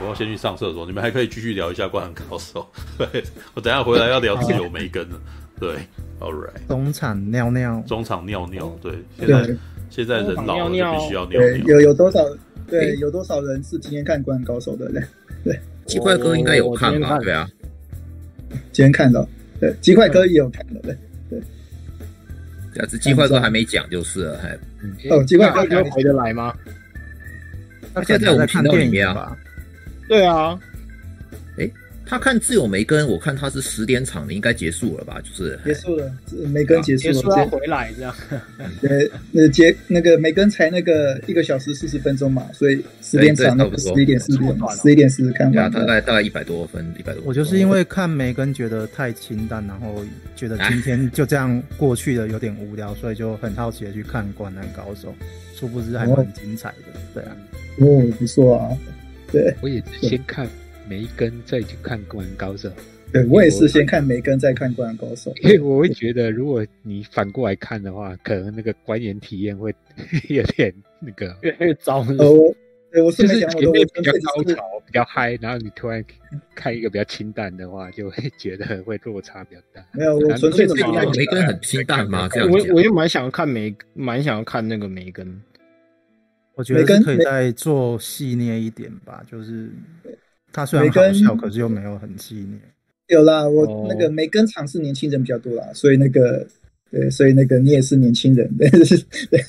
我要先去上厕所，你们还可以继续聊一下《灌篮高手》。对，我等下回来要聊自由梅根了。对，All right。中场尿尿，中场尿尿。对，现在现在人老了就必须要尿尿。有有多少？对，有多少人是今天看《灌篮高手》的人？对，鸡块哥应该有看吧？对啊，今天看到。对，鸡块哥也有看的。对对。这次鸡块哥还没讲就是了，还。哦，鸡块哥还回得来吗？他现在在我们频道里面啊。对啊。哎，他看自由梅根，我看他是十点场的，应该结束了吧？就是结束了，梅根结束了，结束回来这样。对，那结那个梅根才那个一个小时四十分钟嘛，所以十点场那十一点四十，十一点四十看完。大概大概一百多分，一百多。我就是因为看梅根觉得太清淡，然后觉得今天就这样过去了，有点无聊，所以就很好奇的去看《灌篮高手》，殊不知还蛮精彩的。对啊。哦，不错啊！对，我也是先看梅根，再去看《灌篮高手》。对，我也是先看梅根，再看《灌篮高手》。因为我会觉得，如果你反过来看的话，可能那个观演体验会 有点那个越来越糟。哦，对，我是前面比较高潮、比较嗨，然后你突然看一个比较清淡的话，就会觉得会落差比较大。没有，我纯粹的梅根很清淡嘛？这样我我也蛮想要看梅，蛮想要看那个梅根。我觉得可以再做细腻一点吧，就是他虽然好笑，可是又没有很细腻。有啦，我那个梅根场是年轻人比较多啦，所以那个对，所以那个你也是年轻人，对 对。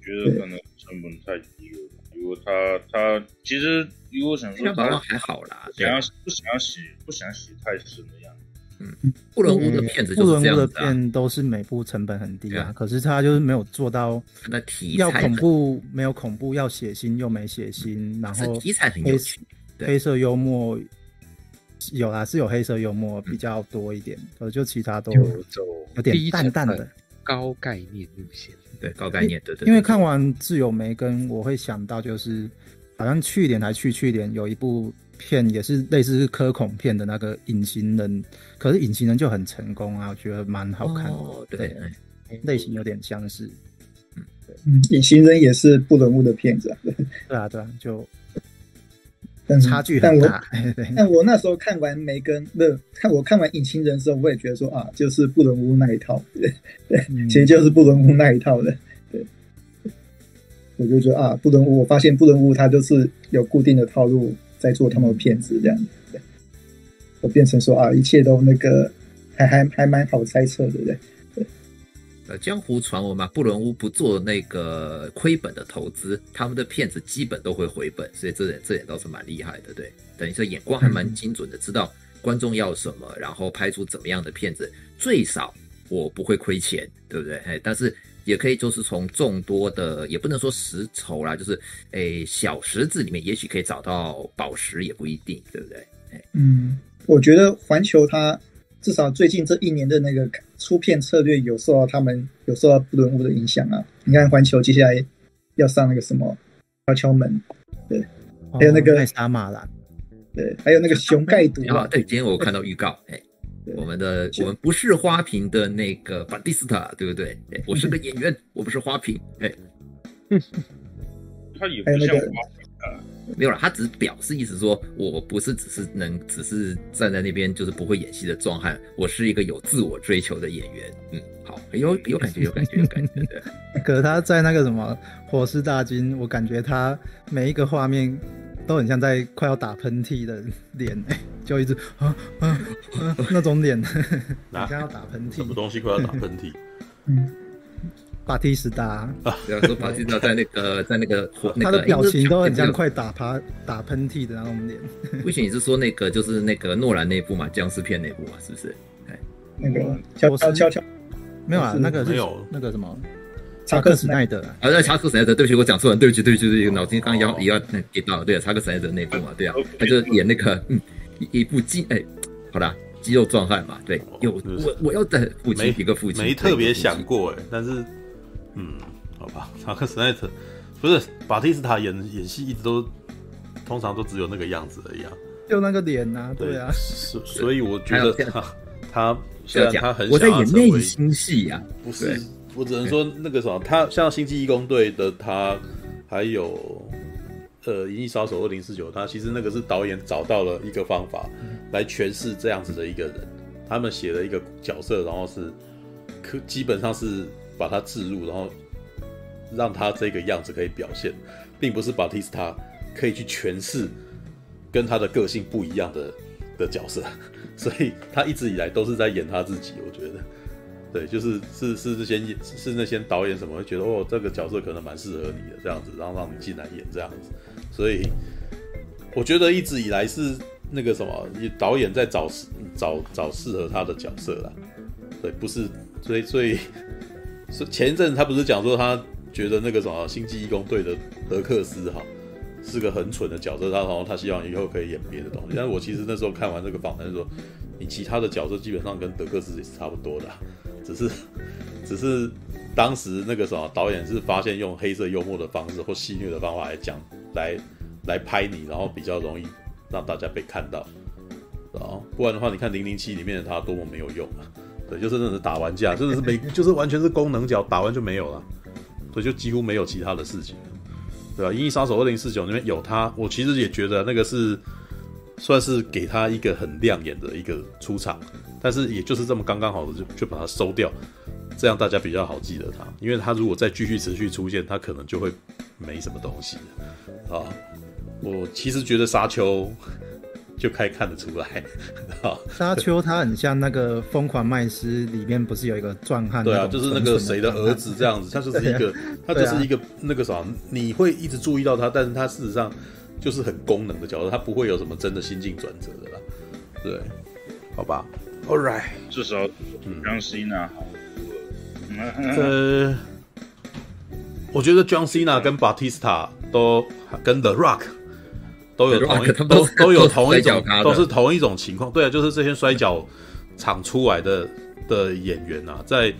觉得可能成本太低了，如果他他其实如果想说他还好啦，想要不想要洗不想洗太深。嗯，布伦屋的片子，布伦屋的片都是每部成本很低啊，可是他就是没有做到那题要恐怖没有恐怖，要血腥又没血腥，然后题材很有趣，黑色幽默有啦，是有黑色幽默比较多一点，可就其他都有点淡淡的。高概念路线，对高概念，对对。因为看完自由梅根，我会想到就是好像去年还去去年有一部。片也是类似是科恐片的那个隐形人，可是隐形人就很成功啊，我觉得蛮好看的。哦、对，对类型有点相似。嗯，对，隐形人也是布伦屋的片子啊。对，对啊，对啊，就但差距很大。但我，但我那时候看完梅根，不是看我看完隐形人的时候，我也觉得说啊，就是布伦屋那一套。对，对嗯、其实就是布伦屋那一套的。对，我就觉得啊，布伦屋，我发现布伦屋它就是有固定的套路。在做他们的片子这样子，对，我变成说啊，一切都那个还还还蛮好猜测的，对不对？呃，江湖传闻嘛，布伦屋不做那个亏本的投资，他们的片子基本都会回本，所以这点这点倒是蛮厉害的，对。等于说眼光还蛮精准的，知道观众要什么，然后拍出怎么样的片子，最少我不会亏钱，对不对？哎，但是。也可以，就是从众多的，也不能说石头啦，就是诶小石子里面，也许可以找到宝石，也不一定，对不对？嗯，我觉得环球它至少最近这一年的那个出片策略有受到他们有受到布伦屋的影响啊。你看环球接下来要上那个什么敲敲门，对，还有那个艾莎玛兰，对，还有那个熊盖 毒啊，对，今天我看到预告，哎。我们的我们不是花瓶的那个巴蒂斯塔，对不对？我是个演员，我不是花瓶。哎，他也不像花瓶啊，没有了，他只是表示意思说，我不是只是能只是站在那边就是不会演戏的壮汉，我是一个有自我追求的演员。嗯，好，有有感觉，有感觉，有感觉。对，可是他在那个什么火势大军，我感觉他每一个画面。都很像在快要打喷嚏的脸，就一直啊啊啊那种脸，好像要打喷嚏。什么东西快要打喷嚏？嗯，巴蒂斯达啊，比方说巴蒂斯达在那个在那个他的表情都很像快打趴打喷嚏的那种脸。不行，你是说那个就是那个诺兰那部嘛，僵尸片那部嘛，是不是？哎，那个悄悄悄悄，没有啊，那个没有那个什么。查克·史奈德啊，那查克·史奈德，对不起，我讲错了，对不起，对不起，对不起脑筋刚刚要也要给到，对啊，查克·史奈德那部嘛，对啊，他就演那个嗯一部肌哎，好啦，肌肉壮汉嘛，对，有我我要在父亲一个父亲，没特别想过哎，但是嗯，好吧，查克·史奈特不是巴蒂斯塔演演戏一直都通常都只有那个样子而已啊，就那个脸呐，对啊，所所以我觉得他他虽然他很我在演内心戏呀，不是。我只能说那个什么，他像《星际义工队》的他，还有呃《银翼杀手二零四九》，他其实那个是导演找到了一个方法来诠释这样子的一个人。他们写了一个角色，然后是可基本上是把他置入，然后让他这个样子可以表现，并不是巴蒂斯塔可以去诠释跟他的个性不一样的的角色，所以他一直以来都是在演他自己。我觉得，对，就是是是这些是那些导演什么会觉得哦，这个角色可能蛮适合你的这样子，然后让你进来演这样子。所以我觉得一直以来是。那个什么，导演在找找找适合他的角色啦，对，不是，所以所以是前一阵他不是讲说他觉得那个什么星际义工队的德克斯哈是个很蠢的角色，他然后他希望以后可以演别的东西。但是我其实那时候看完这个访谈说，你其他的角色基本上跟德克斯也是差不多的，只是只是当时那个什么导演是发现用黑色幽默的方式或戏谑的方法来讲来来拍你，然后比较容易。让大家被看到，啊，不然的话，你看《零零七》里面的他多么没有用啊！对，就是那种打完架，真的是没，就是完全是功能角，打完就没有了，所以就几乎没有其他的事情，对吧？《银翼杀手二零四九》里面有他，我其实也觉得那个是算是给他一个很亮眼的一个出场，但是也就是这么刚刚好的就就把它收掉，这样大家比较好记得他，因为他如果再继续持续出现，他可能就会没什么东西啊。我其实觉得沙丘就可以看得出来，沙丘它很像那个《疯狂麦斯》里面不是有一个壮汉？对啊，就是那个谁的儿子这样子，他就是一个，他就是一个那个啥，你会一直注意到他，但是他事实上就是很功能的角色，他不会有什么真的心境转折的啦。对，好吧，All right，至少让 Cena 好。呃，我觉得 John Cena 跟 Batista 都跟 The Rock。都有同一都都，有同一种都是同一种情况，对啊，就是这些摔角场出来的的演员啊，在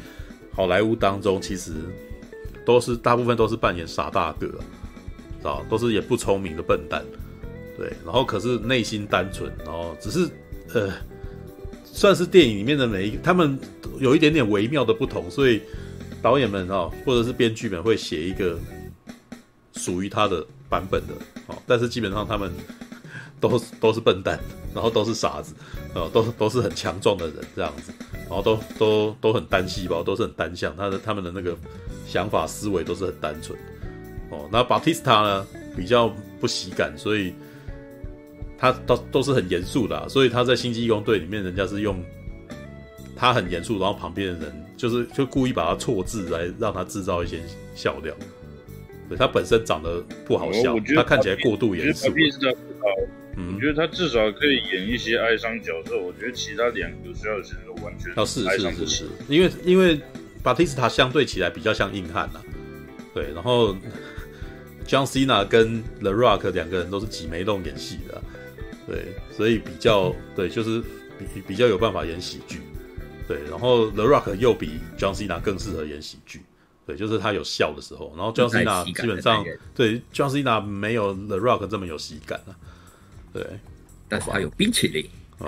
好莱坞当中，其实都是大部分都是扮演傻大个，啊，都是也不聪明的笨蛋，对，然后可是内心单纯，然后只是呃，算是电影里面的每一个，他们有一点点微妙的不同，所以导演们啊，或者是编剧们会写一个属于他的版本的。哦，但是基本上他们都都是笨蛋，然后都是傻子，哦，都都是很强壮的人这样子，然后都都都很单细胞，都是很单向，他的他们的那个想法思维都是很单纯。哦，那巴蒂斯塔呢比较不喜感，所以他都都是很严肃的啊，所以他在星际义工队里面，人家是用他很严肃，然后旁边的人就是就故意把他错字来让他制造一些笑料。对，他本身长得不好笑，我觉得他看起来过度严肃。嗯，我觉得他至少可以演一些哀伤角色。我觉得其他两个需要选择完全哦，是是是是，因为因为巴蒂斯塔相对起来比较像硬汉呐。对，然后 John Cena 跟 The Rock 两个人都是挤眉弄眼戏的，对，所以比较对，就是比比较有办法演喜剧。对，然后 The Rock 又比 John Cena 更适合演喜剧。对，就是他有笑的时候，然后 John Cena 基本上对 John Cena 没有 The Rock 这么有喜感啊，对，但是他有冰淇淋。啊，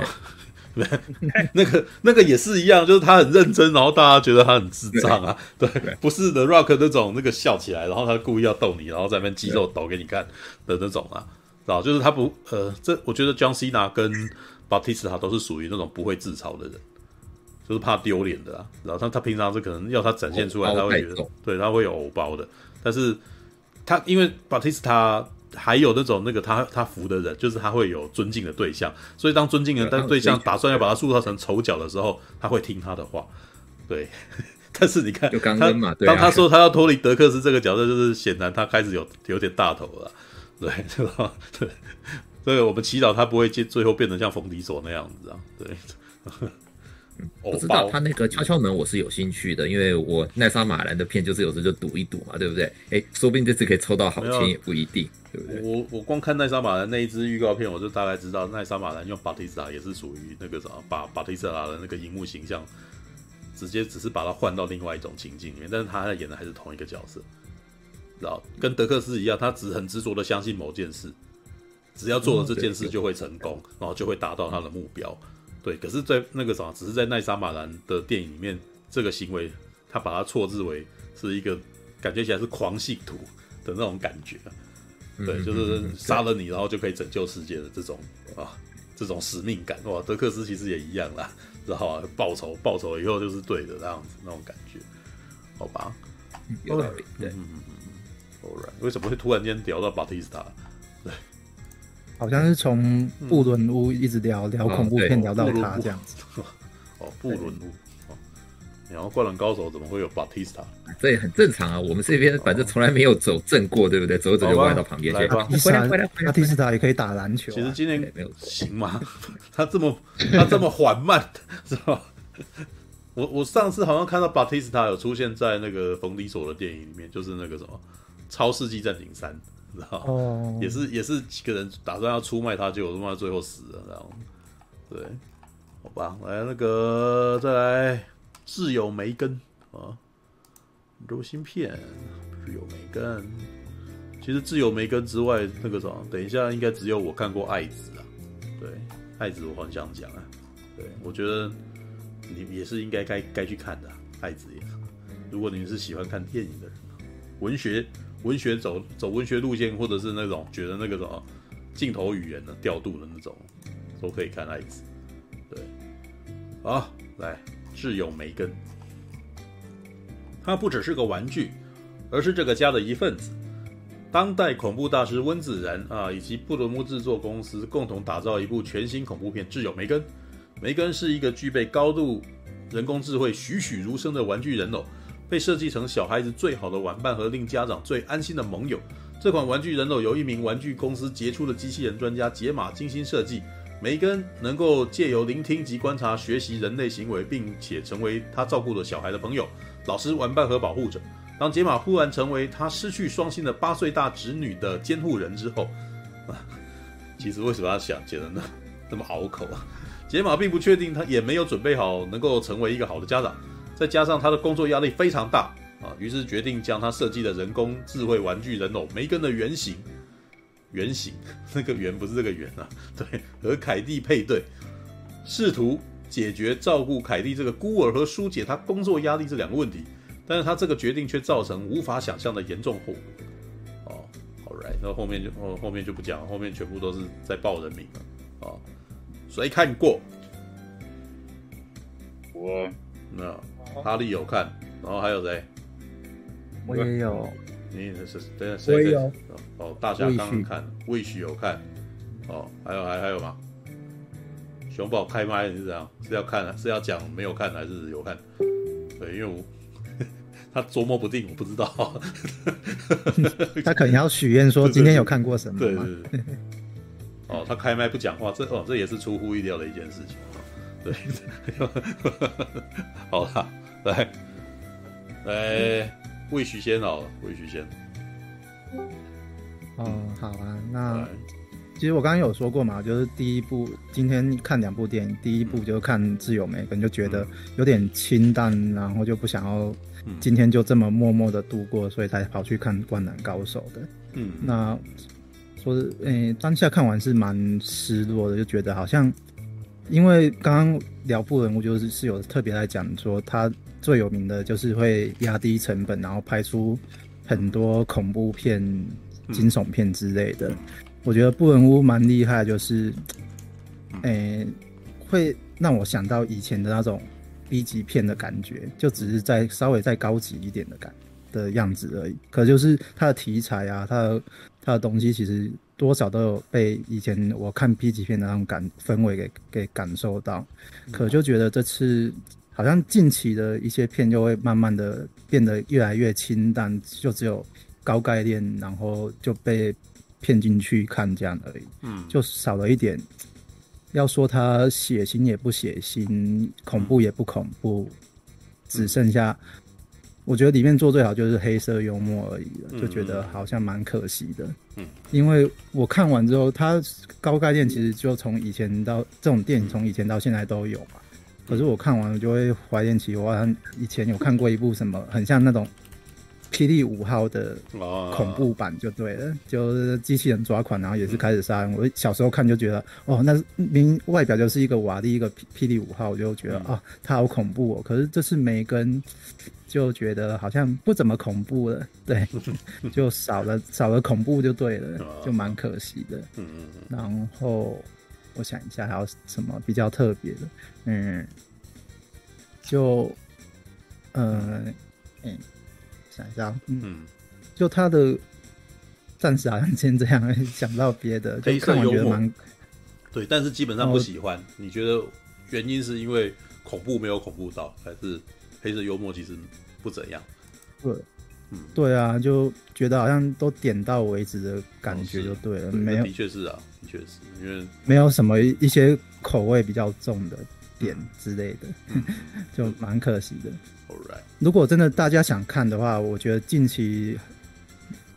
那个那个也是一样，就是他很认真，然后大家觉得他很智障啊，对，不是 The Rock 那种那个笑起来，然后他故意要逗你，然后在那边肌肉抖给你看的那种啊，知道？就是他不呃，这我觉得 John Cena 跟 Batista 都是属于那种不会自嘲的人。就是怕丢脸的啦，然后他他平常是可能要他展现出来，他会觉得，对，他会有偶包的。但是他因为巴蒂斯塔还有那种那个他他服的人，就是他会有尊敬的对象，所以当尊敬的但对象打算要把他塑造成丑角的时候，他会听他的话。对，但是你看他当他说他要脱离德克斯这个角色，就是显然他开始有有点大头了。对，对吧？对，所以我们祈祷他不会最最后变成像冯迪索那样子啊。对。我知道他那个敲敲门，我是有兴趣的，因为我奈莎马兰的片就是有时候就赌一赌嘛，对不对？哎，说不定这次可以抽到好签也不一定，对不对？我我光看奈莎马兰那一支预告片，我就大概知道奈莎马兰用巴蒂斯塔也是属于那个什么，把巴蒂斯塔的那个荧幕形象直接只是把它换到另外一种情境里面，但是他演的还是同一个角色，知道？跟德克斯一样，他只很执着的相信某件事，只要做了这件事就会成功，然后就会达到他的目标。对，可是，在那个啥，只是在奈莎马兰的电影里面，这个行为他把它错置为是一个感觉起来是狂信徒的那种感觉，对，就是杀了你，然后就可以拯救世界的这种啊，这种使命感哇。德克斯其实也一样啦，知道吧？报仇，报仇以后就是对的那样子那种感觉，好吧？有道理，对，嗯为什么会突然间聊到巴蒂斯塔？对，好像是从布伦屋一直聊聊恐怖片，聊到他这样子。哦，布伦屋。然后灌篮高手怎么会有巴蒂斯塔？这也很正常啊，我们这边反正从来没有走正过，对不对？走走就歪到旁边去。巴蒂斯塔也可以打篮球。其实今年没有行吗？他这么他这么缓慢，是吧？我我上次好像看到巴蒂斯塔有出现在那个冯迪索的电影里面，就是那个什么《超世纪战警三》，知道哦，也是也是几个人打算要出卖他，结果他妈最后死了，然后对，好吧，来那个再来。挚友梅根啊，柔芯片，挚友梅根。其实挚友梅根之外，那个什么，等一下应该只有我看过爱子啊。对，爱子我很想讲啊。对，我觉得你也是应该该该去看的，爱子也。如果你是喜欢看电影的人，文学文学走走文学路线，或者是那种觉得那个什么镜头语言的调度的那种，都可以看爱子。对，好，来。挚友梅根，他不只是个玩具，而是这个家的一份子。当代恐怖大师温子仁啊，以及布伦屋制作公司共同打造一部全新恐怖片《挚友梅根》。梅根是一个具备高度人工智慧、栩栩如生的玩具人偶，被设计成小孩子最好的玩伴和令家长最安心的盟友。这款玩具人偶由一名玩具公司杰出的机器人专家杰玛精心设计。梅根能够借由聆听及观察学习人类行为，并且成为他照顾的小孩的朋友、老师、玩伴和保护者。当杰玛忽然成为他失去双亲的八岁大侄女的监护人之后，啊，其实为什么要想写的那那么拗口啊？杰玛并不确定，他也没有准备好能够成为一个好的家长，再加上他的工作压力非常大啊，于是决定将他设计的人工智慧玩具人偶梅根的原型。原型，那个圆不是这个圆啊，对，和凯蒂配对，试图解决照顾凯蒂这个孤儿和疏解他工作压力这两个问题，但是他这个决定却造成无法想象的严重后果。哦，Alright，那后面就后后面就不讲，后面全部都是在报人名了。哦，谁看过？我，那哈利有看，然后还有谁？我也有。你等下谁在？哦，大侠刚刚看，魏许有看，哦，还有还还有吗？熊宝开麦是这样，是要看是要讲没有看还是有看？对，因为我 他琢磨不定，我不知道。他可能要许愿说 今天有看过什么？对对对。哦，他开麦不讲话，这哦这也是出乎意料的一件事情。对，好了，来来。魏许先好了，魏许先。哦，好啊，那其实我刚刚有说过嘛，就是第一部今天看两部电影，第一部就看《挚友梅根》，就觉得有点清淡，然后就不想要今天就这么默默的度过，所以才跑去看《灌篮高手》的。嗯，那说是，诶、欸，当下看完是蛮失落的，就觉得好像因为刚刚聊布人物就是是有特别来讲说他。最有名的就是会压低成本，然后拍出很多恐怖片、惊悚片之类的。我觉得布伦屋蛮厉害，就是，诶、欸，会让我想到以前的那种 B 级片的感觉，就只是在稍微再高级一点的感的样子而已。可就是它的题材啊，它的它的东西，其实多少都有被以前我看 B 级片的那种感氛围给给感受到。可就觉得这次。好像近期的一些片就会慢慢的变得越来越清淡，就只有高概念，然后就被骗进去看这样而已。嗯，就少了一点。要说它血腥也不血腥，恐怖也不恐怖，嗯、只剩下我觉得里面做最好就是黑色幽默而已了，就觉得好像蛮可惜的。嗯，因为我看完之后，它高概念其实就从以前到这种电影从以前到现在都有嘛。可是我看完我就会怀念起我好像以前有看过一部什么很像那种霹雳五号的恐怖版就对了，就是机器人抓狂，然后也是开始杀人。我小时候看就觉得，哦，那明外表就是一个瓦力一个霹雳五号，我就觉得啊，它好恐怖哦。可是这次梅根就觉得好像不怎么恐怖了，对，就少了少了恐怖就对了，就蛮可惜的。嗯嗯然后我想一下还有什么比较特别的，嗯，就。呃，嗯，想一下，嗯，就他的暂时好像先这样，想不到别的。黑色幽默，对，但是基本上不喜欢。你觉得原因是因为恐怖没有恐怖到，还是黑色幽默其实不怎样？对，嗯，对啊，就觉得好像都点到为止的感觉就对了，没有，的确是啊，的确是因为没有什么一些口味比较重的点之类的，就蛮可惜的。如果真的大家想看的话，我觉得近期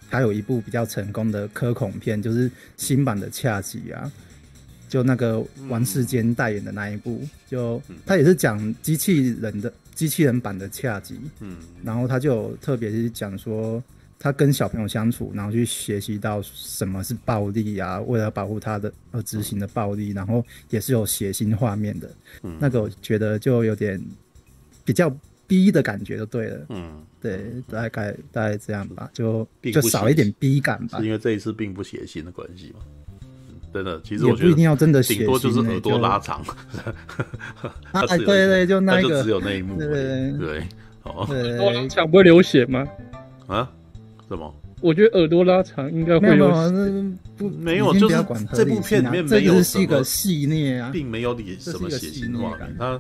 还有一部比较成功的科恐片，就是新版的《恰吉》啊，就那个王世坚代言的那一部，就他也是讲机器人的机器人版的《恰吉》，嗯，然后他就特别是讲说他跟小朋友相处，然后去学习到什么是暴力啊，为了保护他的而执行的暴力，然后也是有血腥画面的，那个我觉得就有点比较。逼的感觉就对了，嗯，对，大概大概这样吧，就就少一点逼感吧。是因为这一次并不血腥的关系吗？真的，其实我觉得不一定要真的顶多就是耳朵拉长。啊，对对，就那个，只有那一幕，对对，哦，耳朵拉长不会流血吗？啊？什么？我觉得耳朵拉长应该会有血，不没有，就是这部片里面没有是一个系列啊，并没有你什么血腥画面，它。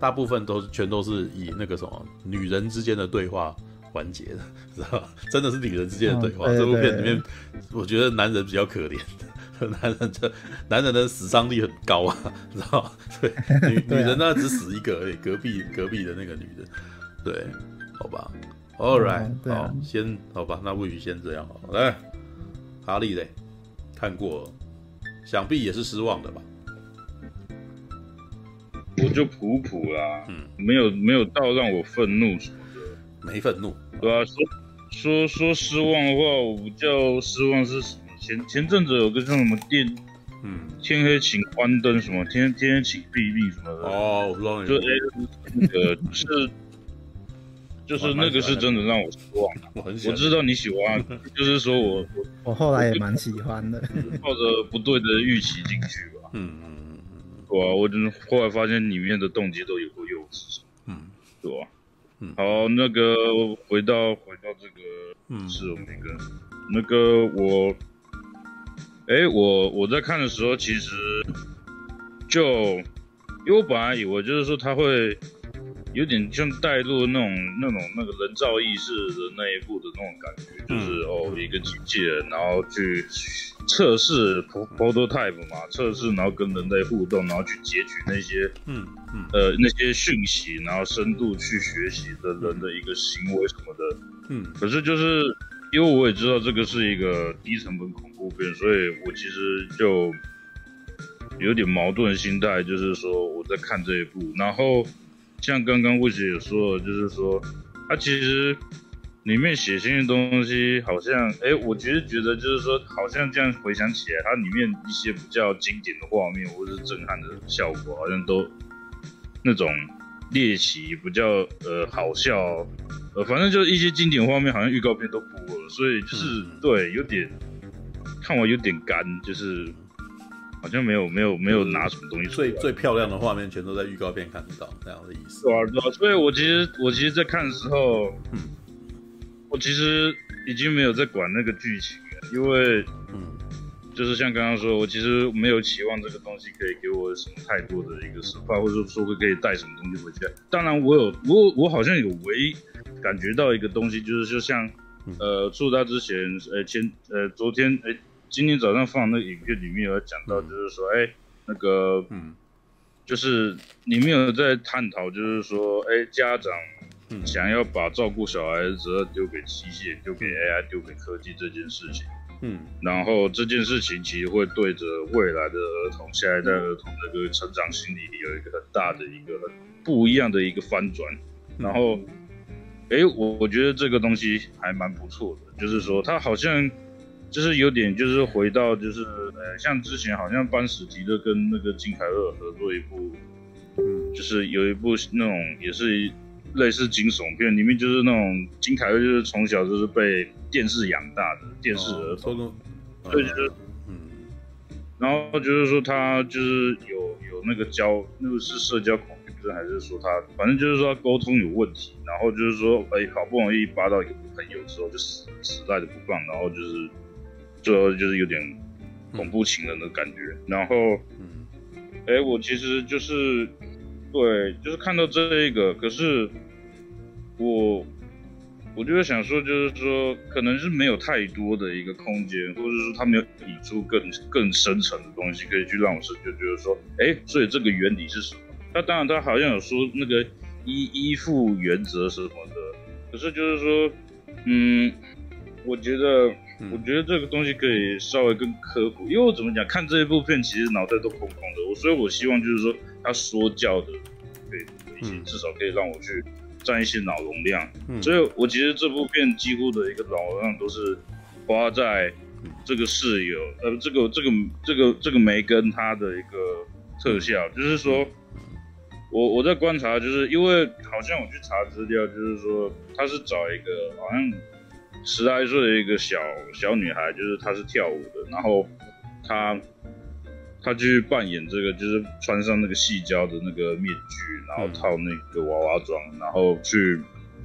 大部分都是全都是以那个什么女人之间的对话完结的，知道吧？真的是女人之间的对话。哦、对对对，这部片里面，我觉得男人比较可怜，男人这男人的死伤率很高啊，知道？对，女女人呢只死一个而已，隔壁隔壁的那个女人。对，好吧，All right，、好，先好吧，那不许先这样好了。来，哈利嘞，看过了，想必也是失望的吧？我就普普啦，嗯，没有没有到让我愤怒什么的，没愤怒，对啊，说说说失望的话，我比较失望是？前前阵子有个像什么电，嗯，天黑请关灯什么，天天黑请闭闭什么的，哦，我知道，就哎，那个是，就是那个是真的让我失望，我很喜欢，我知道你喜欢，就是说我我我后来也蛮喜欢的，抱着不对的预期进去吧，嗯嗯。对啊，我真的后来发现里面的动机都有过幼稚，嗯，对吧？嗯，好，那个回到回到这个，嗯，是我们那个那个我，哎、欸，我我在看的时候，其实就因为我本来以为就是说他会。有点像带入那种那种那个人造意识的那一步的那种感觉，嗯、就是哦，一个机器人，然后去测试 prototype 嘛，测试，然后跟人类互动，然后去截取那些嗯嗯呃那些讯息，然后深度去学习的人的一个行为什么的，嗯，可是就是因为我也知道这个是一个低成本恐所以我其实就有点矛盾心态，就是说我在看这一部，然后。像刚刚魏姐也说了，就是说，它其实里面血腥的东西，好像，哎、欸，我其实觉得，就是说，好像这样回想起来，它里面一些比较经典的画面或者是震撼的效果，好像都那种猎奇，比较呃好笑，呃，反正就是一些经典画面，好像预告片都播了，所以就是、嗯、对，有点看完有点干，就是。好像没有没有没有拿什么东西出来，最最漂亮的画面全都在预告片看得到，这样的意思。对啊，对啊，所以我其实我其实，在看的时候，嗯，我其实已经没有在管那个剧情了，因为，嗯，就是像刚刚说，我其实没有期望这个东西可以给我什么太多的一个实话，或者说会可以带什么东西回去。当然，我有我我好像有唯一感觉到一个东西，就是就像，呃，出道之前，呃，前呃昨天，哎。今天早上放那个影片里面有讲到，就是说，哎、嗯欸，那个，嗯，就是里面有在探讨，就是说，哎、欸，家长想要把照顾小孩子丢给机械、丢给 AI、丢给科技这件事情，嗯，然后这件事情其实会对着未来的儿童、下一代儿童的这个成长心理有一个很大的一个很不一样的一个翻转，然后。哎，我我觉得这个东西还蛮不错的，就是说他好像就是有点就是回到就是呃，像之前好像班史提的跟那个金凯瑞合作一部，嗯，就是有一部那种也是类似惊悚片，里面就是那种金凯瑞就是从小就是被电视养大的电视儿童，所以就是嗯，然后就是说他就是有有那个交那个是社交恐惧症。还是说他，反正就是说他沟通有问题，然后就是说，哎，好不容易扒到一个朋友之后，就死死赖着不放，然后就是最后就是有点恐怖情人的感觉。嗯、然后，嗯，哎，我其实就是对，就是看到这一个，可是我我就想说，就是说，可能是没有太多的一个空间，或者是说他没有引出更更深层的东西，可以去让我是就觉得说，哎，所以这个原理是什么？那当然，他好像有说那个依依附原则什么的，可是就是说，嗯，我觉得，我觉得这个东西可以稍微更科普，因为我怎么讲，看这一部片其实脑袋都空空的，我所以，我希望就是说，他说教的，可以一些至少可以让我去占一些脑容量，所以我其实这部片几乎的一个脑容量都是花在这个室友，呃，这个这个这个这个梅根他的一个特效，就是说。我我在观察，就是因为好像我去查资料，就是说他是找一个好像十来岁的一个小小女孩，就是她是跳舞的，然后她她去扮演这个，就是穿上那个细胶的那个面具，然后套那个娃娃装，然后去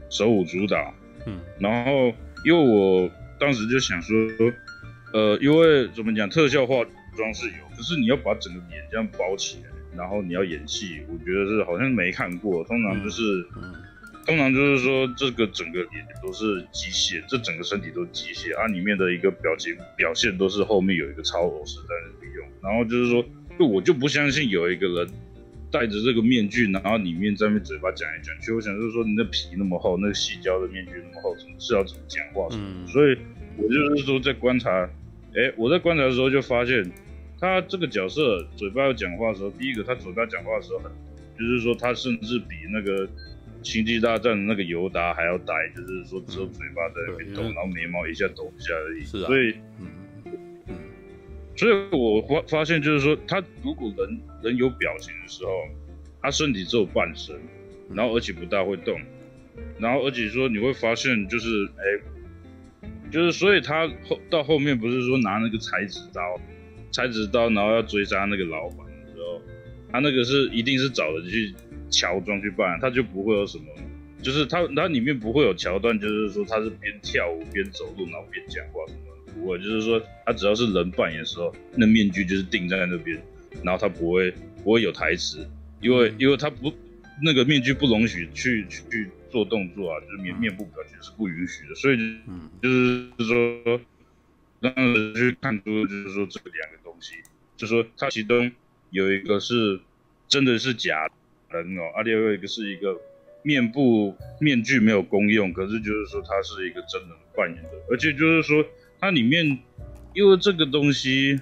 手舞足蹈。嗯，然后因为我当时就想说，呃，因为怎么讲，特效化妆是有，可是你要把整个脸这样包起来。然后你要演戏，我觉得是好像没看过。通常就是，嗯、通常就是说这个整个脸都是机械，这整个身体都是机械，啊，里面的一个表情表现都是后面有一个超偶师在那里用。然后就是说，就我就不相信有一个人戴着这个面具，然后里面在那嘴巴讲来讲去。我想就是说，你的皮那么厚，那个细胶的面具那么厚，怎么是要怎么讲话？嗯、所以，我就是说在观察，哎，我在观察的时候就发现。他这个角色嘴巴要讲话的时候，第一个他嘴巴讲话的时候很，就是说他甚至比那个星际大战那个尤达还要呆，就是说只有嘴巴在那边动，嗯、然后眉毛一下抖一下而已。是啊。所以，嗯嗯，所以我发发现就是说，他如果人人有表情的时候，他身体只有半身，然后而且不大会动，然后而且说你会发现就是哎，就是所以他后到后面不是说拿那个裁纸刀。裁纸刀，然后要追杀那个老板的时候，他那个是一定是找人去乔装去扮，他就不会有什么，就是他他里面不会有桥段，就是说他是边跳舞边走路，然后边讲话什么，不会，就是说他只要是人扮演的时候，那面具就是定在那边，然后他不会不会有台词，因为因为他不那个面具不容许去去做动作啊，就是面面部表情是不允许的，所以就是说让人去看出就是说这两个东西。就说他其中有一个是真的是假人哦，啊，另外一个是一个面部面具没有功用，可是就是说它是一个真人扮演的，而且就是说它里面因为这个东西，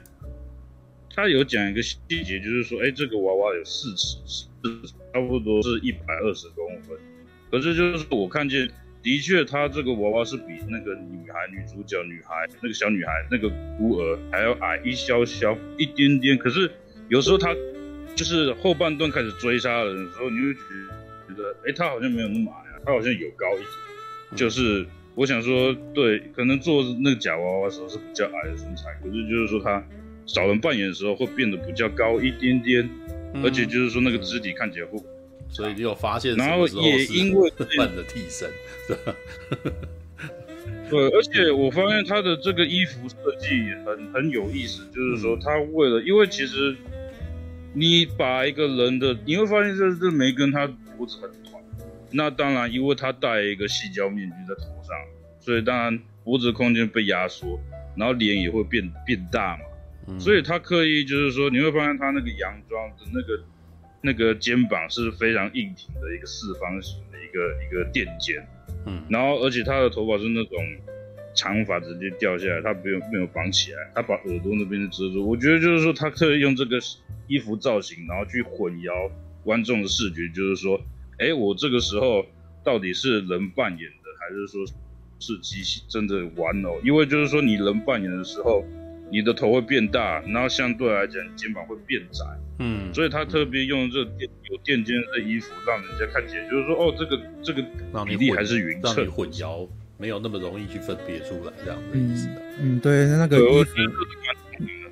他有讲一个细节，就是说，哎，这个娃娃有四尺，差不多是一百二十公分，可是就是我看见。的确，他这个娃娃是比那个女孩、女主角、女孩那个小女孩、那个孤儿还要矮一小小一点点。可是有时候他就是后半段开始追杀人的时候，你会觉得，哎，他好像没有那么矮啊，他好像有高一点。就是我想说，对，可能做那个假娃娃的时候是比较矮的身材，可是就是说他找人扮演的时候会变得比较高一点点，而且就是说那个肢体看起来会。所以你有发现，然后也因为扮的替身，是吧？对，而且我发现他的这个衣服设计很很有意思，就是说他为了，因为其实你把一个人的，你会发现这这梅根他脖子很短，那当然因为他戴一个细胶面具在头上，所以当然脖子空间被压缩，然后脸也会变变大嘛，所以他刻意就是说，你会发现他那个洋装的那个。那个肩膀是非常硬挺的一个四方形的一个一个垫肩，嗯，然后而且他的头发是那种长发直接掉下来，他没有没有绑起来，他把耳朵那边遮住。我觉得就是说他特意用这个衣服造型，然后去混淆观众的视觉，就是说，哎，我这个时候到底是人扮演的，还是说是机器真的玩偶？因为就是说你人扮演的时候，你的头会变大，然后相对来讲肩膀会变窄。嗯，所以他特别用这垫有垫肩的衣服，让人家看起来就是说，哦，这个这个比例还是匀称，让你混淆，没有那么容易去分别出来这样的意思。嗯，对，那个衣服，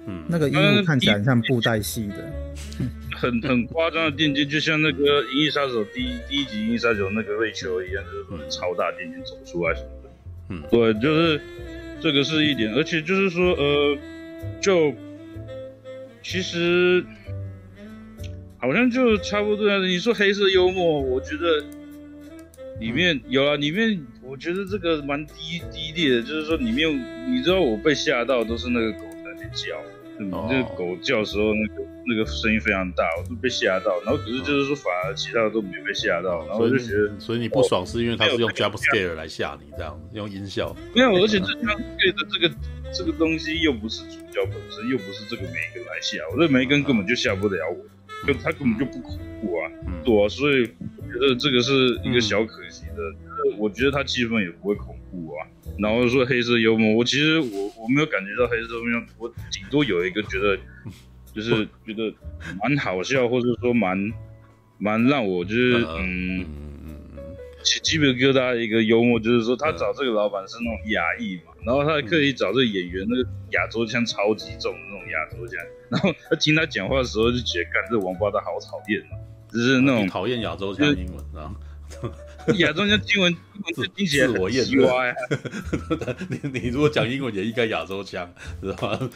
嗯，那个衣服看起来很像布袋戏的，很很夸张的电竞，就像那个《银翼杀手》第一第一集《银翼杀手》那个瑞秋一样，就是超大电竞走出来什么的。嗯，对，就是这个是一点，而且就是说，呃，就其实。好像就差不多样。你说黑色幽默，我觉得里面有啊，里面我觉得这个蛮低低劣的，就是说里面你知道我被吓到都是那个狗在那叫，嗯，那个狗叫的时候那个那个声音非常大，我都被吓到。然后可是就是说反而其他的都没被吓到，然后我就觉得，所以你不爽是因为他是用 jump scare 来吓你这样，用音效。没有，而且这 jump scare 的这个这个东西又不是主角本身，又不是这个梅根来吓我，这梅根根本就吓不了我。就他根本就不恐怖啊，嗯、对啊，所以我觉得这个是一个小可惜的。嗯、我觉得他气氛也不会恐怖啊。然后说黑色幽默，我其实我我没有感觉到黑色幽默，我顶多有一个觉得，就是觉得蛮好笑，或者说蛮蛮让我就是 嗯。嗯起鸡皮疙瘩的一个幽默，就是说他找这个老板是那种亚裔嘛，然后他还刻意找这个演员，那个亚洲腔超级重的那种亚洲腔，然后他听他讲话的时候就觉得，干这王八蛋好讨厌啊，就是那种讨厌亚洲腔英文啊，亚洲腔英文听起来很奇怪呀。你你如果讲英文也应该亚洲腔，知道吗？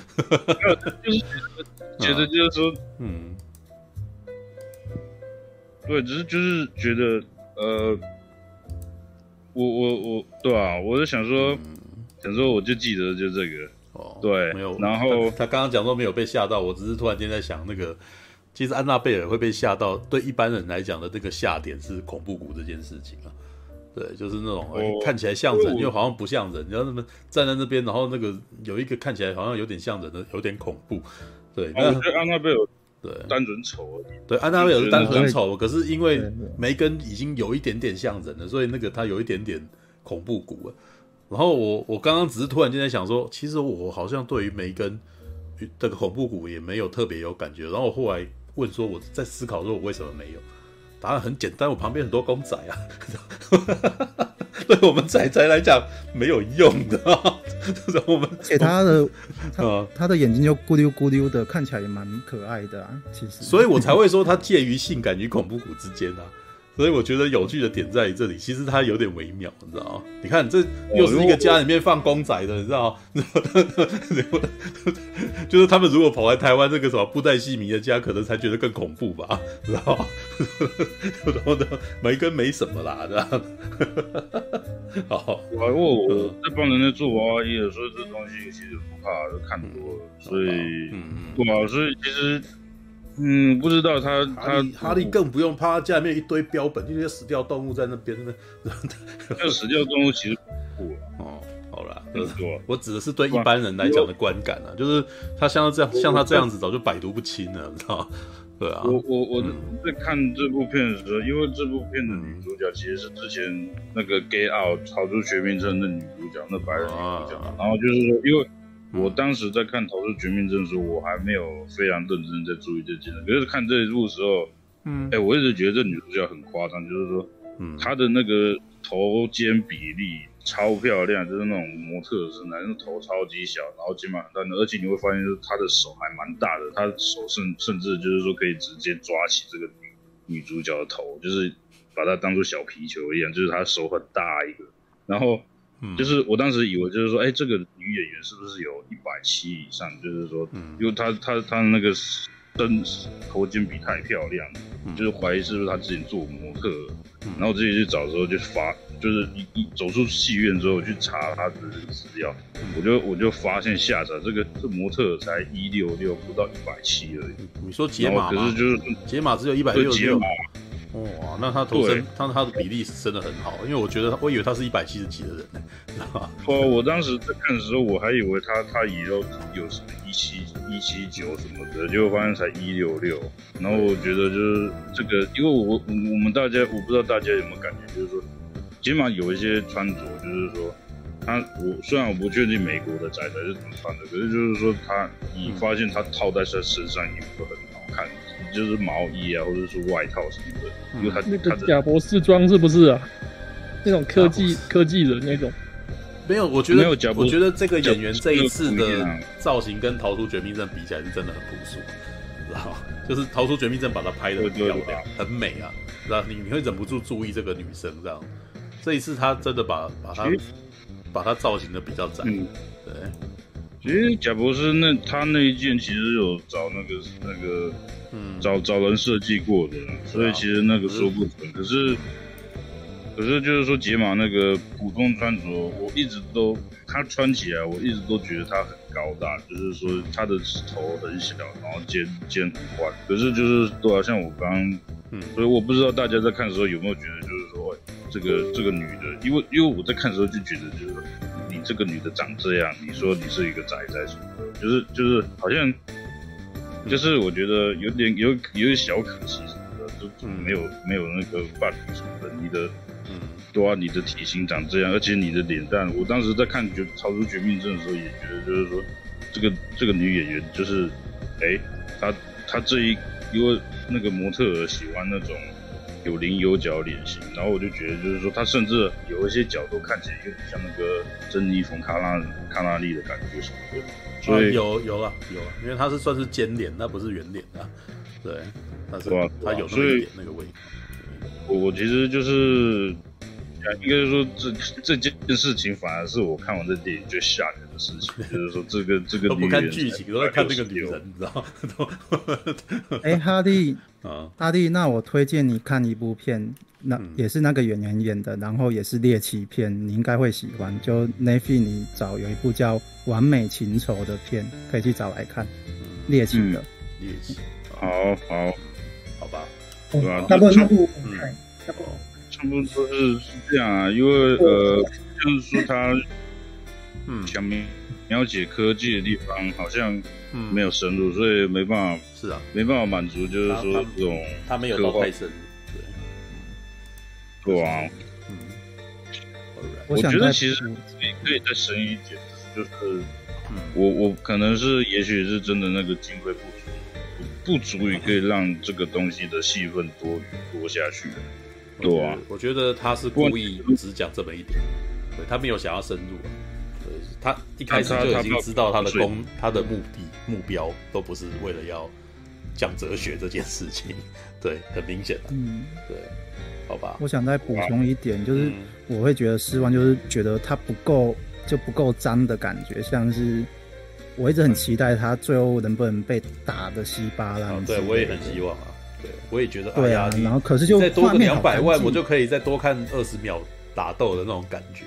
就是觉得就是说，嗯，对，只是就是觉得呃。我我我，对啊，我就想说，嗯、想说我就记得就这个，哦，对，没有。然后他刚刚讲说没有被吓到，我只是突然间在想那个，其实安娜贝尔会被吓到，对一般人来讲的这个吓点是恐怖谷这件事情啊，对，就是那种、哦欸、看起来像人又好像不像人，你要那么站在那边，然后那个有一个看起来好像有点像人的，有点恐怖，对。那、哦、我觉得安娜贝尔。对，单纯丑而已。对，安娜贝尔是单纯丑，可是因为梅根已经有一点点像人了，所以那个他有一点点恐怖谷了。然后我我刚刚只是突然间在想说，其实我好像对于梅根这个恐怖谷也没有特别有感觉。然后我后来问说，我在思考说我为什么没有？答案很简单，我旁边很多公仔啊，对我们仔仔来讲没有用的。我们而且他的他 他的眼睛就咕溜咕溜的，看起来也蛮可爱的啊。其实，所以我才会说他介于性感与恐怖谷之间啊。所以我觉得有趣的点在于这里，其实它有点微妙，你知道吗？你看，这又是一个家里面放公仔的，你知道吗？就是他们如果跑来台湾这个什么布袋戏迷的家，可能才觉得更恐怖吧，知道吗？然后呢，梅根没什么啦，知道吗？好，我我这帮人在做娃娃衣的时候，这东西其实不怕，就看多了，所以，嗯嗯，对啊，所以其实。嗯，不知道他他哈利更不用怕，他家里面一堆标本，就那些死掉动物在那边呢。那个死掉动物其实不哦，好了，就是我指的是对一般人来讲的观感啊，就是他像这样像他这样子，早就百毒不侵了，知道对啊。我我我在看这部片的时候，因为这部片的女主角其实是之前那个《Get Out》逃出绝命镇的女主角，那白人女主角，然后就是说因为。我当时在看《逃出绝命镇》的时候，我还没有非常认真在注意这件事。可是看这一部的时候，嗯，哎、欸，我一直觉得这女主角很夸张，就是说，嗯，她的那个头肩比例超漂亮，就是那种模特的身材，那头超级小，然后肩膀很大，而且你会发现，就是她的手还蛮大的，她的手甚甚至就是说可以直接抓起这个女女主角的头，就是把她当做小皮球一样，就是她手很大一个，然后。就是我当时以为，就是说，哎、欸，这个女演员是不是有一百七以上？就是说，因为她她她那个身头肩比太漂亮，就是怀疑是不是她之前做模特。然后我自己去找的时候，就发，就是一一走出戏院之后去查她的资料，我就我就发现下载这个这模特才一六六，不到一百七而已。你说解码吗？可是就是解码只有一百六十六。哇，那他头身，他他的比例是真的很好，因为我觉得我以为他是一百七十几的人呢，知道吗？哦，我当时在看的时候，我还以为他他也要有什么一七一七九什么的，结果发现才一六六。然后我觉得就是这个，因为我我们大家我不知道大家有没有感觉，就是说起码有一些穿着，就是说，他我虽然我不确定美国的仔仔是怎么穿的，可是就是说他，你发现他套在他身上衣服很好看，就是毛衣啊，或者是外套什么的，因为他那个贾博士装是不是啊？那种科技科技人那种。没有，我觉得我觉得这个演员这一次的造型跟《逃出绝命镇》比起来是真的很朴素，知道 就是《逃出绝命镇》把它拍的很漂亮，很美啊，知道你你会忍不住注意这个女生这样。这一次他真的把把她把她造型的比较窄，嗯、对。其实贾博士那他那一件其实有找那个那个嗯找找人设计过的，所以其实那个说不准，可是。可是就是说，解码那个普通穿着，我一直都他穿起来，我一直都觉得他很高大，就是说他的头很小，然后肩肩很宽。可是就是对啊，像我刚刚，嗯，所以我不知道大家在看的时候有没有觉得，就是说这个这个女的，因为因为我在看的时候就觉得，就是说你这个女的长这样，你说你是一个宅宅什么的，就是就是好像，就是我觉得有点有有点小可惜什么的，就没有没有那个扮什么的，你的。嗯，对啊，你的体型长这样，而且你的脸蛋，我当时在看《绝超出绝命镇》的时候，也觉得就是说，这个这个女演员就是，哎、欸，她她这一因为那个模特儿喜欢那种有棱有角脸型，然后我就觉得就是说，她甚至有一些角度看起来有点像那个珍妮冯卡拉卡拉丽的感觉什么的，所以、啊、有有了有了，因为它是算是尖脸，那不是圆脸的，对，它是她、啊啊、有那个脸那个味道。我我其实就是，应该是说这这件事情反而是我看完这电影最吓人的事情，就是说这个这个不看剧情都在看这个女人，你知道吗？哎，哈弟 啊，哈弟，那我推荐你看一部片，那也是那个演员演的，然后也是猎奇片，你应该会喜欢。就 Netflix 你找有一部叫《完美情仇》的片，可以去找来看，猎奇的，猎奇，好好。好吧？那不多，差不多，差不多是是这样啊，因为呃，就是说他，嗯，想了解科技的地方好像没有深入，所以没办法，是啊，没办法满足，就是说这种他没有到太深，对，对啊，嗯，我觉得其实可以可以再深一点，就是，我我可能是也许是真的那个经费不足。不足以可以让这个东西的戏份多多下去，对啊，我觉得他是故意只讲这么一点，对，他没有想要深入，对，他一开始就已经知道他的功，他的目的目标都不是为了要讲哲学这件事情，对，很明显的，嗯，对，好吧。我想再补充一点，就是我会觉得失望，就是觉得他不够就不够脏的感觉，像是。我一直很期待他最后能不能被打的稀巴烂。哦，对，我也很希望啊。对，我也觉得。对啊，然后可是就再多个两百万，我就可以再多看二十秒打斗的那种感觉。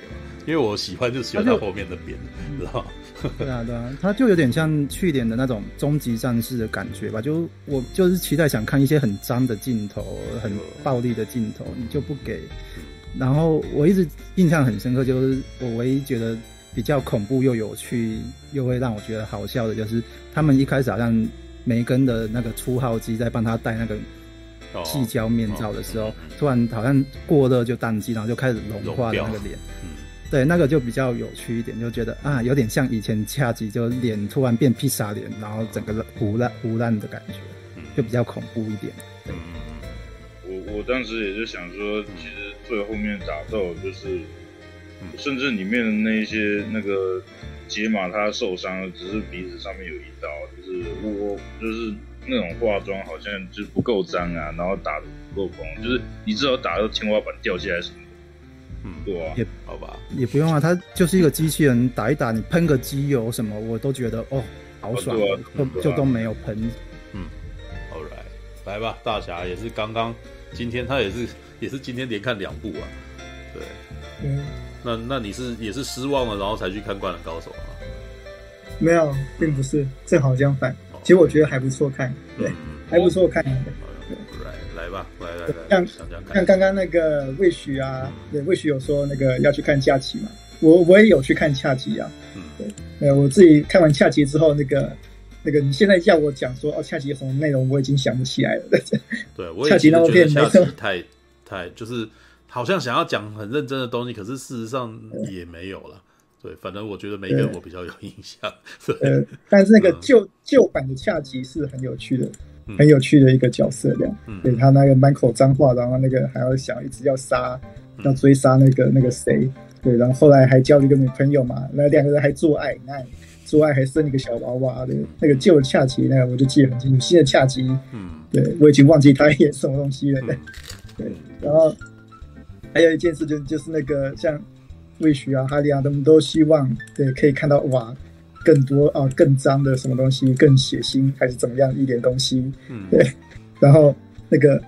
因为我喜欢就喜欢在后面的边，知道吗？对啊，对啊，他就有点像去年的那种终极战士的感觉吧。就我就是期待想看一些很脏的镜头，很暴力的镜头，你就不给。然后我一直印象很深刻，就是我唯一觉得。比较恐怖又有趣，又会让我觉得好笑的，就是他们一开始好像梅根的那个初号机在帮他戴那个矽胶面罩的时候，突然好像过热就宕机，然后就开始融化的那个脸，嗯，对，那个就比较有趣一点，就觉得啊，有点像以前恰吉，就脸突然变披萨脸，然后整个糊烂糊烂的感觉，就比较恐怖一点。对，我我当时也是想说，其实最后面打斗就是。甚至里面的那一些那个解码，他受伤了，只是鼻子上面有一刀，就是我就是那种化妆好像就不够脏啊，然后打的不够疯，就是你至少打到天花板掉下来什么的，嗯，对啊，也好吧，也不用啊，他就是一个机器人，打一打你喷个机油什么，我都觉得哦好爽，啊啊、都、啊、就都没有喷，嗯，All right，来吧，大侠也是刚刚今天他也是也是今天连看两部啊，对，嗯。那那你是也是失望了，然后才去看《灌篮高手》吗？没有，并不是，正好相反。其实我觉得还不错看，对，还不错看。来来吧，来来来，像像刚刚那个魏许啊，对，魏许有说那个要去看恰吉嘛，我我也有去看恰吉啊，嗯，对，呃，我自己看完恰吉之后，那个那个你现在叫我讲说哦，恰吉有什么内容，我已经想不起来了。对，我恰吉那部片没什么太太就是。好像想要讲很认真的东西，可是事实上也没有了。对，反正我觉得梅根我比较有印象。呃，但是那个旧旧、嗯、版的恰吉是很有趣的，嗯、很有趣的一个角色这样。嗯，对他那个满口脏话，然后那个还要想一直要杀，嗯、要追杀那个那个谁。对，然后后来还交了一个女朋友嘛，那两个人还做爱，那做爱还生一个小娃娃。的，那个旧的恰吉那个我就记得很清楚，新的恰吉，嗯，对我已经忘记他演什么东西了。对，然后还有一件事就就是那个像。魏徐啊，哈利啊，他们都希望对可以看到哇，更多啊，更脏的什么东西，更血腥还是怎么样一点东西，嗯，对。然后那个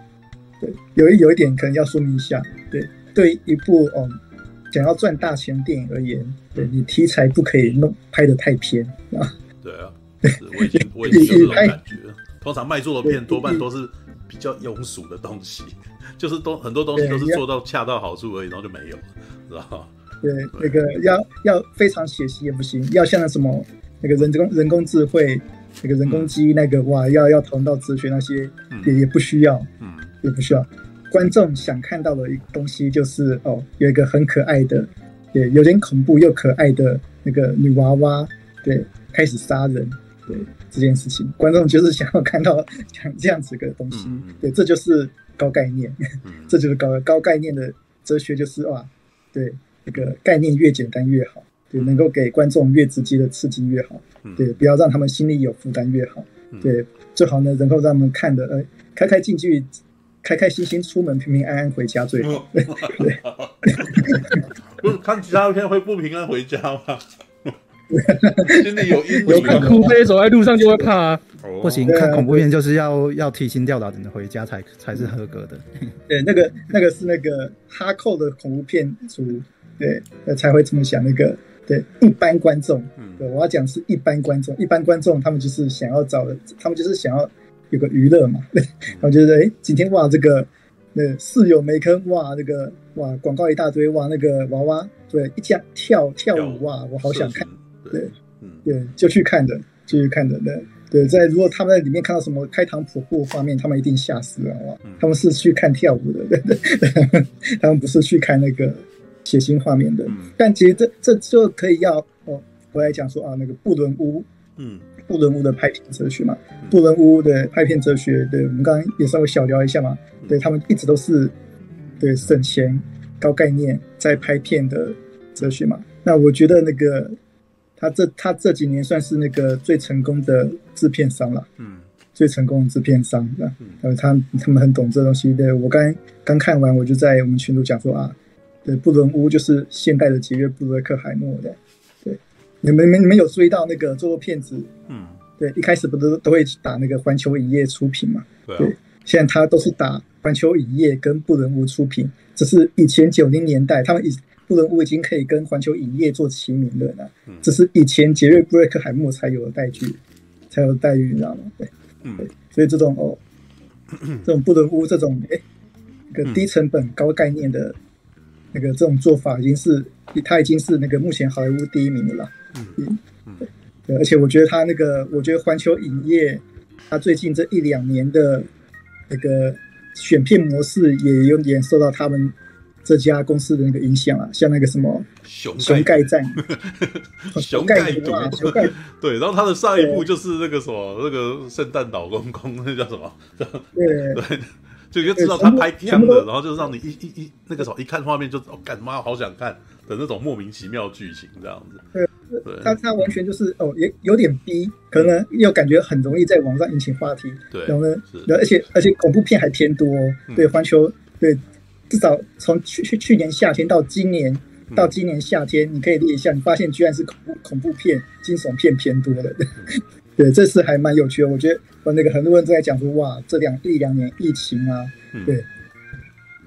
对，有一有一点可能要说明一下，对，对一部哦想要赚大钱电影而言，对你题材不可以弄拍的太偏啊。对啊，我已经我已经有这种 感觉了。通常卖座的片多半都是比较庸俗的东西，就是都很多东西都是做到恰到好处而已，然后就没有了，知道吗？对，那个要要非常血腥也不行，要像那什么那个人工人工智慧，那个人工机那个、嗯、哇，要要讨论到哲学那些也、嗯、也不需要，嗯，也不需要。观众想看到的一个东西就是哦，有一个很可爱的，对，有点恐怖又可爱的那个女娃娃，对，开始杀人，对这件事情，观众就是想要看到像这样子的东西，嗯、对，这就是高概念，嗯、这就是高高概念的哲学，就是哇，对。那个概念越简单越好，对，能够给观众越直接的刺激越好，对，不要让他们心里有负担越好，对，最好呢，能够让他们看的呃开开进去，开开心心出门，平平安安回家最好。对，不是看其他片会不平安回家吗？心里有阴影，有哭悲，走在路上就会怕啊。不行，看恐怖片就是要要提心吊胆的回家才才是合格的。对，那个那个是那个哈扣的恐怖片组。对，才会这么想。那个，对一般观众，对，我要讲是一般观众。一般观众他们就是想要找的，他们就是想要有个娱乐嘛。对，他们觉得，哎，今天哇，这个那室友没坑，哇，那个哇，广告一大堆，哇，那个娃娃，对，一家跳跳舞，哇，我好想看。对，嗯对，就去看的，就去看的。对，对，在如果他们在里面看到什么开膛破腹画面，他们一定吓死了。哇，他们是去看跳舞的，对对，他们不是去看那个。血腥画面的，但其实这这就可以要哦，我来讲说啊，那个布伦屋，嗯，布伦屋的拍片哲学嘛，布伦屋的拍片哲学，对，我们刚刚也稍微小聊一下嘛，对他们一直都是对省钱、高概念在拍片的哲学嘛。那我觉得那个他这他这几年算是那个最成功的制片商了，嗯，最成功的制片商，嗯，他他们很懂这东西。对，我刚刚看完，我就在我们群组讲说啊。对，布伦屋就是现代的杰约布鲁克海默的。对，你们没没有注意到那个做过片子？嗯，对，一开始不都都会打那个环球影业出品嘛？对，对，现在他都是打环球影业跟布伦屋出品。只是以前九零年代，他们以布伦屋已经可以跟环球影业做齐名了呢。嗯，这是以前杰瑞布瑞克海默才有的待遇，才有的待遇，你知道吗？对，嗯，对，所以这种哦，这种布伦屋这种哎，一个低成本高概念的。那个这种做法已经是，他已经是那个目前好莱坞第一名的了。嗯嗯，对，而且我觉得他那个，我觉得环球影业，他最近这一两年的那个选片模式也有点受到他们这家公司的那个影响啊，像那个什么熊盖战，熊盖毒，熊盖 对，然后他的上一部就是那个什么那个圣诞老公公，那叫什么？对对。就就知道他拍片的，然后就是让你一一一那个什么一看画面就哦，干妈好想看的那种莫名其妙剧情这样子。对，他他完全就是哦，也有点逼，可能又感觉很容易在网上引起话题。对，然后呢，而且而且恐怖片还偏多。对，环球对，至少从去去去年夏天到今年到今年夏天，你可以列一下，你发现居然是恐怖恐怖片、惊悚片偏多的。对，这次还蛮有趣的。我觉得，我那个很多人都在讲说，哇，这两一两年疫情啊，嗯、对，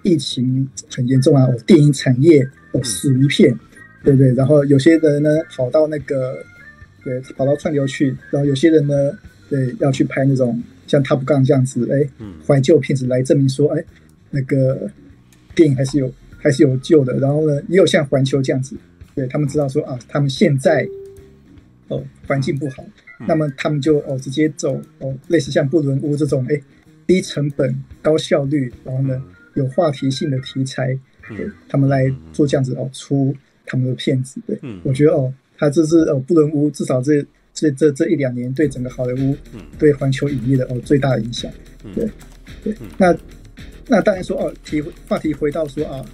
疫情很严重啊，哦，电影产业哦死一片，嗯、对不对？然后有些人呢跑到那个，对，跑到串流去，然后有些人呢，对，要去拍那种像 Top Gun 这样子，哎，怀旧片子来证明说，哎，那个电影还是有还是有救的。然后呢，也有像环球这样子，对他们知道说啊，他们现在哦环境不好。那么他们就哦直接走哦，类似像布伦屋这种哎低成本高效率，然后呢有话题性的题材，对，他们来做这样子哦，出他们的片子。对，我觉得哦，他这是哦，布伦屋至少这这这这一两年对整个好莱坞，对环球影业的哦最大的影响。对，对，那那当然说哦，提话题回到说啊，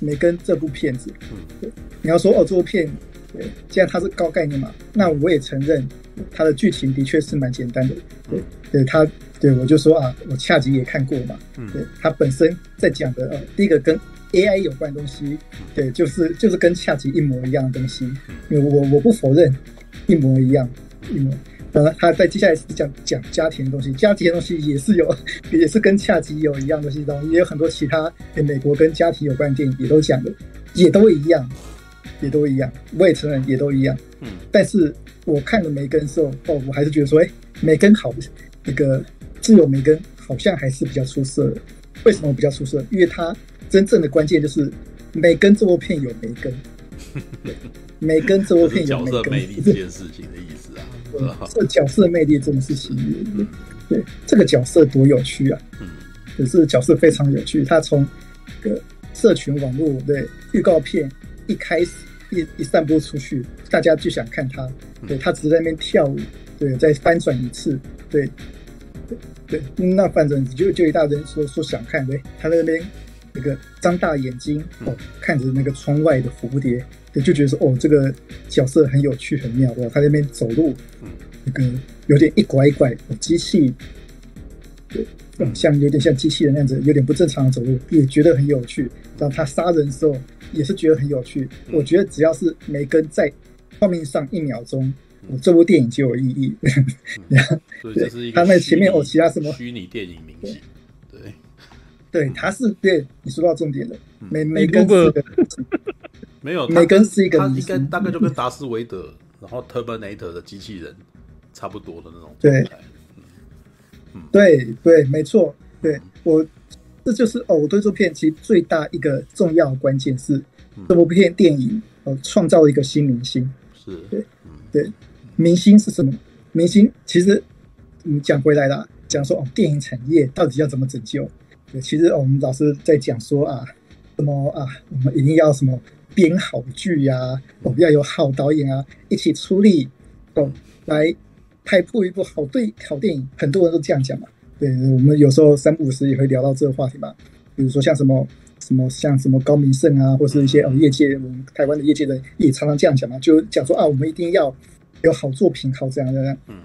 梅根这部片子，对，你要说哦，这部片。对，既然它是高概念嘛，那我也承认它的剧情的确是蛮简单的。对，对，它，对我就说啊，我下集也看过嘛。嗯，对，他本身在讲的呃，第一个跟 AI 有关的东西，对，就是就是跟下集一模一样的东西。因为我我不否认一模一样，一模。当然，他在接下来是讲讲家庭的东西，家庭的东西也是有，也是跟下集有一样的东西，也有很多其他跟美国跟家庭有关的电影也都讲的，也都一样。也都一样，我也承认也都一样。嗯，但是我看了梅根的时候，哦，我还是觉得说，哎、欸，梅根好，那个自由梅根好像还是比较出色的。为什么比较出色？因为他真正的关键就是梅根这部片有梅根，梅根这部片有梅根，魅力这件事情的意这角色魅力这件事情，对这个角色多有趣啊！嗯，可是角色非常有趣，他从个社群网络的预告片一开始。一一散播出去，大家就想看他，对，他只是在那边跳舞，对，再翻转一次，对，对，对，那反正就就一大人说说想看，对，他在那边那个张大眼睛哦，看着那个窗外的蝴蝶，对，就觉得说哦，这个角色很有趣很妙，对，他在那边走路，那个有点一拐一拐，机器，对，像有点像机器人那样子，有点不正常的走路，也觉得很有趣。然后他杀人的时候。也是觉得很有趣。我觉得只要是梅根在画面上一秒钟，我这部电影就有意义。所以这是一个他那前面哦，其他什么虚拟电影明星，对，对，他是对你说到重点了。梅梅根没有梅根是一个，他应该大概就跟达斯维德，然后 Terminator 的机器人差不多的那种。对，对对，没错，对我。这就是哦，我对这部片其实最大一个重要的关键是，这部片电影哦创造了一个新明星。是，对，对，明星是什么？明星其实嗯讲回来了，讲说哦，电影产业到底要怎么拯救？对，其实哦，我们老师在讲说啊，什么啊，我们一定要什么编好剧呀，哦，要有好导演啊，一起出力哦，来拍出一部好对好电影。很多人都这样讲嘛。对，我们有时候三不五时也会聊到这个话题嘛，比如说像什么什么像什么高明胜啊，或是一些哦业界，我们台湾的业界人也常常这样讲嘛，就讲说啊，我们一定要有好作品，好这样这样。嗯。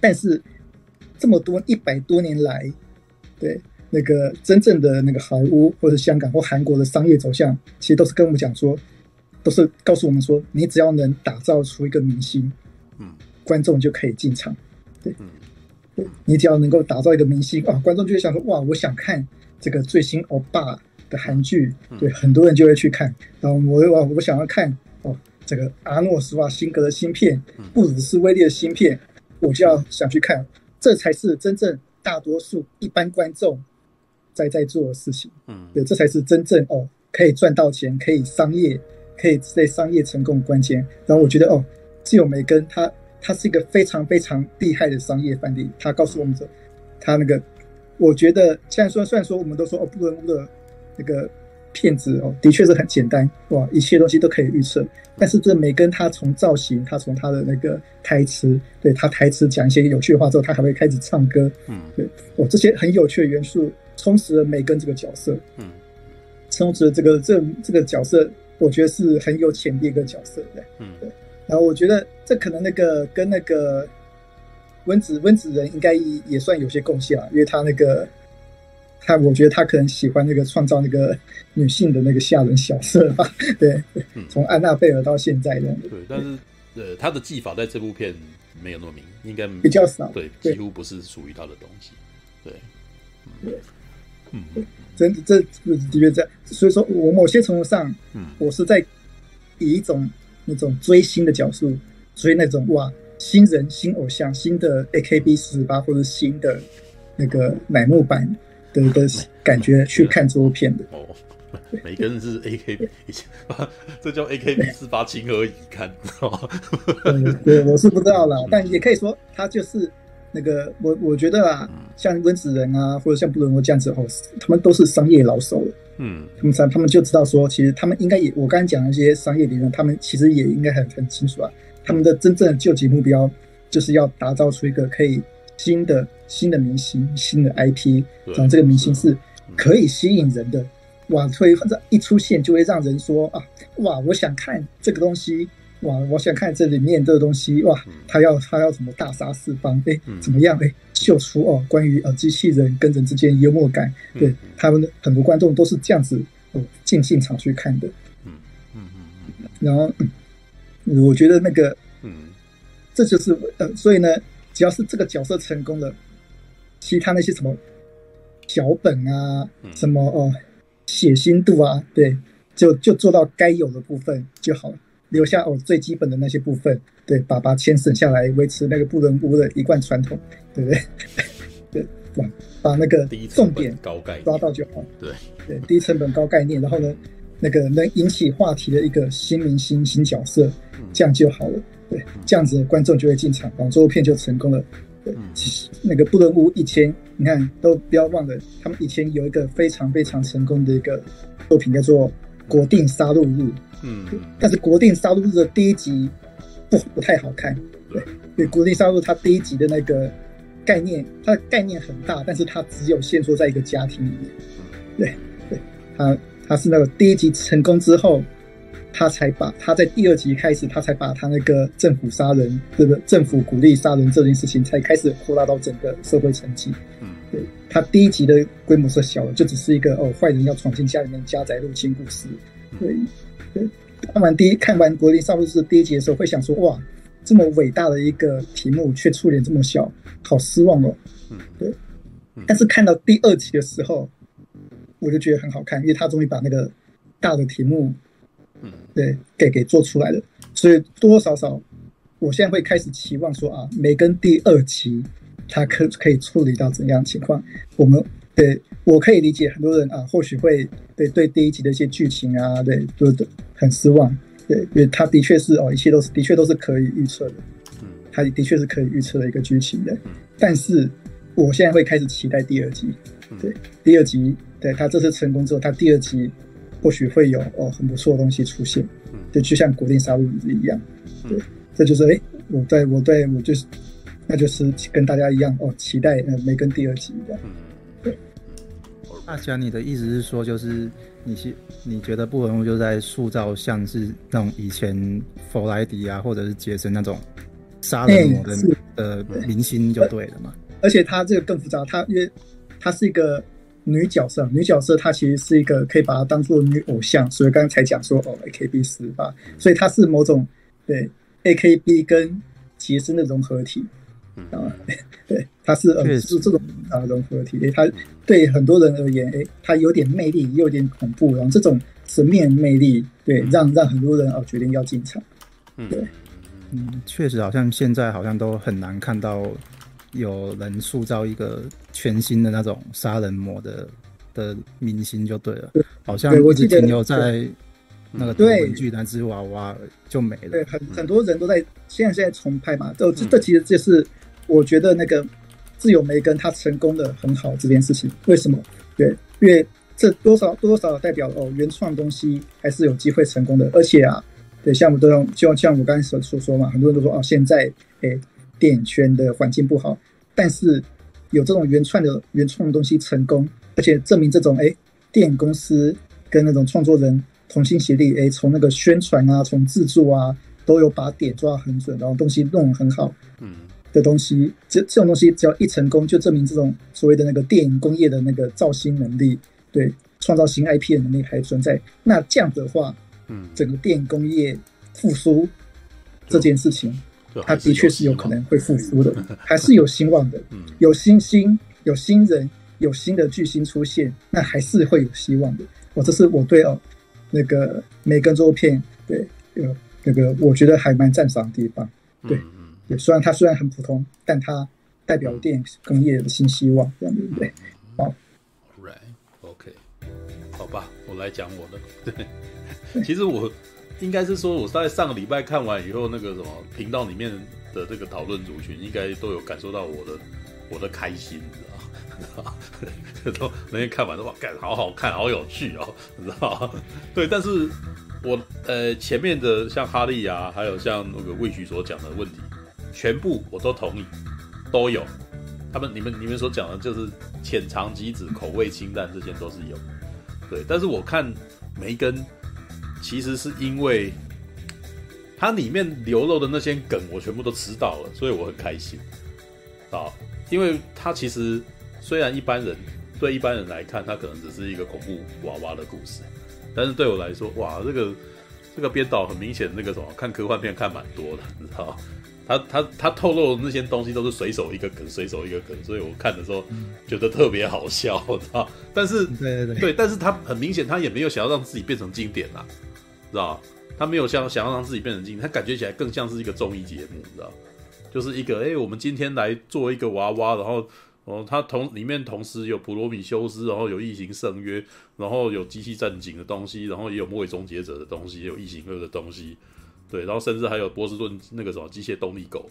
但是这么多一百多年来，对那个真正的那个好莱坞或者香港或韩国的商业走向，其实都是跟我们讲说，都是告诉我们说，你只要能打造出一个明星，嗯，观众就可以进场。对。嗯你只要能够打造一个明星啊，观众就会想说哇，我想看这个最新欧巴的韩剧，对，很多人就会去看。然后我哇，我想要看哦，这个阿诺斯瓦辛格的芯片，布鲁斯威利的芯片，我就要想去看。这才是真正大多数一般观众在在做的事情。嗯，对，这才是真正哦，可以赚到钱，可以商业，可以在商业成功的关键。然后我觉得哦，只有梅根他。他是一个非常非常厉害的商业范例。他告诉我们说，他那个，我觉得现在说，虽然说我们都说哦，不伦屋的那个片子哦，的确是很简单哇，一切东西都可以预测。但是这梅根他从造型，他从他的那个台词，对他台词讲一些有趣的话之后，他还会开始唱歌，嗯，对，我，这些很有趣的元素充实了梅根这个角色，嗯，充实了这个这这个角色，我觉得是很有潜力一个角色对，嗯，对。然后我觉得这可能那个跟那个温子温子仁应该也算有些贡献啊，因为他那个他，我觉得他可能喜欢那个创造那个女性的那个吓人小色吧。对，从安娜贝尔到现在的。对，但是呃，他的技法在这部片没有那么明，应该比较少。对，几乎不是属于他的东西。对，对，嗯，真这的确这样。所以说我某些程度上，嗯，我是在以一种。那种追星的角度，追那种哇，新人、新偶像、新的 AKB 四十八或者新的那个乃木坂的的感觉去看这部片的。哦，每个人是 AKB，这叫 AKB 四八情何以堪？对，我是不知道啦，但也可以说他就是那个我我觉得啊，像温子仁啊，或者像布伦诺这样子哦，他们都是商业老手了。嗯，他们他们就知道说，其实他们应该也，我刚才讲的一些商业理论，他们其实也应该很很清楚啊。他们的真正的救急目标，就是要打造出一个可以新的新的明星、新的 IP，然后这个明星是可以吸引人的，哇，会一出现就会让人说啊，哇，我想看这个东西。哇，我想看这里面这个东西哇，他要他要怎么大杀四方？哎，怎么样？哎，秀出哦，关于呃机器人跟人之间幽默感，对他们的很多观众都是这样子哦进现场去看的。嗯嗯嗯。然后，我觉得那个，嗯，这就是呃，所以呢，只要是这个角色成功了，其他那些什么脚本啊，什么哦血腥度啊，对，就就做到该有的部分就好了。留下哦最基本的那些部分，对，把把钱省下来，维持那个不伦屋的一贯传统，对不对？对，把把那个重点高概抓到就好。对对，低成本高概念，然后呢，那个能引起话题的一个新明星新角色，这样就好了。对，这样子观众就会进场，然后这部片就成功了。对，其实那个不伦屋以前，你看都不要忘了，他们以前有一个非常非常成功的一个作品叫做《国定杀戮日》。嗯，但是国定杀戮日的第一集不不太好看，对，对，国定杀戮它第一集的那个概念，它的概念很大，但是它只有限缩在一个家庭里面，对，对，它它是那个第一集成功之后，他才把他在第二集开始，他才把他那个政府杀人，这个？政府鼓励杀人这件事情才开始扩大到整个社会层级，嗯，对，他第一集的规模是小的，就只是一个哦，坏人要闯进家里面，家宅入侵故事，对。看完第一看完《国林杀戮日》第一集的时候，会想说：哇，这么伟大的一个题目，却触点这么小，好失望哦。嗯，对。但是看到第二集的时候，我就觉得很好看，因为他终于把那个大的题目，嗯，对，给给做出来了。所以多多少少，我现在会开始期望说啊，梅根第二集他可可以处理到怎样情况？我们。对，我可以理解很多人啊，或许会对对第一集的一些剧情啊，对，都都很失望。对，因为他的确是哦，一切都是的确都是可以预测的。嗯，他的确是可以预测的一个剧情的。嗯，但是我现在会开始期待第二集。对，第二集，对他这次成功之后，他第二集或许会有哦很不错的东西出现。嗯，就就像国定杀戮日一样。对，这就是哎，我对我对我就是，那就是跟大家一样哦，期待呃梅根第二集这样。对大家，你的意思是说，就是你是你觉得不伦屋就在塑造像是那种以前弗莱迪啊，或者是杰森那种杀人魔的、欸、的明星就对了嘛？而且他这个更复杂，他因为他是一个女角色，女角色她其实是一个可以把她当做女偶像，所以刚才讲说哦，AKB 四八，所以她是某种对 AKB 跟杰森的融合体。啊，对，她是呃是这种啊融合体，他对很多人而言，哎，她有点魅力，又有点恐怖，然后这种神秘魅力，对，让让很多人哦决定要进场。嗯，对，嗯，确实好像现在好像都很难看到有人塑造一个全新的那种杀人魔的的明星就对了，好像一直停留在那个文具那只娃娃就没了。对，很很多人都在现在现在重拍嘛，这这其实就是。我觉得那个自由梅根他成功的很好这件事情，为什么？对，因为这多少多少代表哦，原创东西还是有机会成功的。而且啊，对，像我们都用，就像我刚才所说说嘛，很多人都说哦，现在诶电影圈的环境不好，但是有这种原创的原创的东西成功，而且证明这种诶电影公司跟那种创作人同心协力，诶从那个宣传啊，从制作啊，都有把点抓得很准，然后东西弄得很好，嗯。的东西，这这种东西只要一成功，就证明这种所谓的那个电影工业的那个造星能力，对，创造新 IP 的能力还存在。那这样的话，嗯，整个电影工业复苏这件事情，它的确是有可能会复苏的，还是有希望的。有新星，有新人，有新的巨星出现，那还是会有希望的。我这是我对哦，那个梅根周片，对，有那个我觉得还蛮赞赏的地方，对对。虽然它虽然很普通，但它代表电影工业的新希望，这样对不对？好，Right，OK，好吧，我来讲我的。对，其实我应该是说，我在上个礼拜看完以后，那个什么频道里面的这个讨论族群，应该都有感受到我的我的开心，你知道吗？你知道？那天看完都哇，感好好看，好有趣哦，你知道？对，但是我呃前面的像哈利啊，还有像那个魏徐所讲的问题，全部我都同意，都有。他们你们你们所讲的就是浅尝即止，口味清淡，这些都是有。对，但是我看梅根，其实是因为它里面流露的那些梗，我全部都吃到了，所以我很开心啊。因为它其实虽然一般人对一般人来看，它可能只是一个恐怖娃娃的故事，但是对我来说，哇，这个这个编导很明显那个什么，看科幻片看蛮多的，你知道。他他他透露的那些东西都是随手一个梗，随手一个梗，所以我看的时候觉得特别好笑，知道？但是对对对，对，但是他很明显，他也没有想要让自己变成经典啦，知道？他没有像想要让自己变成经典，他感觉起来更像是一个综艺节目，你知道？就是一个哎、我们今天来做一个娃娃，然后哦，他同里面同时有普罗米修斯，然后有异形圣约，然后有机器战警的东西，然后也有末位终结者的东西，也有异形二的东西。对，然后甚至还有波士顿那个什么机械动力狗，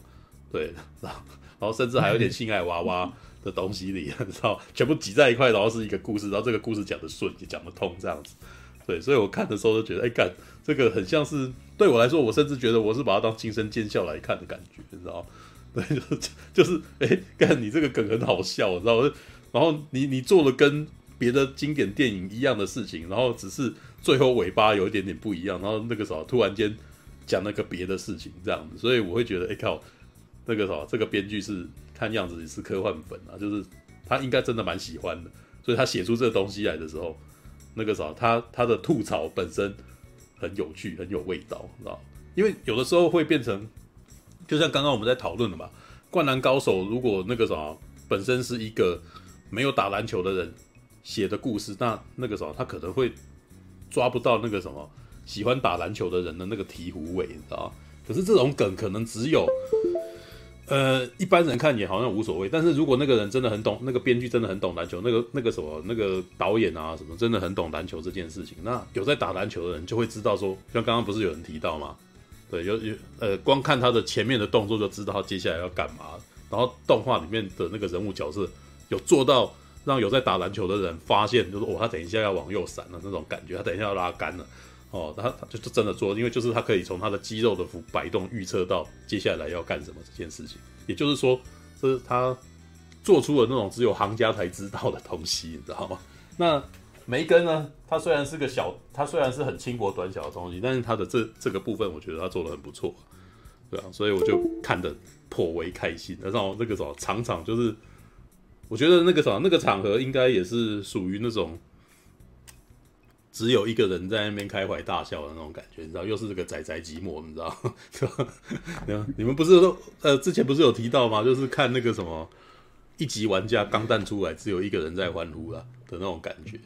对，然后然后甚至还有点性爱娃娃的东西里，你知道，全部挤在一块，然后是一个故事，然后这个故事讲得顺，也讲得通，这样子。对，所以我看的时候就觉得，哎，干，这个很像是对我来说，我甚至觉得我是把它当亲身见笑来看的感觉，你知道？对，就是就是，哎，干，你这个梗很好笑，你知道？然后你你做了跟别的经典电影一样的事情，然后只是最后尾巴有一点点不一样，然后那个时候突然间。讲那个别的事情这样子，所以我会觉得，哎、靠，那个什么，这个编剧是看样子也是科幻粉啊，就是他应该真的蛮喜欢的，所以他写出这个东西来的时候，那个啥，他他的吐槽本身很有趣，很有味道，知道？因为有的时候会变成，就像刚刚我们在讨论的嘛，《灌篮高手》如果那个啥本身是一个没有打篮球的人写的故事，那那个啥他可能会抓不到那个什么。喜欢打篮球的人的那个醍醐味，你知道？可是这种梗可能只有，呃，一般人看也好像无所谓。但是如果那个人真的很懂，那个编剧真的很懂篮球，那个那个什么那个导演啊什么真的很懂篮球这件事情，那有在打篮球的人就会知道说，像刚刚不是有人提到吗？对，有有呃，光看他的前面的动作就知道他接下来要干嘛。然后动画里面的那个人物角色有做到让有在打篮球的人发现，就是哦，他等一下要往右闪了那种感觉，他等一下要拉杆了。哦，他他就是真的做，因为就是他可以从他的肌肉的浮摆动预测到接下来要干什么这件事情。也就是说，这是他做出了那种只有行家才知道的东西，你知道吗？那梅根呢？他虽然是个小，他虽然是很轻薄短小的东西，但是他的这这个部分，我觉得他做得很不错，对啊，所以我就看得颇为开心。然后那个什么场场就是，我觉得那个什么那个场合应该也是属于那种。只有一个人在那边开怀大笑的那种感觉，你知道，又是这个宅宅寂寞，你知道，是吧？你们不是都呃之前不是有提到吗？就是看那个什么一级玩家钢弹出来，只有一个人在欢呼了的那种感觉，知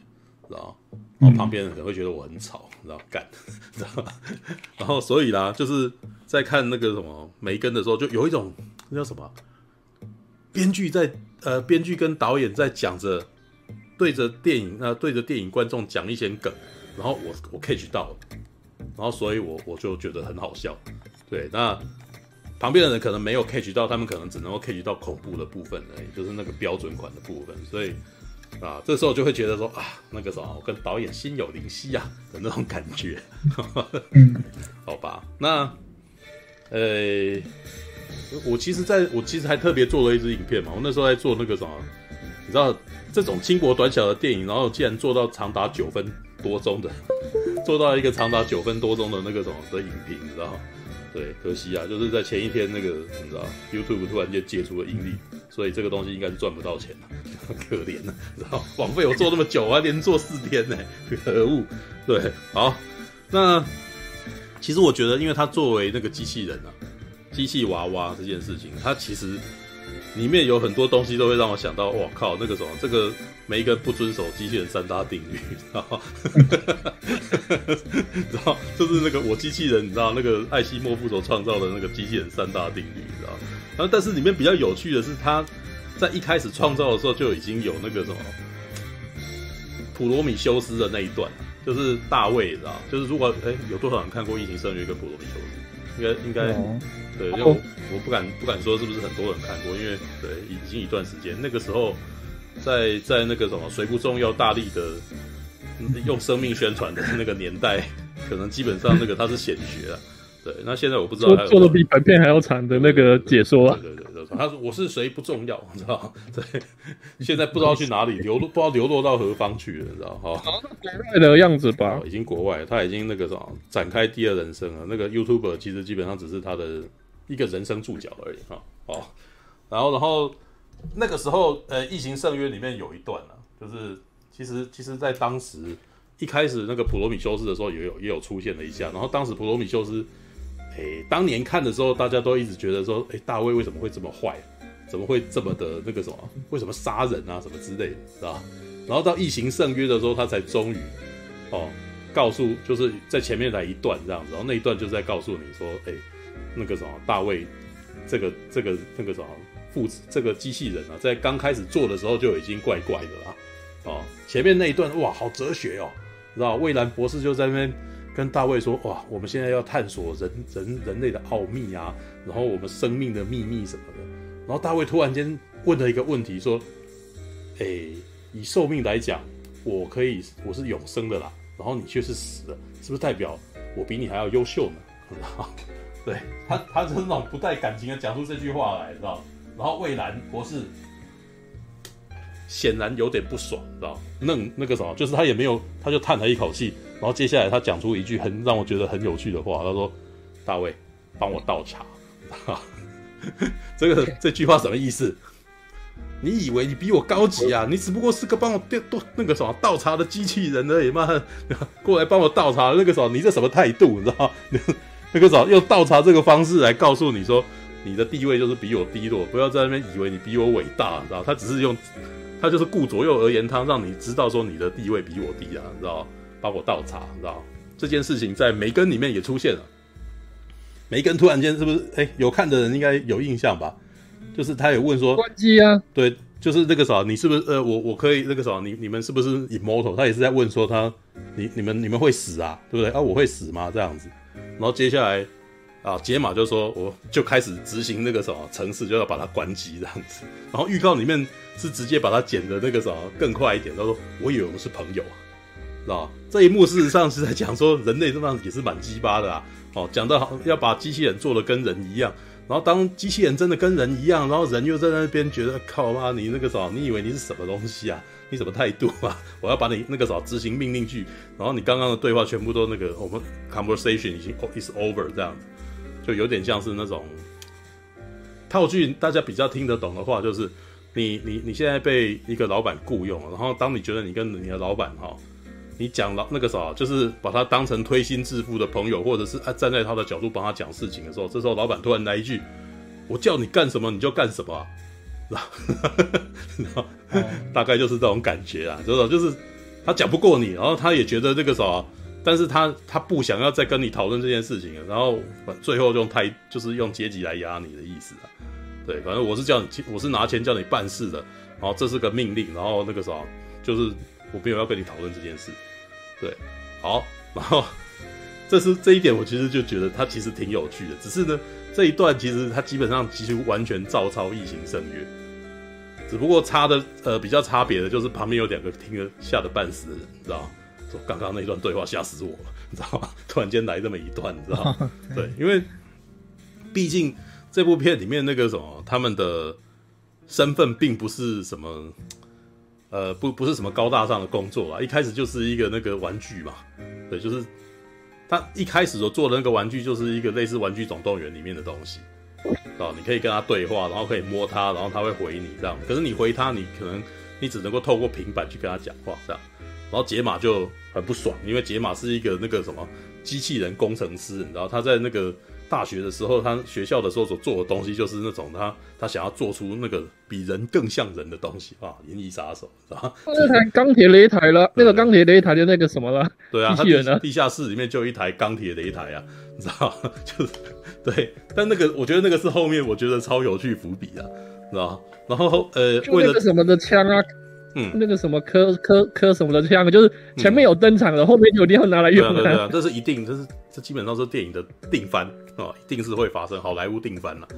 道？然后旁边人可能会觉得我很吵，知道？干，知道？然后所以啦，就是在看那个什么梅根的时候，就有一种那叫什么编剧在呃编剧跟导演在讲着。对着电影，那、呃、对着电影观众讲一些梗，然后我我 catch 到了，然后所以我我就觉得很好笑。对，那旁边的人可能没有 catch 到，他们可能只能够 catch 到恐怖的部分而已，就是那个标准款的部分。所以啊，这时候就会觉得说啊，那个什么，我跟导演心有灵犀啊的那种感觉。好吧，那呃，我其实在我其实还特别做了一支影片嘛，我那时候在做那个什么，你知道。这种轻薄短小的电影，然后竟然做到长达九分多钟的，做到一个长达九分多钟的那个什么的影评，你知道？对，可惜啊，就是在前一天那个，你知道，YouTube 突然间解除了盈利，所以这个东西应该是赚不到钱的，可怜了，你知道？枉费我做那么久啊，连做四天呢，可恶！对，好，那其实我觉得，因为它作为那个机器人啊，机器娃娃这件事情，它其实。里面有很多东西都会让我想到，哇靠，那个什么，这个每一个不遵守机器人三大定律，知道知道，就是那个我机器人，你知道那个艾希莫夫所创造的那个机器人三大定律，你知道？然后，但是里面比较有趣的是，他在一开始创造的时候就已经有那个什么普罗米修斯的那一段，就是大卫，你知道？就是如果哎，有多少人看过《异形圣约》跟《普罗米修斯》？应该应该。嗯对，因为我我不敢不敢说是不是很多人看过，因为对已经一段时间，那个时候在在那个什么谁不重要大力的 用生命宣传的那个年代，可能基本上那个他是显学啊。对，那现在我不知道做的比本片还要长的那个解说啊。对对对，他说我是谁不重要，你知道？对，现在不知道去哪里流落，不知道流落到何方去了，你知道？哈，国外的样子吧，已经国外，他已经那个什么展开第二人生了。那个 YouTuber 其实基本上只是他的一个人生注脚而已哈。哦，然后然后那个时候，呃，《异形圣约》里面有一段啊，就是其实其实在当时一开始那个普罗米修斯的时候，也有也有出现了一下，然后当时普罗米修斯。诶、欸，当年看的时候，大家都一直觉得说，诶、欸，大卫为什么会这么坏？怎么会这么的那个什么？为什么杀人啊？什么之类的，是吧？然后到异形圣约的时候，他才终于哦，告诉就是在前面来一段这样子，然后那一段就是在告诉你说，诶、欸，那个什么大卫，这个这个那个什么父子这个机器人啊，在刚开始做的时候就已经怪怪的啦。哦，前面那一段哇，好哲学哦，知道蔚蓝博士就在那边。跟大卫说：“哇，我们现在要探索人人人类的奥秘啊，然后我们生命的秘密什么的。”然后大卫突然间问了一个问题，说：“哎，以寿命来讲，我可以我是永生的啦，然后你却是死的，是不是代表我比你还要优秀呢？”对他，他就是那种不带感情的讲出这句话来，知道？然后魏兰博士显然有点不爽，知道？那那个什么，就是他也没有，他就叹了一口气。然后接下来他讲出一句很让我觉得很有趣的话，他说：“大卫，帮我倒茶。”哈，这个这句话什么意思？你以为你比我高级啊？你只不过是个帮我倒那个什么倒茶的机器人而已嘛！过来帮我倒茶，那个时候你这什么态度？你知道？那个时候用倒茶这个方式来告诉你说，你的地位就是比我低落，不要在那边以为你比我伟大，你知道？他只是用他就是顾左右而言他，让你知道说你的地位比我低啊，你知道？帮我倒茶，你知道这件事情在梅根里面也出现了。梅根突然间是不是？哎、欸，有看的人应该有印象吧？就是他也问说，关机啊？对，就是那个啥，你是不是？呃，我我可以那个啥，你你们是不是 immortal？他也是在问说他，你你们你们会死啊？对不对？啊，我会死吗？这样子。然后接下来啊，解码就说，我就开始执行那个什么程式，就要把它关机这样子。然后预告里面是直接把它剪的那个什么更快一点。他说，我以为我们是朋友啊。知道这一幕事实上是在讲说人类这样也是蛮鸡巴的啊！哦，讲的好要把机器人做的跟人一样，然后当机器人真的跟人一样，然后人又在那边觉得靠妈，你那个什么，你以为你是什么东西啊？你什么态度啊？我要把你那个啥执行命令去，然后你刚刚的对话全部都那个我们 conversation 已经 is over 这样，就有点像是那种套句大家比较听得懂的话，就是你你你现在被一个老板雇佣，然后当你觉得你跟你的老板哈。你讲了那个啥，就是把他当成推心置腹的朋友，或者是啊站在他的角度帮他讲事情的时候，这时候老板突然来一句：“我叫你干什么你就干什么啊。”然后 大概就是这种感觉啊，就是就是他讲不过你，然后他也觉得这个啥，但是他他不想要再跟你讨论这件事情，然后最后用太就是用阶级来压你的意思啊。对，反正我是叫你，我是拿钱叫你办事的，然后这是个命令，然后那个啥就是。我没有要跟你讨论这件事，对，好，然后 这是这一点，我其实就觉得它其实挺有趣的。只是呢，这一段其实它基本上几乎完全照抄《异形圣约》，只不过差的呃比较差别的就是旁边有两个听了吓得半死的人，你知道吗？说刚刚那一段对话吓死我了，你知道吗？突然间来这么一段，你知道吗？对，因为毕竟这部片里面那个什么，他们的身份并不是什么。呃，不，不是什么高大上的工作啦，一开始就是一个那个玩具嘛，对，就是他一开始所做的那个玩具，就是一个类似《玩具总动员》里面的东西，哦，你可以跟他对话，然后可以摸他，然后他会回你这样，可是你回他，你可能你只能够透过平板去跟他讲话这样，然后解码就很不爽，因为解码是一个那个什么机器人工程师，你知道他在那个。大学的时候，他学校的时候所做的东西就是那种他他想要做出那个比人更像人的东西啊，银翼杀手是吧？那台钢铁擂台了，那个钢铁擂台的那个什么了？对啊，机器人呢？地下室里面就有一台钢铁擂台啊，你知道 就是对，但那个我觉得那个是后面我觉得超有趣伏笔啊，知道然后呃，为了什么的枪啊？嗯，那个什么科科科什么的枪，就是前面有登场的，嗯、后面就一定要拿来用的。对啊，对啊，这是一定，这是这基本上是电影的定番啊，一定是会发生好莱坞定番了。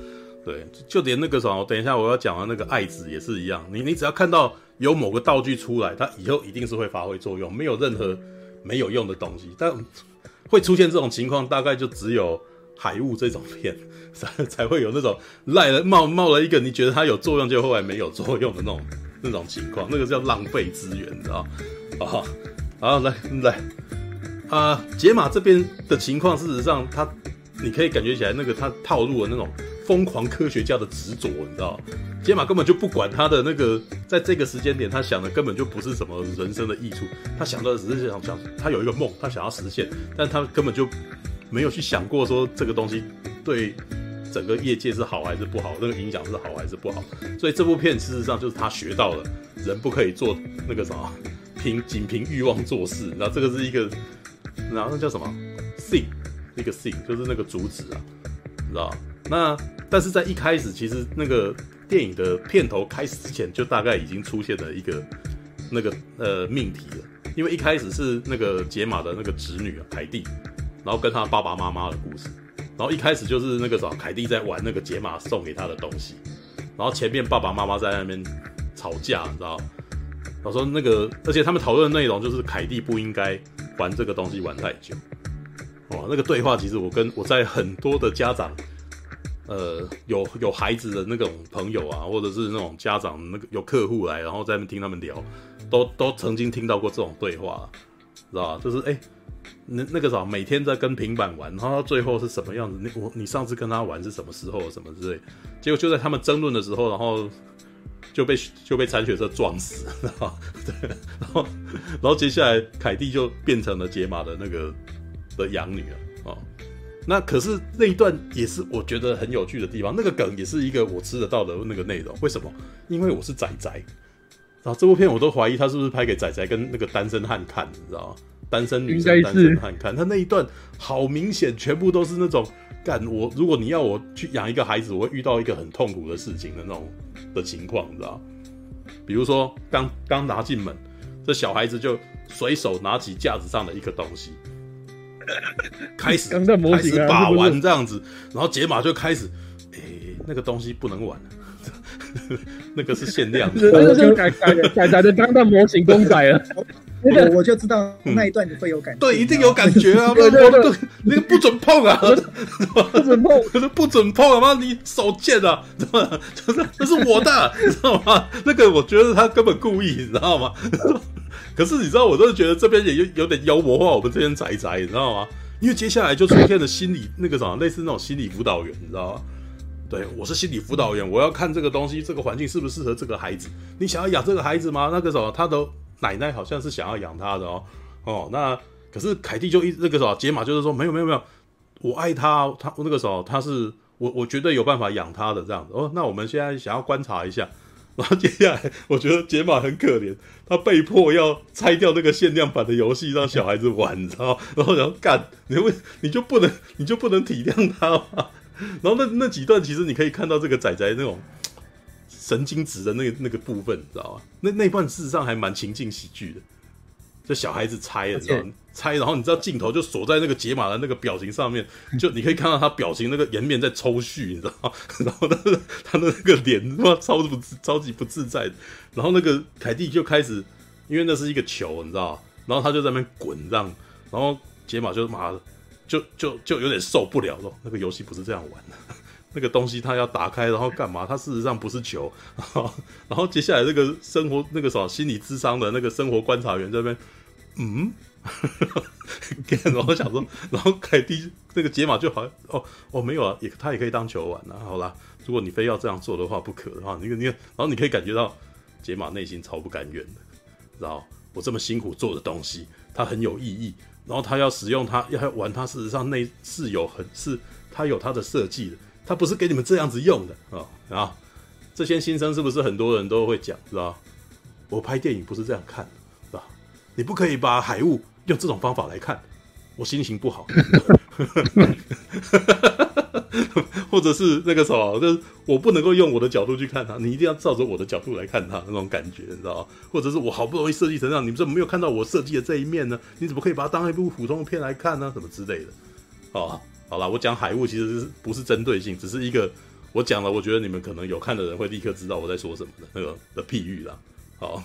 对，就连那个什么，等一下我要讲的那个爱子也是一样。你你只要看到有某个道具出来，它以后一定是会发挥作用，没有任何没有用的东西。但会出现这种情况，大概就只有海雾这种片才才会有那种赖了冒冒了一个，你觉得它有作用，就后来没有作用的那种那种情况，那个叫浪费资源，你知道？好，好，来来，啊、呃，解码这边的情况，事实上它。你可以感觉起来，那个他套路了那种疯狂科学家的执着，你知道？杰玛根本就不管他的那个，在这个时间点，他想的根本就不是什么人生的益处，他想的只是想想，他有一个梦，他想要实现，但他根本就没有去想过说这个东西对整个业界是好还是不好，那个影响是好还是不好。所以这部片事实上就是他学到了人不可以做那个什么凭仅凭欲望做事，然后这个是一个，然后那叫什么？C 那个 thing 就是那个主旨啊，你知道？那但是在一开始，其实那个电影的片头开始之前，就大概已经出现了一个那个呃命题了。因为一开始是那个杰玛的那个侄女啊，凯蒂，然后跟他爸爸妈妈的故事。然后一开始就是那个啥，凯蒂在玩那个杰玛送给他的东西。然后前面爸爸妈妈在那边吵架，你知道？我说那个，而且他们讨论的内容就是凯蒂不应该玩这个东西玩太久。哇，那个对话其实我跟我在很多的家长，呃，有有孩子的那种朋友啊，或者是那种家长，那个有客户来，然后在那边听他们聊，都都曾经听到过这种对话，知道吧？就是哎、那那个啥，每天在跟平板玩，然后到最后是什么样子？你我你上次跟他玩是什么时候？什么之类？结果就在他们争论的时候，然后就被就被残血车撞死，然后然后接下来凯蒂就变成了解码的那个。的养女啊，哦，那可是那一段也是我觉得很有趣的地方，那个梗也是一个我吃得到的那个内容。为什么？因为我是仔仔，然后这部片我都怀疑他是不是拍给仔仔跟那个单身汉看，你知道吗？单身女生、单身汉看，他那一段好明显，全部都是那种干我。如果你要我去养一个孩子，我会遇到一个很痛苦的事情的那种的情况，你知道？比如说刚刚拿进门，这小孩子就随手拿起架子上的一个东西。开始开始把玩这样子，然后解码就开始，哎、欸，那个东西不能玩了，那个是限量的，那个就改改改改的当当模型公仔了。那个我就知道那一段你会有感觉，对，一定有感觉啊！对对对，那个不准碰啊，不准碰，不准碰啊！妈，你手贱啊，知道吗？就是那是我的，你知道吗？那个我觉得他根本故意，你知道吗？可是你知道，我真的觉得这边也有有点妖魔化我们这边宅宅，你知道吗？因为接下来就出现了心理那个什么，类似那种心理辅导员，你知道吗？对，我是心理辅导员，我要看这个东西，这个环境适不适合这个孩子？你想要养这个孩子吗？那个什么，他的奶奶好像是想要养他的哦。哦，那可是凯蒂就一那个什么解码就是说没有没有没有，我爱他，他那个时候他是我我绝对有办法养他的这样子。哦，那我们现在想要观察一下。然后接下来，我觉得解码很可怜，他被迫要拆掉那个限量版的游戏，让小孩子玩，你知道？然后然后干，你为你就不能你就不能体谅他吗？然后那那几段其实你可以看到这个仔仔那种神经质的那个那个部分，你知道吗？那那段事实上还蛮情境喜剧的。这小孩子猜了，知道猜，然后你知道镜头就锁在那个解码的那个表情上面，就你可以看到他表情那个颜面在抽搐，你知道吗？然后他的他的那个脸他妈超不超级不自在，然后那个凯蒂就开始，因为那是一个球，你知道？然后他就在那边滚这样，然后解码就妈的就就就有点受不了了，那个游戏不是这样玩的，那个东西他要打开，然后干嘛？他事实上不是球，然后，接下来那个生活那个什么心理智商的那个生活观察员这边。嗯，然后想说，然后凯蒂那个解码就好哦哦没有啊，也他也可以当球玩啊。好啦，如果你非要这样做的话，不可的话，你你然后你可以感觉到解码内心超不甘愿的，然后我这么辛苦做的东西，它很有意义，然后他要使用它，要玩它，事实上内是有很是它有它的设计的，它不是给你们这样子用的啊啊！这些新生是不是很多人都会讲，是吧？我拍电影不是这样看。你不可以把海雾用这种方法来看，我心情不好，或者是那个什么，就是我不能够用我的角度去看它，你一定要照着我的角度来看它那种感觉，你知道吗？或者是我好不容易设计成这样，你怎么没有看到我设计的这一面呢？你怎么可以把它当一部普通的片来看呢？什么之类的？哦，好了，我讲海雾其实是不是针对性，只是一个。我讲了，我觉得你们可能有看的人会立刻知道我在说什么的那个的譬喻啦。好，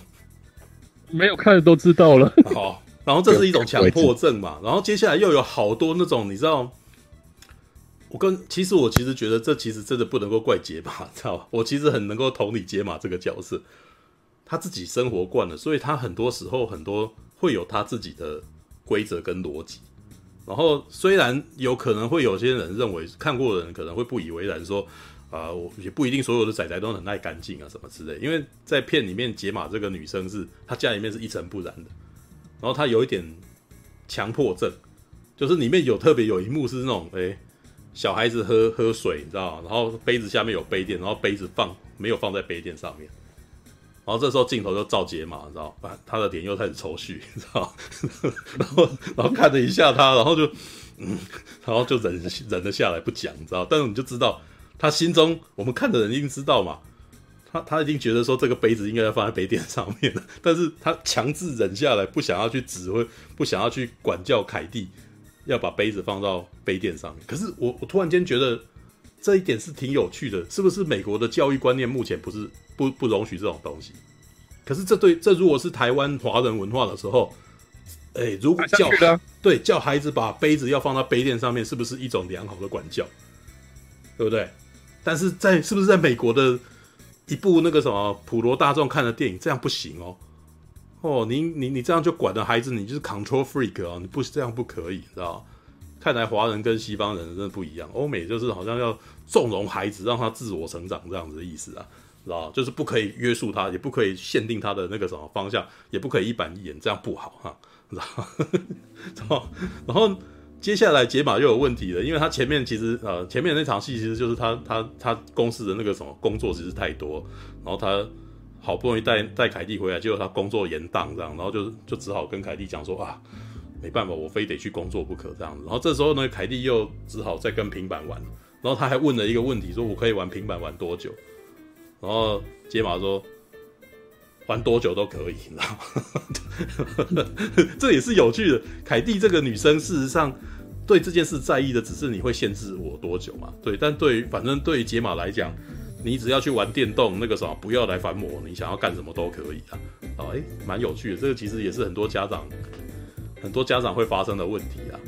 没有看的都知道了。好，然后这是一种强迫症嘛，然后接下来又有好多那种你知道。我跟其实我其实觉得这其实真的不能够怪解码，知道吧？我其实很能够同理解码这个角色，他自己生活惯了，所以他很多时候很多会有他自己的规则跟逻辑。然后虽然有可能会有些人认为看过的人可能会不以为然，说啊，我也不一定所有的仔仔都很爱干净啊什么之类。因为在片里面解码这个女生是她家里面是一尘不染的，然后她有一点强迫症，就是里面有特别有一幕是那种诶。小孩子喝喝水，你知道？然后杯子下面有杯垫，然后杯子放没有放在杯垫上面。然后这时候镜头就照解码，你知道吧？他的脸又开始抽搐，你知道 然后然后看了一下他，然后就嗯，然后就忍忍了下来不讲，你知道？但是你就知道他心中，我们看的人一定知道嘛。他他一定觉得说这个杯子应该要放在杯垫上面的，但是他强制忍下来，不想要去指挥，不想要去管教凯蒂。要把杯子放到杯垫上面，可是我我突然间觉得这一点是挺有趣的，是不是？美国的教育观念目前不是不不容许这种东西，可是这对这如果是台湾华人文化的时候，哎、欸，如果叫对叫孩子把杯子要放到杯垫上面，是不是一种良好的管教？对不对？但是在是不是在美国的一部那个什么普罗大众看的电影，这样不行哦。哦，你你你这样就管着孩子，你就是 control freak 啊！你不这样不可以，知道？看来华人跟西方人真的不一样。欧美就是好像要纵容孩子，让他自我成长这样子的意思啊，知道？就是不可以约束他，也不可以限定他的那个什么方向，也不可以一板一眼，这样不好哈，知道？然后接下来解码又有问题了，因为他前面其实呃前面那场戏其实就是他他他公司的那个什么工作其实太多，然后他。好不容易带带凯蒂回来，结果他工作延宕这样，然后就就只好跟凯蒂讲说啊，没办法，我非得去工作不可这样子。然后这时候呢，凯蒂又只好再跟平板玩，然后他还问了一个问题，说我可以玩平板玩多久？然后解码说玩多久都可以，你知道吗？这也是有趣的。凯蒂这个女生事实上对这件事在意的只是你会限制我多久嘛？对，但对于反正对于解码来讲。你只要去玩电动，那个什么，不要来烦我。你想要干什么都可以啊。啊，哎、欸，蛮有趣的。这个其实也是很多家长，很多家长会发生的问题啊。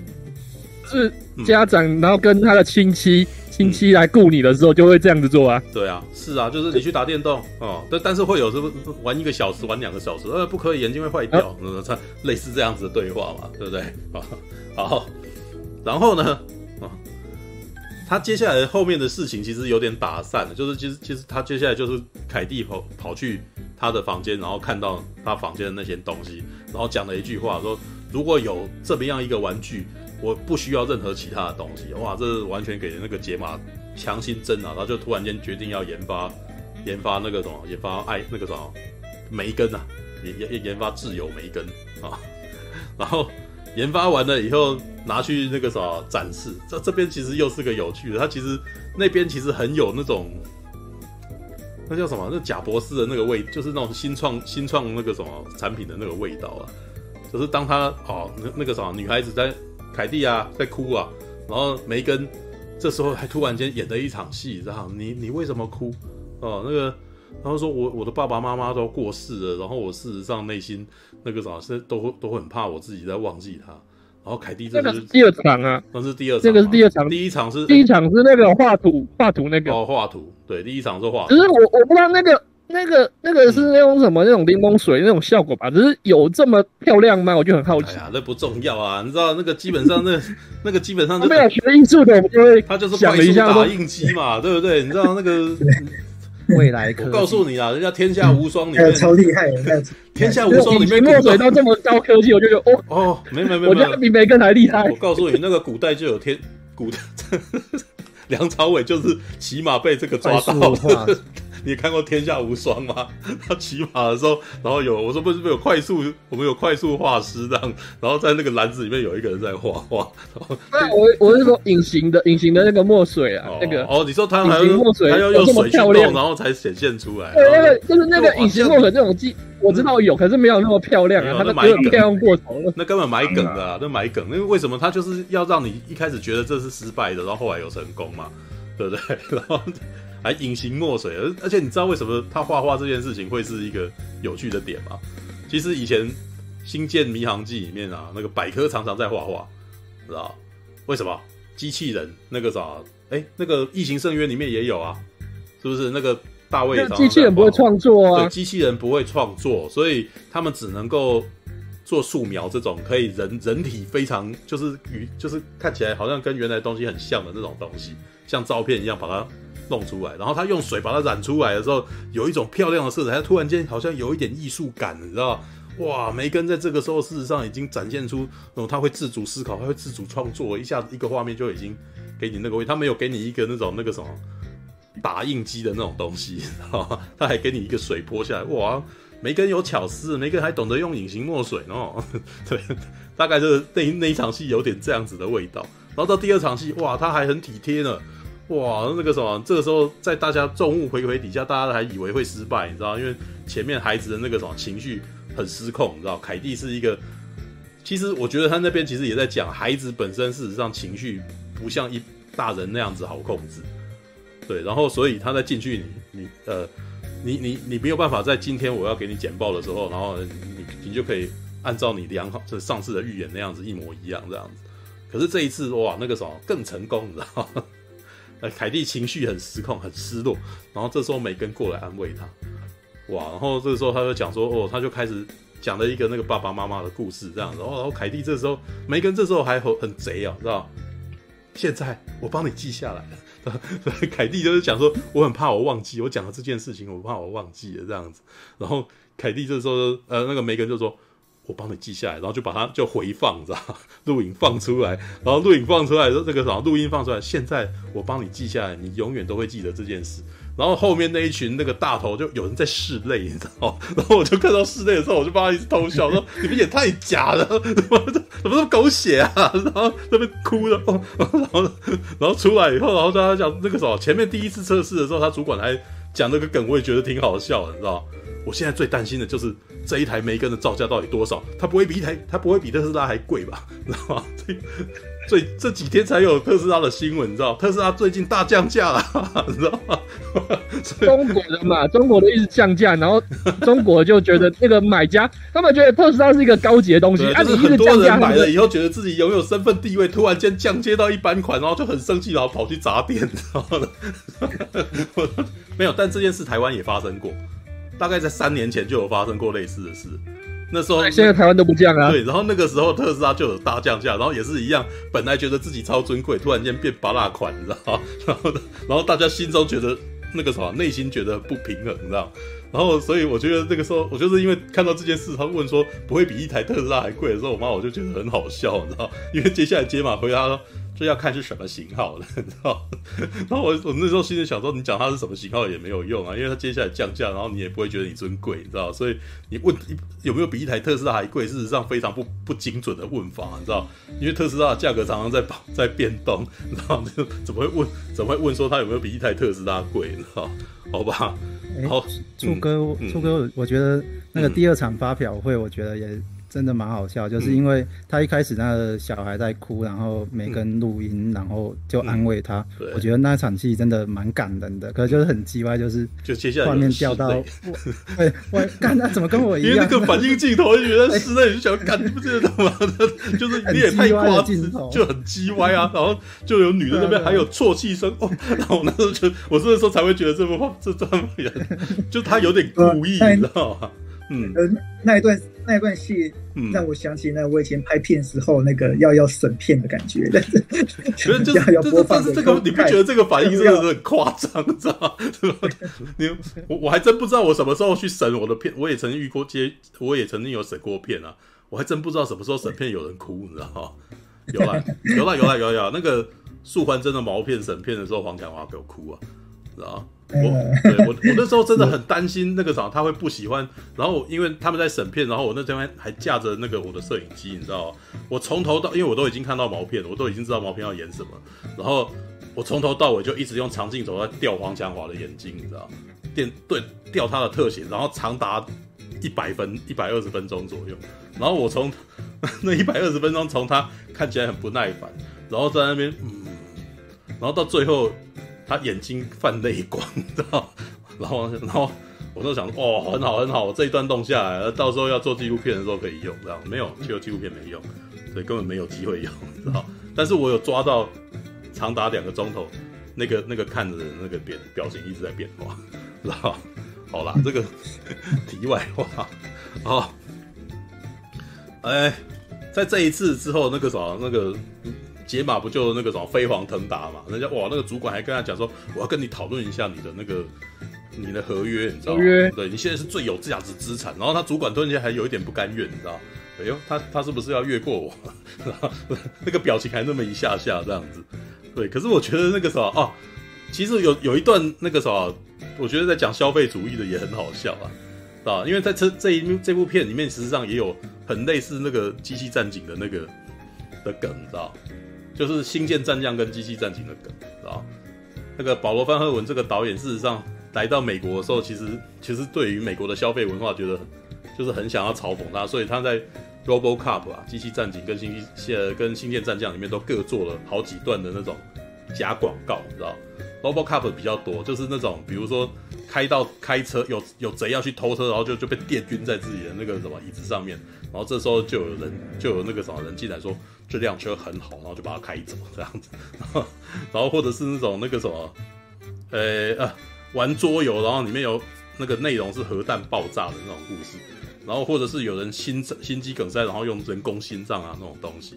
是家长，然后跟他的亲戚亲、嗯、戚来顾你的时候，就会这样子做啊。对啊，是啊，就是你去打电动哦，但但是会有时候玩一个小时，玩两个小时，呃，不可以，眼睛会坏掉。嗯、啊，类似这样子的对话嘛，对不对？好，然后呢？他接下来后面的事情其实有点打散了，就是其实其实他接下来就是凯蒂跑跑去他的房间，然后看到他房间的那些东西，然后讲了一句话说：“如果有这么样一个玩具，我不需要任何其他的东西。”哇，这完全给那个解码强心针啊！然后就突然间决定要研发研发那个什么，研发爱那个什么梅根啊，研研研发自由梅根啊，然后。研发完了以后，拿去那个啥展示。这这边其实又是个有趣的，它其实那边其实很有那种，那叫什么？那贾博士的那个味，就是那种新创新创那个什么产品的那个味道啊。就是当他哦，那那个啥女孩子在凯蒂啊在哭啊，然后梅根这时候还突然间演了一场戏，然后你你为什么哭？哦，那个。然后说我我的爸爸妈妈都过世了，然后我事实上内心那个啥是都会都会很怕我自己在忘记他。然后凯蒂这个是第二场啊，那是第二场，这个是第二场，第一场是第一场是那个画图画图那个哦画图，对，第一场是画图。只是我我不知道那个那个那个是那种什么、嗯、那种柠檬水那种效果吧？只是有这么漂亮吗？我就很好奇。哎呀，那不重要啊，你知道那个基本上那 那个基本上就没有学艺术的，我们就会他就是快速打印机嘛，对不对？你知道那个。未来，我告诉你啊，人家《天下无双》里面超厉害的，《天下无双》里面墨水都这么高科技，我就觉得哦哦，没没没，我觉得比梅根还厉害。我告诉你，那个古代就有天古代，梁朝伟就是起码被这个抓到。你看过《天下无双》吗？他骑马的时候，然后有我说不是不是有快速，我们有快速画师这样，然后在那个篮子里面有一个人在画画。那我我是说隐形的隐形的那个墨水啊，那个哦，你说他还要墨水，还要用水去弄，然后才显现出来。对，那个就是那个隐形墨水这种技，我知道有，可是没有那么漂亮啊，他那有点漂亮过头了。那根本埋梗的啊，那埋梗，因为为什么他就是要让你一开始觉得这是失败的，然后后来有成功嘛，对不对？然后。还隐形墨水，而而且你知道为什么他画画这件事情会是一个有趣的点吗？其实以前《星舰迷航记》里面啊，那个百科常常在画画，知道为什么？机器人那个啥，哎、欸，那个《异形圣约》里面也有啊，是不是？那个大卫常常，机器人不会创作啊，对，机器人不会创作，所以他们只能够。做素描这种可以人人体非常就是与就是看起来好像跟原来东西很像的那种东西，像照片一样把它弄出来，然后他用水把它染出来的时候，有一种漂亮的色彩，他突然间好像有一点艺术感，你知道？哇，梅根在这个时候事实上已经展现出，嗯，他会自主思考，他会自主创作，一下子一个画面就已经给你那个味，他没有给你一个那种那个什么打印机的那种东西，他还给你一个水泼下来，哇！梅根有巧思，梅根还懂得用隐形墨水哦。对，大概就是那那一场戏有点这样子的味道。然后到第二场戏，哇，他还很体贴呢。哇，那个什么，这个时候在大家众目睽睽底下，大家还以为会失败，你知道？因为前面孩子的那个什么情绪很失控，你知道？凯蒂是一个，其实我觉得他那边其实也在讲，孩子本身事实上情绪不像一大人那样子好控制。对，然后所以他在进去你你呃。你你你没有办法在今天我要给你简报的时候，然后你你就可以按照你良好就是上次的预言那样子一模一样这样子。可是这一次哇，那个什么更成功，你知道吗？呃，凯蒂情绪很失控，很失落，然后这时候梅根过来安慰他，哇，然后这个时候他就讲说，哦，他就开始讲了一个那个爸爸妈妈的故事这样子。然后然后凯蒂这时候梅根这时候还很很贼啊，知道？现在我帮你记下来了。凯蒂就是讲说，我很怕我忘记我讲了这件事情，我怕我忘记了这样子。然后凯蒂这时候，呃，那个梅根就说，我帮你记下来，然后就把它就回放，知道录影放出来，然后录影放出来，这个什么录音放出来，现在我帮你记下来，你永远都会记得这件事。然后后面那一群那个大头就有人在拭泪，你知道？然后我就看到拭泪的时候，我就帮他一直偷笑，说你们也太假了，怎么怎么这么狗血啊？然后那边哭了，然后然后出来以后，然后大家讲那个什么，前面第一次测试的时候，他主管还 讲这个梗，我也觉得挺好笑的，你知道？我现在最担心的就是这一台梅根的造价到底多少？它不会比一台，它不会比特斯拉还贵吧？你知道吗？最这几天才有特斯拉的新闻，你知道？特斯拉最近大降价了，你知道吗？中国人嘛，中国的一直降价，然后中国就觉得那个买家，他们觉得特斯拉是一个高级的东西，啊，就是很多人买了以后，觉得自己拥有身份地位，突然间降阶到一般款，然后就很生气，然后跑去砸店，你知道吗？没有，但这件事台湾也发生过。大概在三年前就有发生过类似的事，那时候现在台湾都不降啊。对，然后那个时候特斯拉就有大降价，然后也是一样，本来觉得自己超尊贵，突然间变芭乐款，你知道吗？然后，然后大家心中觉得那个什么，内心觉得不平衡，你知道吗？然后，所以我觉得那个时候，我就是因为看到这件事，他问说不会比一台特斯拉还贵的时候，我妈我就觉得很好笑，你知道吗？因为接下来接马回答说。这要看是什么型号了，你知道？然后我我那时候心里想说，你讲它是什么型号也没有用啊，因为它接下来降价，然后你也不会觉得你尊贵，你知道？所以你问有没有比一台特斯拉还贵，事实上非常不不精准的问法，你知道？因为特斯拉的价格常常在在变动，你知道？就 怎么会问怎么会问说它有没有比一台特斯拉贵？你知道？好吧？好，初哥，初哥，我觉得那个第二场发表会，我觉得也。真的蛮好笑，就是因为他一开始那个小孩在哭，然后梅根录音，然后就安慰他。嗯、我觉得那场戏真的蛮感人的，可是就是很机歪，就是就接下来画面掉到，哎，我 干他怎么跟我一样？因为那个反应镜头，觉得室内你就想干，你不觉得吗？就是你也太夸张，就很机歪啊。然后就有女的那边还有啜泣声哦，然后我那时候就我这个时候才会觉得这部画这这么人，就他有点故意，你知道吗？嗯，呃，那一段那一段戏让我想起那我以前拍片时候那个要要审片的感觉，但是 觉得就是要播放这个，你不觉得这个反应真的是很夸张，知道吗？你我我还真不知道我什么时候去审我的片，我也曾经遇过接，我也曾经有审过片啊，我还真不知道什么时候审片有人哭，你知道吗？有啦有啦有啦有啦，那个素环真的毛片审片的时候，黄凯华给我哭啊，知道吗？我对我我那时候真的很担心那个啥他会不喜欢，然后因为他们在审片，然后我那天还架着那个我的摄影机，你知道吗？我从头到因为我都已经看到毛片，我都已经知道毛片要演什么，然后我从头到尾就一直用长镜头在吊黄强华的眼睛，你知道吗？电对吊他的特写，然后长达一百分一百二十分钟左右，然后我从 那一百二十分钟从他看起来很不耐烦，然后在那边嗯，然后到最后。他眼睛泛泪光，知道？然后然后我就想，哦，很好很好，我这一段弄下来，到时候要做纪录片的时候可以用，这样没有，只有纪录片没用，所以根本没有机会用，知道？但是我有抓到长达两个钟头，那个那个看着的那个表表情一直在变化，知道？好啦，这个题外话，哦，哎，在这一次之后，那个啥，那个解码不就那个什么飞黄腾达嘛？人家哇，那个主管还跟他讲说，我要跟你讨论一下你的那个你的合约，你知道吗？对，你现在是最有价值资产。然后他主管突然间还有一点不甘愿，你知道？哎呦，他他是不是要越过我？那个表情还那么一下下这样子。对，可是我觉得那个啥啊，其实有有一段那个啥。我觉得在讲消费主义的也很好笑啊，啊，因为在这这一这部片里面，实际上也有很类似那个机器战警的那个的梗，你知道？就是《星舰战将》跟《机器战警》的梗，知道？那个保罗·范赫文这个导演，事实上来到美国的时候，其实其实对于美国的消费文化，觉得就是很想要嘲讽他，所以他在《RoboCop》啊，《机器战警》跟《星呃跟《星舰战将》里面都各做了好几段的那种假广告，你知道？RoboCop 比较多，就是那种，比如说开到开车有有贼要去偷车，然后就就被电晕在自己的那个什么椅子上面，然后这时候就有人就有那个什么人进来说这辆车很好，然后就把它开走这样子，然后然后或者是那种那个什么，呃呃玩桌游，然后里面有那个内容是核弹爆炸的那种故事，然后或者是有人心心肌梗塞，然后用人工心脏啊那种东西，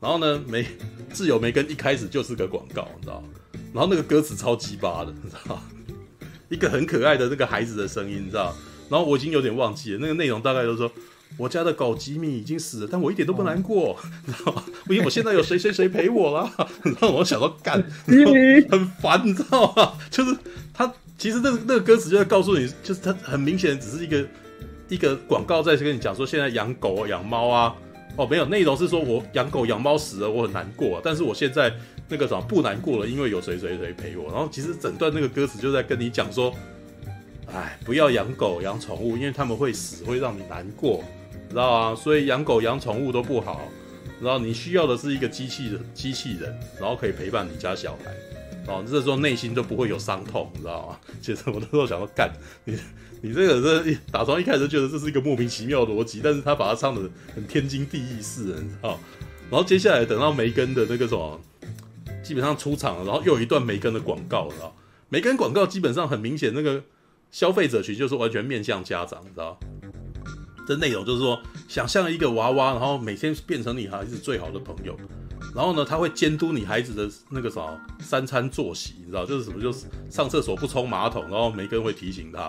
然后呢，没自由梅根一开始就是个广告，你知道。然后那个歌词超鸡巴的，你知道一个很可爱的那个孩子的声音，你知道？然后我已经有点忘记了那个内容，大概就是说我家的狗吉米已经死了，但我一点都不难过，你知道吗？因为我现在有谁谁谁陪我了。然后我想到干，很烦，你知道吗？就是他其实那个那个歌词就在告诉你，就是他很明显只是一个一个广告在跟你讲说，现在养狗养猫啊，哦没有内容是说我养狗养猫死了，我很难过，但是我现在。那个什么不难过了，因为有谁谁谁陪我。然后其实整段那个歌词就在跟你讲说，哎，不要养狗养宠物，因为他们会死，会让你难过，知道啊？所以养狗养宠物都不好。然后你需要的是一个机器人，机器人，然后可以陪伴你家小孩，哦，这时候内心都不会有伤痛，你知道吗？其实我那时候想说，干你，你这个这打从一开始觉得这是一个莫名其妙的逻辑，但是他把它唱的很天经地义似的，你知道？然后接下来等到梅根的那个什么。基本上出场了，然后又有一段梅根的广告，你知道？梅根广告基本上很明显，那个消费者群就是完全面向家长，你知道？这内容就是说，想象一个娃娃，然后每天变成你孩子最好的朋友，然后呢，他会监督你孩子的那个啥三餐作息，你知道？就是什么？就是上厕所不冲马桶，然后梅根会提醒他，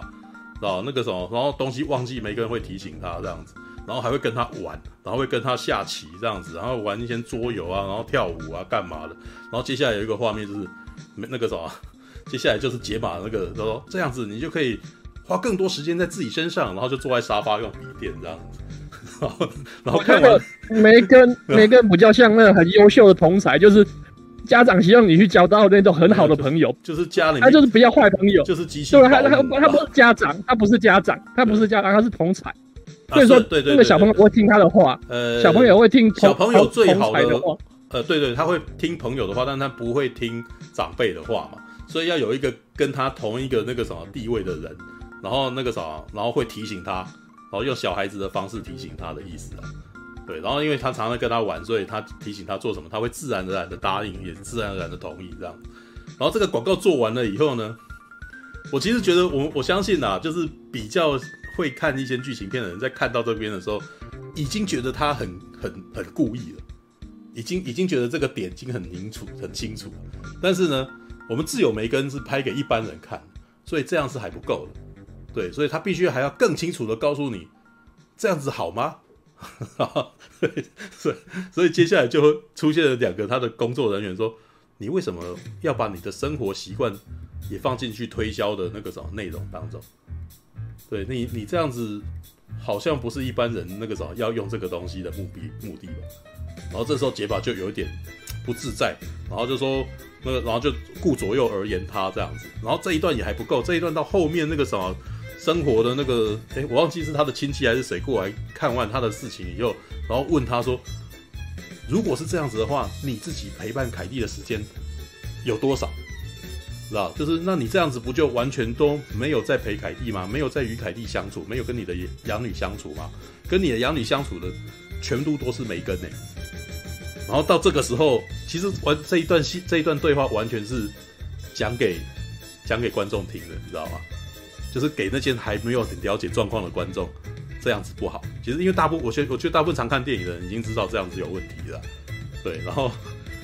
知道？那个什么？然后东西忘记，梅根会提醒他这样子。然后还会跟他玩，然后会跟他下棋这样子，然后玩一些桌游啊，然后跳舞啊，干嘛的？然后接下来有一个画面就是，那个什么，接下来就是解码那个，他说这样子你就可以花更多时间在自己身上，然后就坐在沙发用笔电这样子，然后然后看完梅根梅根比较像那个很优秀的同才，就是家长希望你去交到那种很好的朋友，就是家里他就是不要坏朋友，就是机器，对，他他他不是家长，他不是家长，他不是家长，他是同侪。所以说，对对，那个小朋友会听他的话。呃，小朋友会听小朋友最好的话。呃，对对，他会听朋友的话，但他不会听长辈的话嘛。所以要有一个跟他同一个那个什么地位的人，然后那个什么，然后会提醒他，然后用小孩子的方式提醒他的意思啊。对，然后因为他常常跟他玩，所以他提醒他做什么，他会自然而然的答应，也自然而然的同意这样。然后这个广告做完了以后呢，我其实觉得我我相信啊，就是比较。会看一些剧情片的人，在看到这边的时候，已经觉得他很很很故意了，已经已经觉得这个点已经很清楚很清楚。但是呢，我们自有梅根是拍给一般人看，所以这样是还不够的。对，所以他必须还要更清楚的告诉你，这样子好吗？对，所以接下来就会出现了两个他的工作人员说：“你为什么要把你的生活习惯也放进去推销的那个什么内容当中？”对你，你这样子好像不是一般人那个什么要用这个东西的目的目的吧？然后这时候洁宝就有一点不自在，然后就说那个，然后就顾左右而言他这样子。然后这一段也还不够，这一段到后面那个什么生活的那个，哎，我忘记是他的亲戚还是谁过来看完他的事情以后，然后问他说，如果是这样子的话，你自己陪伴凯蒂的时间有多少？知道？就是那你这样子不就完全都没有在陪凯蒂吗？没有在与凯蒂相处，没有跟你的养女相处吗？跟你的养女相处的全部都是梅根呢。然后到这个时候，其实完这一段戏这一段对话完全是讲给讲给观众听的，你知道吗？就是给那些还没有很了解状况的观众，这样子不好。其实因为大部我觉我觉得大部分常看电影的人已经知道这样子有问题了，对，然后。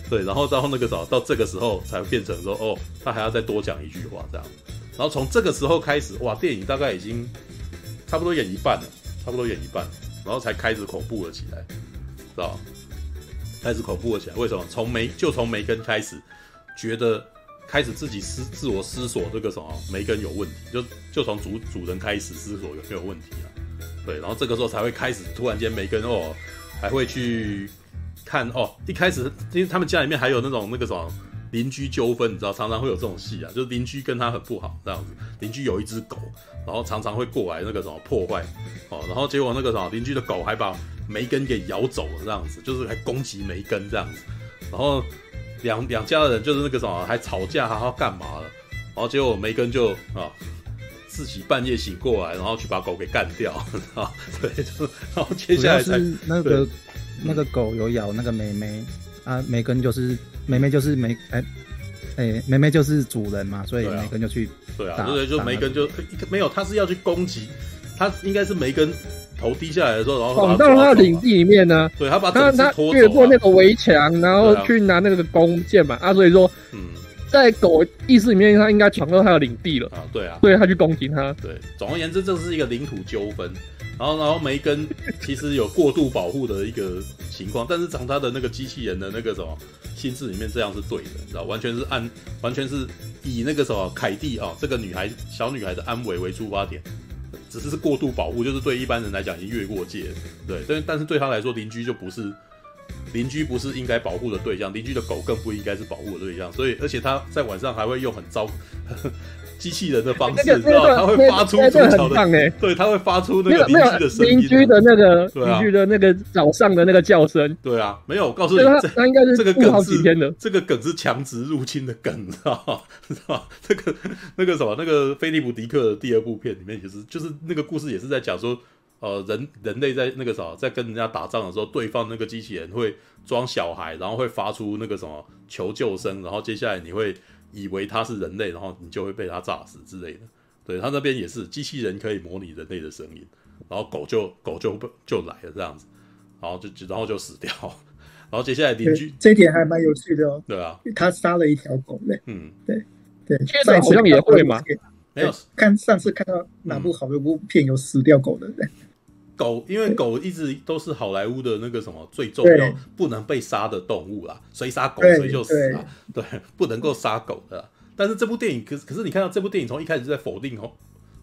对，然后到那个时候，到这个时候才会变成说，哦，他还要再多讲一句话这样。然后从这个时候开始，哇，电影大概已经差不多演一半了，差不多演一半，然后才开始恐怖了起来，知道？开始恐怖了起来，为什么？从梅就从梅根开始，觉得开始自己思自我思索这个什么梅根有问题，就就从主主人开始思索有没有问题啊？对，然后这个时候才会开始突然间梅根哦，还会去。看哦，一开始因为他们家里面还有那种那个什么邻居纠纷，你知道，常常会有这种戏啊，就是邻居跟他很不好这样子。邻居有一只狗，然后常常会过来那个什么破坏哦，然后结果那个什么邻居的狗还把梅根给咬走了这样子，就是还攻击梅根这样子。然后两两家的人就是那个什么还吵架，还要干嘛了？然后结果梅根就啊自己半夜醒过来，然后去把狗给干掉 啊，对，就然后接下来才那个。那个狗有咬那个梅梅啊，梅根就是梅梅就是梅哎哎梅梅就是主人嘛，所以梅根就去对啊，对啊，就梅根就没有，他是要去攻击，他应该是梅根头低下来的时候，然后闯到他的领地里面呢，对他把他他越过那个围墙，然后去拿那个弓箭嘛啊，所以说嗯，在狗意识里面，他应该闯到他的领地了啊，对啊，所以他去攻击他，对，总而言之，这是一个领土纠纷。然后，然后梅根其实有过度保护的一个情况，但是从他的那个机器人的那个什么心智里面，这样是对的，你知道，完全是按，完全是以那个什么凯蒂啊、这个女孩小女孩的安危为出发点，只是是过度保护，就是对一般人来讲已经越过界了，对，但但是对他来说，邻居就不是邻居，不是应该保护的对象，邻居的狗更不应该是保护的对象，所以而且他在晚上还会用很糟。机器人的方式，你知道，它会发出很棒的，对，它会发出那个邻居的声音，邻居的那个邻居的那个早上的那个叫声，对啊，没有，我告诉你，它应该是这个梗是的，这个梗是强殖入侵的梗，知道吗？知道吗？这个那个什么，那个菲利普迪克的第二部片里面，其实就是那个故事也是在讲说，呃，人人类在那个什么，在跟人家打仗的时候，对方那个机器人会装小孩，然后会发出那个什么求救声，然后接下来你会。以为它是人类，然后你就会被它炸死之类的。对，它那边也是机器人可以模拟人类的声音，然后狗就狗就就来了这样子，然后就然后就死掉，然后接下来邻居这一点还蛮有趣的哦。对啊，他杀了一条狗嘞。嗯，对对，上次好像也会吗？没有，看上次看到哪部好莱坞片有死掉狗的人。狗，因为狗一直都是好莱坞的那个什么最重要不能被杀的动物啦，谁杀狗谁就死啦，对，不能够杀狗的。但是这部电影，可是可是你看到这部电影从一开始就在否定哦，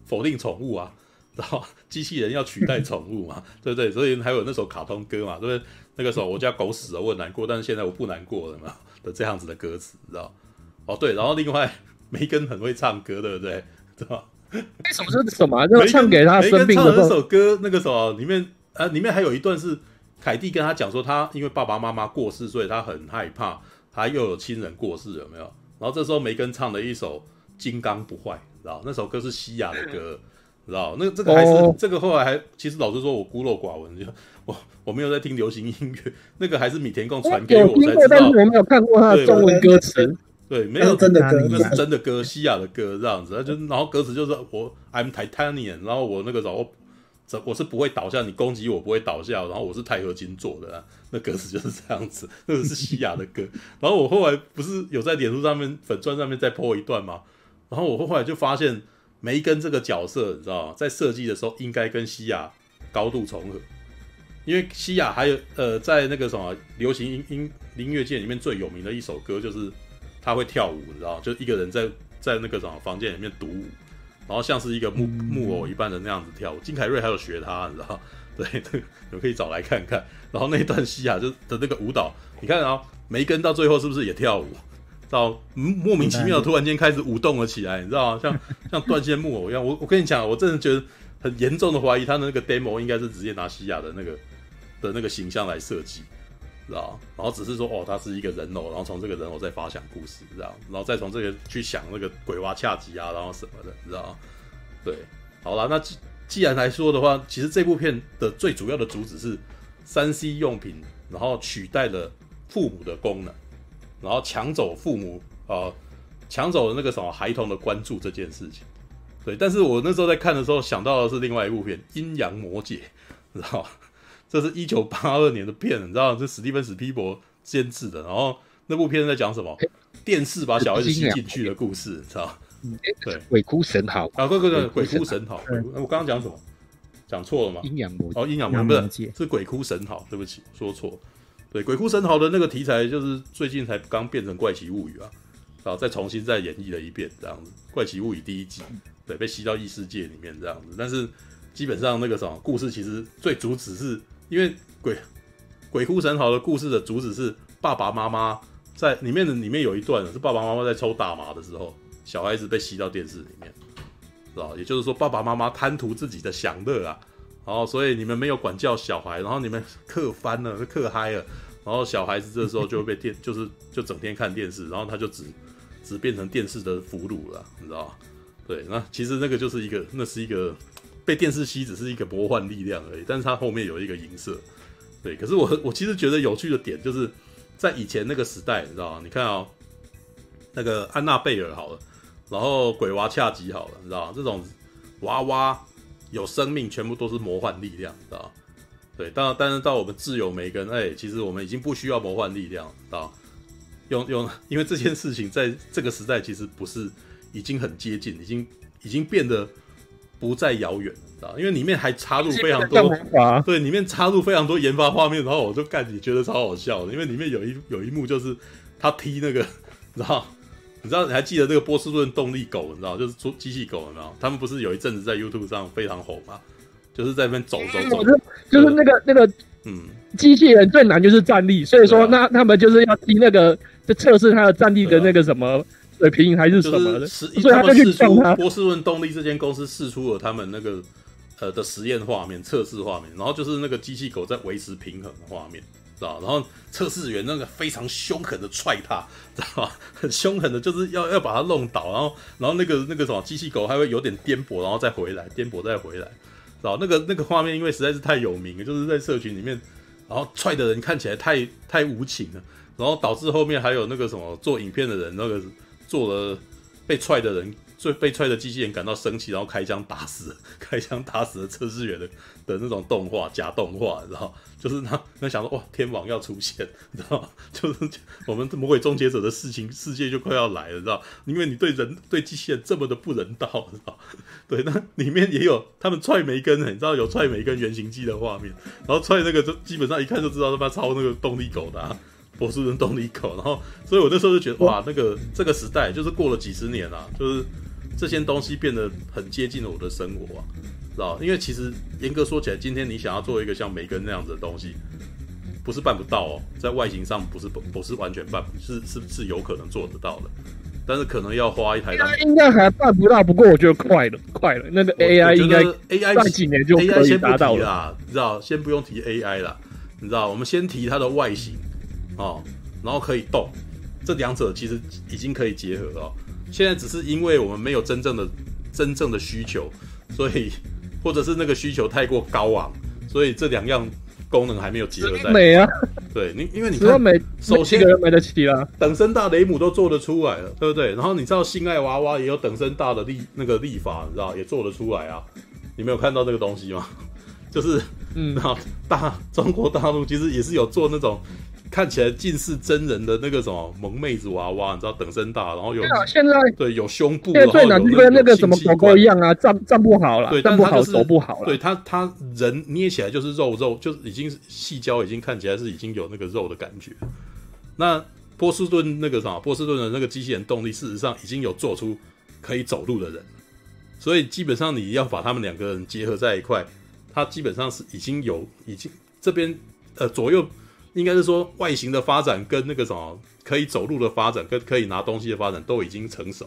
否定宠物啊，然后机器人要取代宠物嘛，对不对？所以还有那首卡通歌嘛，对不对？那个时候我家狗死了，我很难过，但是现在我不难过了嘛的这样子的歌词，知道？哦，对，然后另外梅根很会唱歌，对不对？对吧？为什么是什么？就唱给他生病的那首歌，那个什么里面呃，里面还有一段是凯蒂跟他讲说，他因为爸爸妈妈过世，所以他很害怕，他又有亲人过世，有没有？然后这时候梅根唱了一首《金刚不坏》，知道？那首歌是西雅的歌，知道？那这个还是、哦、这个后来还其实老实说，我孤陋寡闻，就我我没有在听流行音乐，那个还是米田共传给我才知道，但是我没有看过他的中文歌词。对，没有真的歌，那是真的歌，西亚的歌这样子，就然后歌词就是我 I'm Titanium，然后我那个时候我我是不会倒下，你攻击我不会倒下，然后我是钛合金做的，那歌词就是这样子，那个是西亚的歌。然后我后来不是有在脸书上面粉钻上面再 po 一段吗？然后我后来就发现梅根这个角色，你知道吗？在设计的时候应该跟西亚高度重合，因为西亚还有呃在那个什么流行音音音乐界里面最有名的一首歌就是。他会跳舞，你知道，就一个人在在那个什么房间里面独舞，然后像是一个木木偶一般的那样子跳舞。金凯瑞还有学他，你知道，对，你们可以找来看看。然后那段西亚就的那个舞蹈，你看啊，梅根到最后是不是也跳舞？到莫名其妙突然间开始舞动了起来，你知道吗？像像断线木偶一样。我我跟你讲，我真的觉得很严重的怀疑他的那个 demo 应该是直接拿西亚的那个的那个形象来设计。知道？然后只是说哦，他是一个人偶，然后从这个人偶再发想故事，这样，然后再从这个去想那个鬼娃恰吉啊，然后什么的，知道？对，好了，那既既然来说的话，其实这部片的最主要的主旨是三 C 用品，然后取代了父母的功能，然后抢走父母呃抢走了那个什么孩童的关注这件事情。对，但是我那时候在看的时候想到的是另外一部片《阴阳魔界》，知道？这是一九八二年的片，你知道？这史蒂芬史匹柏监制的，然后那部片在讲什么？电视把小孩子吸进去的故事，你知道？对，鬼哭神嚎啊，对对对，鬼哭神嚎。我刚刚讲什么？讲错了吗？阴阳魔哦，阴阳魔不是，是鬼哭神嚎。对不起，说错。对，鬼哭神嚎的那个题材就是最近才刚变成怪奇物语啊，然后再重新再演绎了一遍，这样子。怪奇物语第一季，对，被吸到异世界里面这样子。但是基本上那个什么故事，其实最主旨是。因为鬼鬼哭神嚎的故事的主旨是爸爸妈妈在里面的里面有一段是爸爸妈妈在抽大麻的时候，小孩子被吸到电视里面，是吧？也就是说爸爸妈妈贪图自己的享乐啊，然后所以你们没有管教小孩，然后你们嗑翻了，嗑嗨了，然后小孩子这时候就会被电，就是就整天看电视，然后他就只只变成电视的俘虏了，你知道？对，那其实那个就是一个，那是一个。被电视吸只是一个魔幻力量而已，但是它后面有一个银色，对。可是我我其实觉得有趣的点就是在以前那个时代，你知道吗？你看啊、哦，那个安娜贝尔好了，然后鬼娃恰吉好了，你知道吗？这种娃娃有生命，全部都是魔幻力量，知道吗？对。但但是到我们自由梅根，哎，其实我们已经不需要魔幻力量，知道？用用，因为这件事情在这个时代其实不是已经很接近，已经已经变得。不再遥远了，知道？因为里面还插入非常多，对，里面插入非常多研发画面，然后我就干，你觉得超好笑的，因为里面有一有一幕就是他踢那个，你知道？你知道？你还记得那个波士顿动力狗，你知道？就是出机器狗，你知道？他们不是有一阵子在 YouTube 上非常红吗？就是在那边走走走，就是那个那个，嗯，机器人最难就是站立，所以说那他们就是要踢那个，就测试他的站立的那个什么。水平还是什么的，所以他们试出波士顿动力这间公司试出了他们那个呃的实验画面、测试画面，然后就是那个机器狗在维持平衡的画面，知道？然后测试员那个非常凶狠的踹它，知道吧？很凶狠的，就是要要把它弄倒，然后然后那个那个什么机器狗还会有点颠簸，然后再回来，颠簸再回来，知道？那个那个画面因为实在是太有名了，就是在社群里面，然后踹的人看起来太太无情了，然后导致后面还有那个什么做影片的人那个。做了被踹的人，最被踹的机器人感到生气，然后开枪打死，开枪打死了测试员的的那种动画假动画，你知道？就是他他想说哇，天网要出现，你知道？就是我们魔鬼终结者的事情，世界就快要来了，知道？因为你对人对机器人这么的不人道，知道？对，那里面也有他们踹梅根，你知道有踹梅根原型机的画面，然后踹那个就基本上一看就知道他妈超那个动力狗的啊。波士顿动力狗，然后，所以我那时候就觉得，哇，那个这个时代就是过了几十年啊，就是这些东西变得很接近了我的生活啊，知道？因为其实严格说起来，今天你想要做一个像梅根那样子的东西，不是办不到哦，在外形上不是不不是完全办，是是是有可能做得到的，但是可能要花一台。应该还办不到，不过我觉得快了，快了。那个 AI 应该 AI 再几年就可以达到了，你知道？先不用提 AI 了，你知道？我们先提它的外形。哦，然后可以动，这两者其实已经可以结合了哦。现在只是因为我们没有真正的真正的需求，所以或者是那个需求太过高昂，所以这两样功能还没有结合在。美啊！对你，因为你看，美首先个人买得起啊，等身大雷姆都做得出来了，对不对？然后你知道性爱娃娃也有等身大的立那个立法，你知道也做得出来啊？你没有看到这个东西吗？就是嗯，好大中国大陆其实也是有做那种。看起来近似真人的那个什么萌妹子娃娃，你知道等身大，然后有现在对有胸部，现在最难就跟那个什么狗狗一样啊，站站不好了，对，站不好，是走不好了。对他他人捏起来就是肉肉，就是已经细胶，已经看起来是已经有那个肉的感觉。那波士顿那个什么波士顿的那个机器人动力，事实上已经有做出可以走路的人，所以基本上你要把他们两个人结合在一块，它基本上是已经有已经这边呃左右。应该是说，外形的发展跟那个什么可以走路的发展，跟可以拿东西的发展都已经成熟。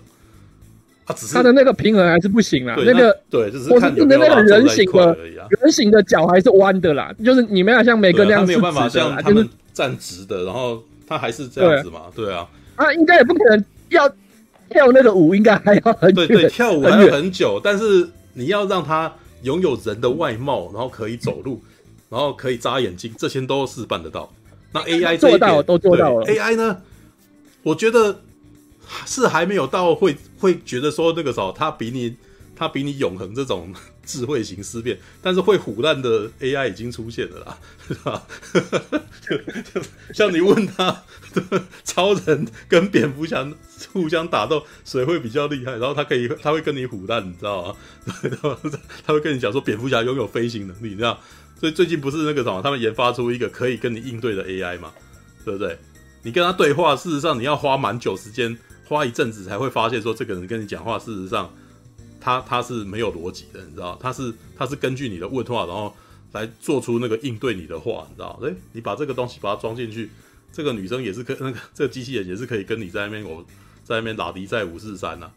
啊，只是他的那个平衡还是不行啦。那个对，就是看有没有那个人形的人形的脚还是弯的啦，就是你没有像梅根那样，没有办法像他们站直的，然后他还是这样子嘛，对啊，啊，应该也不可能要跳那个舞，应该还要很久，对对，跳舞还要很久，但是你要让他拥有人的外貌，然后可以走路，然后可以眨眼睛，这些都是办得到。那 AI 这做到都做到了，AI 呢？我觉得是还没有到会会觉得说那个时候他比你他比你永恒这种 智慧型思辨，但是会唬烂的 AI 已经出现了啦，是吧？像你问他，超人跟蝙蝠侠互相打斗，谁会比较厉害？然后他可以他会跟你唬烂，你知道吗？他会跟你讲说蝙蝠侠拥有飞行能力，你知道？所以最近不是那个什么，他们研发出一个可以跟你应对的 AI 嘛，对不对？你跟他对话，事实上你要花蛮久时间，花一阵子才会发现说这个人跟你讲话，事实上他他是没有逻辑的，你知道？他是他是根据你的问话，然后来做出那个应对你的话，你知道？诶，你把这个东西把它装进去，这个女生也是可那个这个机器人也是可以跟你在那边我在那边打敌在五四三呐。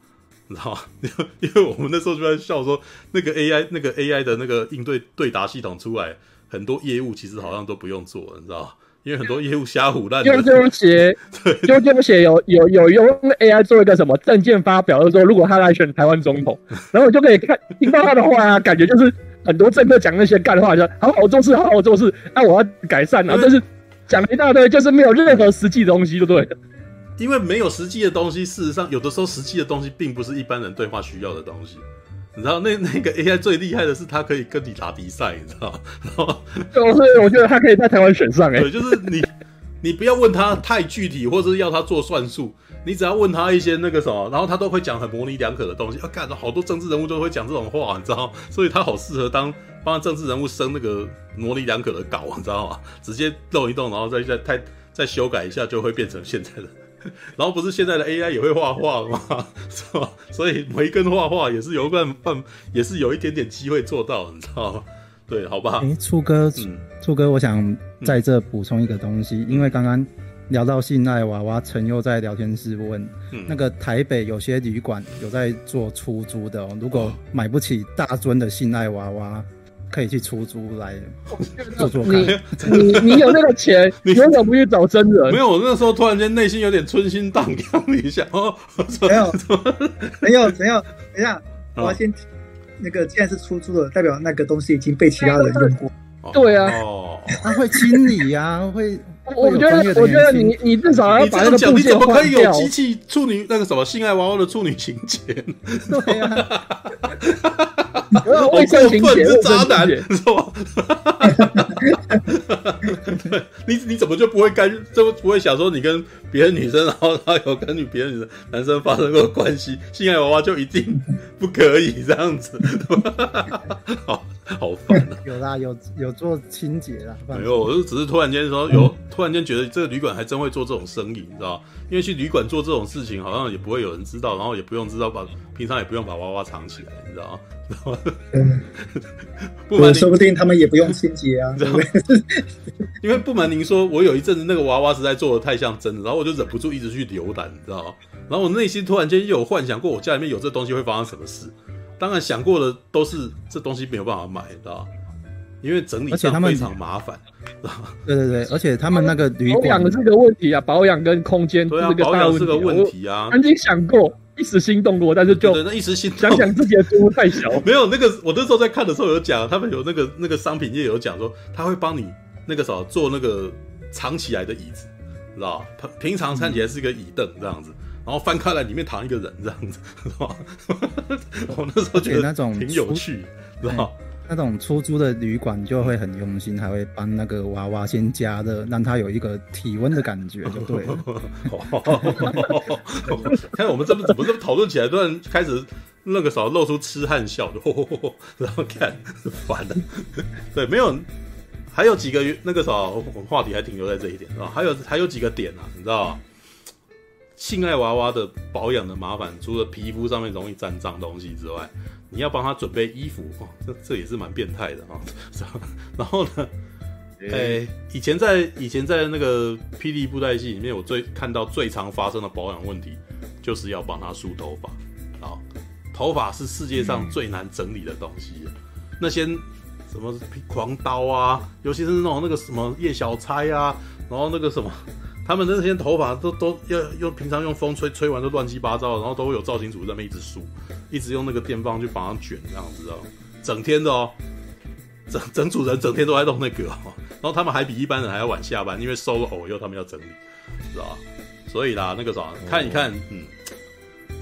你知道吗？因为我们那时候就在笑说，那个 AI 那个 AI 的那个应对对答系统出来，很多业务其实好像都不用做，你知道吗？因为很多业务瞎唬烂。就就写，就就写有有有用 AI 做一个什么证件发表的时候，如果他来选台湾总统，然后我就可以看听到他的话啊，感觉就是很多政客讲那些干话，就好好做事，好好做事，那、啊、我要改善啊，但是讲一大堆，就是没有任何实际的东西，就对了。因为没有实际的东西，事实上有的时候实际的东西并不是一般人对话需要的东西。你知道那那个 AI 最厉害的是它可以跟你打比赛，你知道吗？所 以我觉得它可以在台湾选上哎。对，就是你你不要问他太具体，或者是要他做算术，你只要问他一些那个什么，然后他都会讲很模棱两可的东西。啊，干，好多政治人物都会讲这种话，你知道？所以他好适合当帮政治人物生那个模棱两可的稿，你知道吗？直接动一动，然后再再再再修改一下，就会变成现在的。然后不是现在的 AI 也会画画吗？是吧？所以梅根画画也是有办办，也是有一点点机会做到，你知道吗？对，好吧。哎，初哥，嗯，初哥，我想在这补充一个东西，嗯、因为刚刚聊到性爱娃娃，陈又在聊天室问，嗯、那个台北有些旅馆有在做出租的哦，如果买不起大尊的性爱娃娃。可以去出租来 做做看。你你你有那个钱，你为什么不去找真人？没有，我那时候突然间内心有点春心荡漾了一下。哦，没有，没有，没有。等一下，我要先那个，既然是出租的，代表那个东西已经被其他人用过。对啊，他会清理呀，会。我觉得，我觉得你你至少要把那个部件换掉。你怎么可以有机器处女那个什么性爱娃娃的处女情节？对 呀。卫生情节是渣男，你知道吗？你你怎么就不会干？就不会想说你跟别的女生，然后他有跟你别的女生男生发生过关系，性爱娃娃就一定不可以这样子？好好烦啊！有啦，有有做清洁啦。没有，我就只是突然间说有，突然间觉得这个旅馆还真会做这种生意，你知道？因为去旅馆做这种事情，好像也不会有人知道，然后也不用知道把平常也不用把娃娃藏起来，你知道吗？嗯，不瞒，说不定他们也不用清洁啊。因为不瞒您说，我有一阵子那个娃娃实在做的太像真的，然后我就忍不住一直去浏览，你知道吗？然后我内心突然间又有幻想过，我家里面有这东西会发生什么事。当然想过的都是这东西没有办法买，知道吗？因为整理上非常麻烦。对对对，而且他们那个旅馆保养是个问题啊，保养跟空间对啊，保养是个问题啊。曾经想过，一时心动过，但是就对那一时心动，想想自己的租屋太小。没有那个，我那时候在看的时候有讲，他们有那个那个商品业有讲说，他会帮你那个时候做那个藏起来的椅子，知道吧？平常看起来是一个椅凳这样子，然后翻开来里面躺一个人这样子，是吧？我那时候觉得那种挺有趣，知道。那种出租的旅馆就会很用心，还会帮那个娃娃先加热，让它有一个体温的感觉，就对了。看我们这么怎么这么讨论起来，突然开始那个时候露出痴汉笑，然后看烦了。对，没有，还有几个那个时候话题还停留在这一点啊，还有还有几个点啊，你知道？性爱娃娃的保养的麻烦，除了皮肤上面容易沾脏东西之外。你要帮他准备衣服哦，这这也是蛮变态的啊？然后呢，哎、欸，以前在以前在那个霹雳布袋戏里面，我最看到最常发生的保养问题，就是要帮他梳头发啊。头发是世界上最难整理的东西，嗯、那些什么狂刀啊，尤其是那种那个什么叶小钗啊，然后那个什么，他们那些头发都都要用平常用风吹吹完都乱七八糟，然后都会有造型组在那边一直梳，一直用那个电棒去把它卷，这样子哦，整天的哦，整 整组人整天都在弄那个哦，然后他们还比一般人还要晚下班，因为收了偶以后他们要整理，知道吧？所以啦，那个啥，看一看，嗯。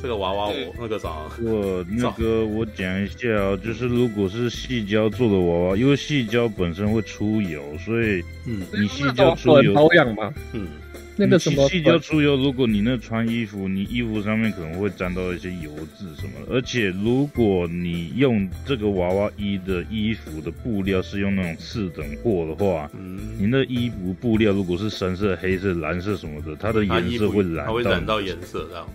这个娃娃我那个啥，我那个我讲一下啊，就是如果是细胶做的娃娃，因为细胶本身会出油，所以嗯，你细胶出油保养吗？嗯，那个什么矽胶出油，如果你那穿衣服，你衣服上面可能会沾到一些油渍什么的，而且如果你用这个娃娃衣的衣服的布料是用那种次等货的话，嗯，你那衣服布料如果是深色、黑色、蓝色什么的，它的颜色会染，它会染到颜色这样。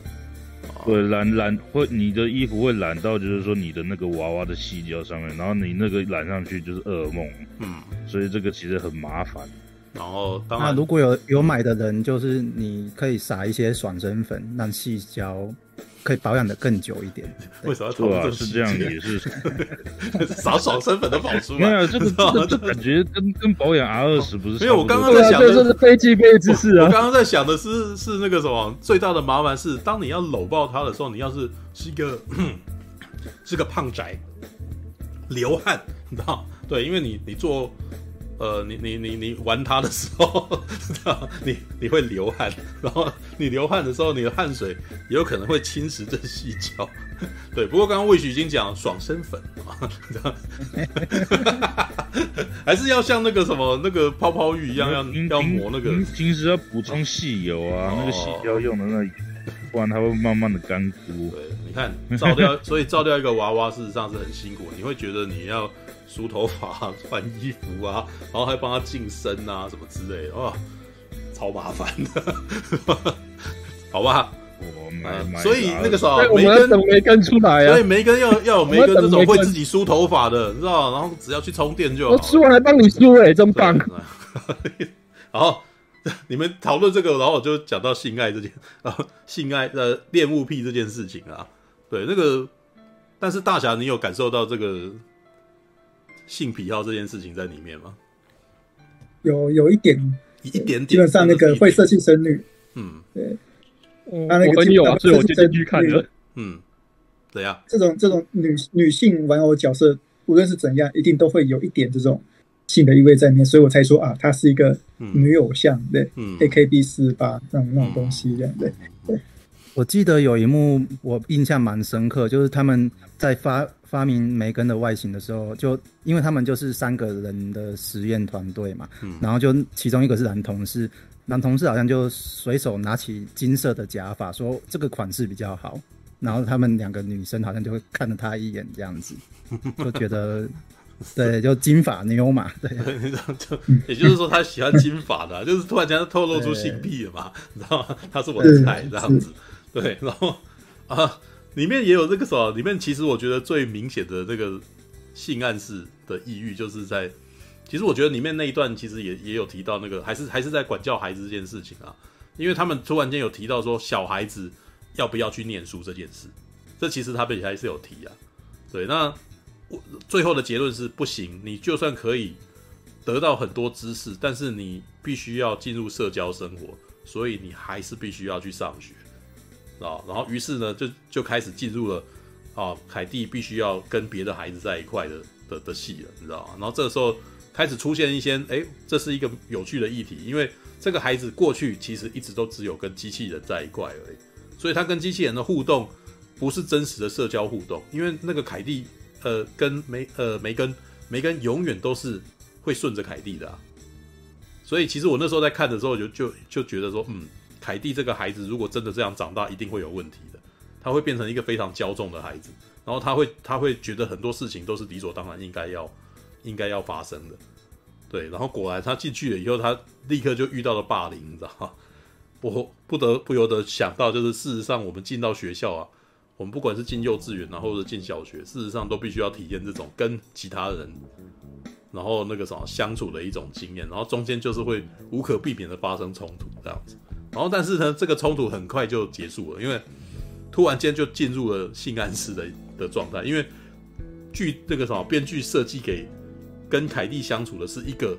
会染染会，你的衣服会染到，就是说你的那个娃娃的细胶上面，然后你那个染上去就是噩梦。嗯，所以这个其实很麻烦。然后当然，那如果有有买的人，就是你可以撒一些爽身粉，让细胶。可以保养的更久一点。为什么要对啊？是这样，也是 撒爽身粉的宝珠。没有 这个，这感觉跟跟保养 R 二十不是。没有，我刚刚在想的是飞机杯知识啊。我刚刚在想的是是那个什么，最大的麻烦是，当你要搂抱它的时候，你要是是一个 是个胖宅，流汗，你知道？对，因为你你做。呃，你你你你玩它的时候，你 你会流汗，然后你流汗的时候，你的汗水也有可能会侵蚀这细胶。对，不过刚刚魏许已经讲爽身粉啊，还是要像那个什么那个泡泡浴一样，要要磨那个。平时要补充细油啊，哦、那个细胶用的那，不然它会慢慢的干枯。对，你看照掉，所以照掉一个娃娃，事实上是很辛苦。你会觉得你要。梳头发、换衣服啊，然后还帮他净身啊，什么之类的，哇，超麻烦的，好吧？我买买，所以那个时候梅根梅根出来啊，所以梅根要要有梅根这种会自己梳头发的，你知道？然后只要去充电就好。我梳完还帮你梳哎，真棒！然后 你们讨论这个，然后我就讲到性爱这件，然后性爱呃恋物癖这件事情啊，对那个，但是大侠，你有感受到这个？性癖好这件事情在里面吗？有有一点，一点点，基本上那个会色性生女，嗯，对，嗯，那个有啊，所以我就进去看了，嗯，怎样？这种这种女女性玩偶角色，无论是怎样，一定都会有一点这种性的意味在里面，所以我才说啊，她是一个女偶像，对，嗯，AKB 四八那种那种东西这样，对，对。我记得有一幕我印象蛮深刻，就是他们在发发明梅根的外形的时候，就因为他们就是三个人的实验团队嘛，嗯，然后就其中一个是男同事，男同事好像就随手拿起金色的假发，说这个款式比较好，然后他们两个女生好像就会看了他一眼，这样子 就觉得，对，就金发妞嘛，对，就也就是说他喜欢金发的，就是突然间透露出性癖了嘛，你知道吗？他是我的菜这样子。对，然后啊，里面也有这个什么，里面其实我觉得最明显的这个性暗示的意欲，就是在，其实我觉得里面那一段其实也也有提到那个，还是还是在管教孩子这件事情啊，因为他们突然间有提到说小孩子要不要去念书这件事，这其实他本来还是有提啊，对，那我最后的结论是不行，你就算可以得到很多知识，但是你必须要进入社交生活，所以你还是必须要去上学。啊，然后于是呢，就就开始进入了啊，凯蒂必须要跟别的孩子在一块的的的戏了，你知道吗？然后这个时候开始出现一些，哎，这是一个有趣的议题，因为这个孩子过去其实一直都只有跟机器人在一块而已，所以他跟机器人的互动不是真实的社交互动，因为那个凯蒂呃跟梅呃梅根梅根永远都是会顺着凯蒂的，所以其实我那时候在看的时候就就就觉得说，嗯。凯蒂这个孩子如果真的这样长大，一定会有问题的。他会变成一个非常骄纵的孩子，然后他会他会觉得很多事情都是理所当然应该要应该要发生的。对，然后果然他进去了以后，他立刻就遇到了霸凌，你知道吗？我不得不由得想到，就是事实上我们进到学校啊，我们不管是进幼稚园啊，或者进小学，事实上都必须要体验这种跟其他人，然后那个什么相处的一种经验，然后中间就是会无可避免的发生冲突这样子。然后，但是呢，这个冲突很快就结束了，因为突然间就进入了性暗示的的状态。因为剧那个什么编剧设计给跟凯蒂相处的是一个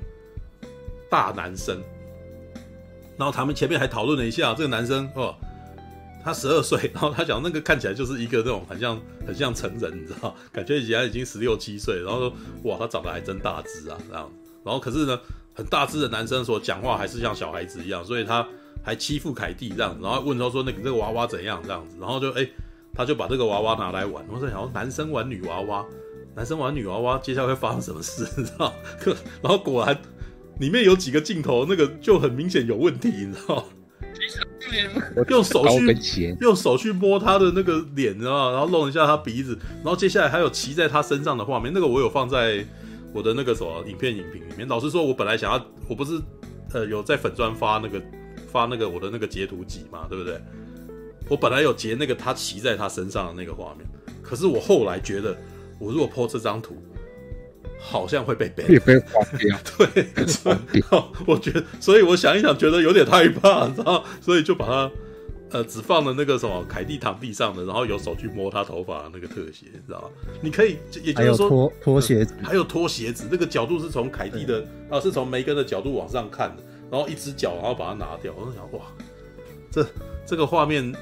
大男生，然后他们前面还讨论了一下这个男生哦，他十二岁，然后他讲那个看起来就是一个那种很像很像成人，你知道，感觉以前已经十六七岁，然后说哇，他长得还真大只啊，这样，然后可是呢，很大只的男生说讲话还是像小孩子一样，所以他还欺负凯蒂这样，然后问他说那个这个娃娃怎样这样子，然后就哎，他就把这个娃娃拿来玩，我在想男生玩女娃娃，男生玩女娃娃，接下来会发生什么事，你知道？可然后果然。里面有几个镜头，那个就很明显有问题，你知道？用手去用手去摸他的那个脸，你知道？然后弄一下他鼻子，然后接下来还有骑在他身上的画面，那个我有放在我的那个什么影片影评里面。老实说，我本来想要，我不是呃有在粉专发那个发那个我的那个截图集嘛，对不对？我本来有截那个他骑在他身上的那个画面，可是我后来觉得，我如果 po 这张图。好像会被 ban，也被黄标。对，所以我觉得，所以我想一想，觉得有点害怕，知道？所以就把它，呃，只放了那个什么凯蒂躺地上的，然后有手去摸他头发的那个特写，你知道吗？你可以，也就是说，脱脱鞋子，还有脱鞋子，那个角度是从凯蒂的，啊，是从梅根的角度往上看的，然后一只脚，然后把它拿掉。我就想，哇，这这个画面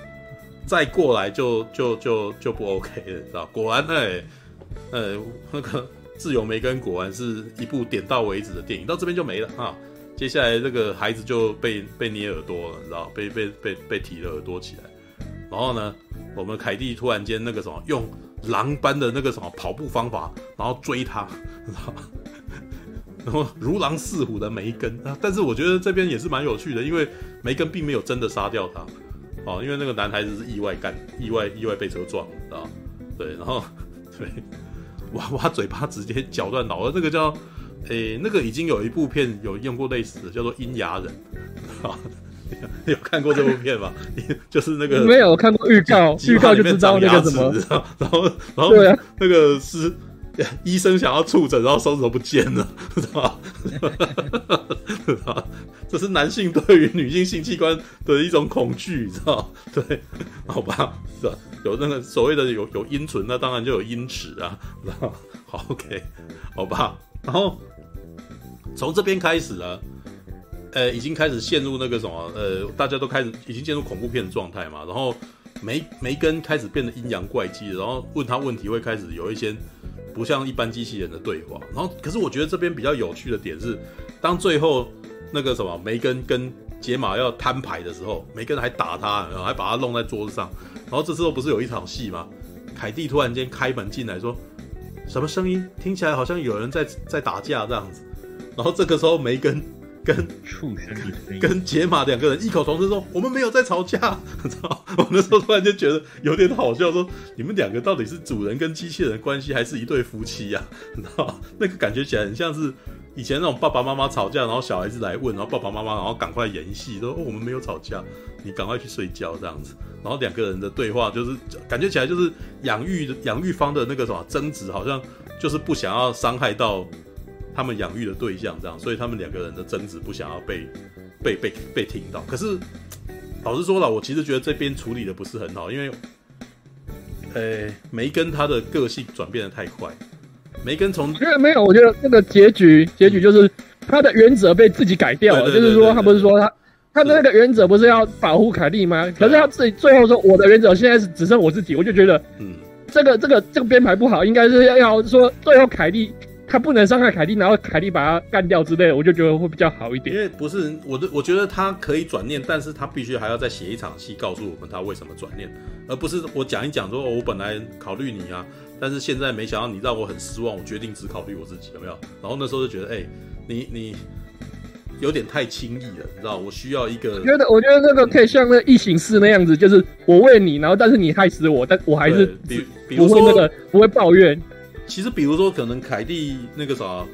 再过来就就就就不 OK 了，知道？果然，哎、呃，那个。自由梅根果然是一部点到为止的电影，到这边就没了啊。接下来这个孩子就被被捏耳朵了，你知道？被被被被提了耳朵起来。然后呢，我们凯蒂突然间那个什么，用狼般的那个什么跑步方法，然后追他，你知道？然 后如狼似虎的梅根啊，但是我觉得这边也是蛮有趣的，因为梅根并没有真的杀掉他，哦，因为那个男孩子是意外干，意外意外被车撞，知道？对，然后对。娃娃嘴巴直接绞断脑，而那个叫，诶、欸，那个已经有一部片有用过类似的，叫做《阴牙人》，有看过这部片吗？就是那个没有看过预告，预告就知道那个什么，然后然后那个是 医生想要触诊，然后手指头不见了，是吧？这是男性对于女性性器官的一种恐惧，你知道？对，好吧，是吧？有那个所谓的有有阴唇，那当然就有阴齿啊，然后好 OK，好吧，然后从这边开始呢，呃，已经开始陷入那个什么，呃，大家都开始已经进入恐怖片的状态嘛，然后梅梅根开始变得阴阳怪气，然后问他问题会开始有一些不像一般机器人的对话，然后可是我觉得这边比较有趣的点是，当最后那个什么梅根跟杰玛要摊牌的时候，梅根还打他，然后还把他弄在桌子上。然后这时候不是有一场戏吗？凯蒂突然间开门进来，说：“什么声音？听起来好像有人在在打架这样子。”然后这个时候梅根跟畜生跟杰玛两个人异口同声说：“我们没有在吵架。”你知道？我那时候突然间觉得有点好笑，说：“你们两个到底是主人跟机器人的关系，还是一对夫妻呀？”你知道？那个感觉起来很像是。以前那种爸爸妈妈吵架，然后小孩子来问，然后爸爸妈妈然后赶快演戏，说：“哦，我们没有吵架，你赶快去睡觉这样子。”然后两个人的对话就是感觉起来就是养育养育方的那个什么争执，好像就是不想要伤害到他们养育的对象这样，所以他们两个人的争执不想要被被被被听到。可是老实说了，我其实觉得这边处理的不是很好，因为呃梅根他的个性转变的太快。梅根从因为没有，我觉得那个结局结局就是他的原则被自己改掉了，就是说他不是说他他的那个原则不是要保护凯蒂吗？可是他自己最后说我的原则现在是只剩我自己，我就觉得嗯，这个这个这个编排不好，应该是要要说最后凯蒂他不能伤害凯蒂，然后凯蒂把他干掉之类的，我就觉得会比较好一点。因为不是我的，我觉得他可以转念，但是他必须还要再写一场戏告诉我们他为什么转念，而不是我讲一讲说我本来考虑你啊。但是现在没想到你让我很失望，我决定只考虑我自己，有没有？然后那时候就觉得，哎、欸，你你有点太轻易了，你知道？我需要一个。觉得我觉得那个可以像那异形四那样子，就是我为你，然后但是你害死我，但我还是比比如说那个不会抱怨。其实比如说，可能凯蒂那个啥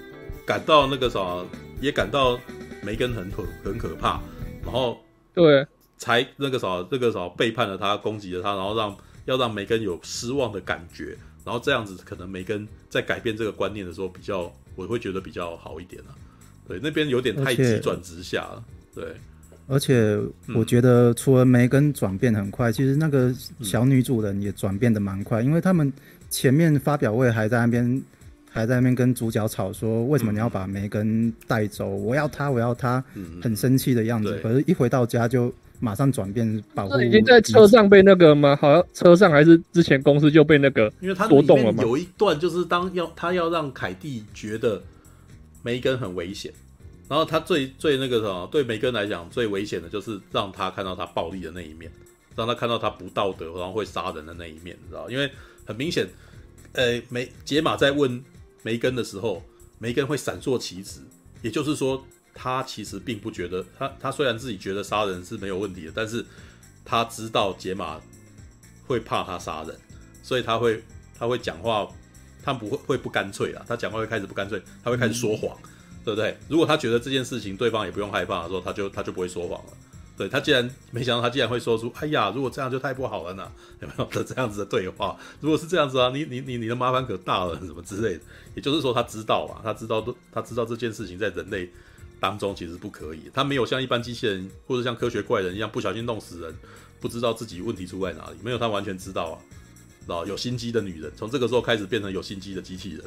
感到那个啥，也感到梅根很可很可怕，然后对才那个啥那个啥背叛了他，攻击了他，然后让要让梅根有失望的感觉。然后这样子，可能梅根在改变这个观念的时候，比较我会觉得比较好一点啊。对，那边有点太急转直下了。对，而且我觉得除了梅根转变很快，嗯，其实那个小女主人也转变的蛮快，因为他们前面发表会还在那边还在那边跟主角吵说，为什么你要把梅根带走？我要他，我要他，很生气的样子。可是，一回到家就马上转变保护。已经在车上被那个吗？好像车上还是之前公司就被那个，因为他夺动了嘛有一段就是当要他要让凯蒂觉得梅根很危险，然后他最最那个什么，对梅根来讲最危险的就是让他看到他暴力的那一面，让他看到他不道德然后会杀人的那一面，你知道？因为很明显，呃，梅杰玛在问。梅根的时候，梅根会闪烁其词，也就是说，他其实并不觉得他他虽然自己觉得杀人是没有问题的，但是他知道杰玛会怕他杀人，所以他会他会讲话，他不会会不干脆啊，他讲话会开始不干脆，他会开始说谎，对不对？如果他觉得这件事情对方也不用害怕的时候，他就他就不会说谎了。对，他竟然没想到，他竟然会说出：“哎呀，如果这样就太不好了呢。”有没有的 这样子的对话？如果是这样子啊，你你你你的麻烦可大了，什么之类的。也就是说，他知道啊，他知道都他知道这件事情在人类当中其实不可以。他没有像一般机器人或者像科学怪人一样不小心弄死人，不知道自己问题出在哪里。没有，他完全知道啊，啊有心机的女人，从这个时候开始变成有心机的机器人。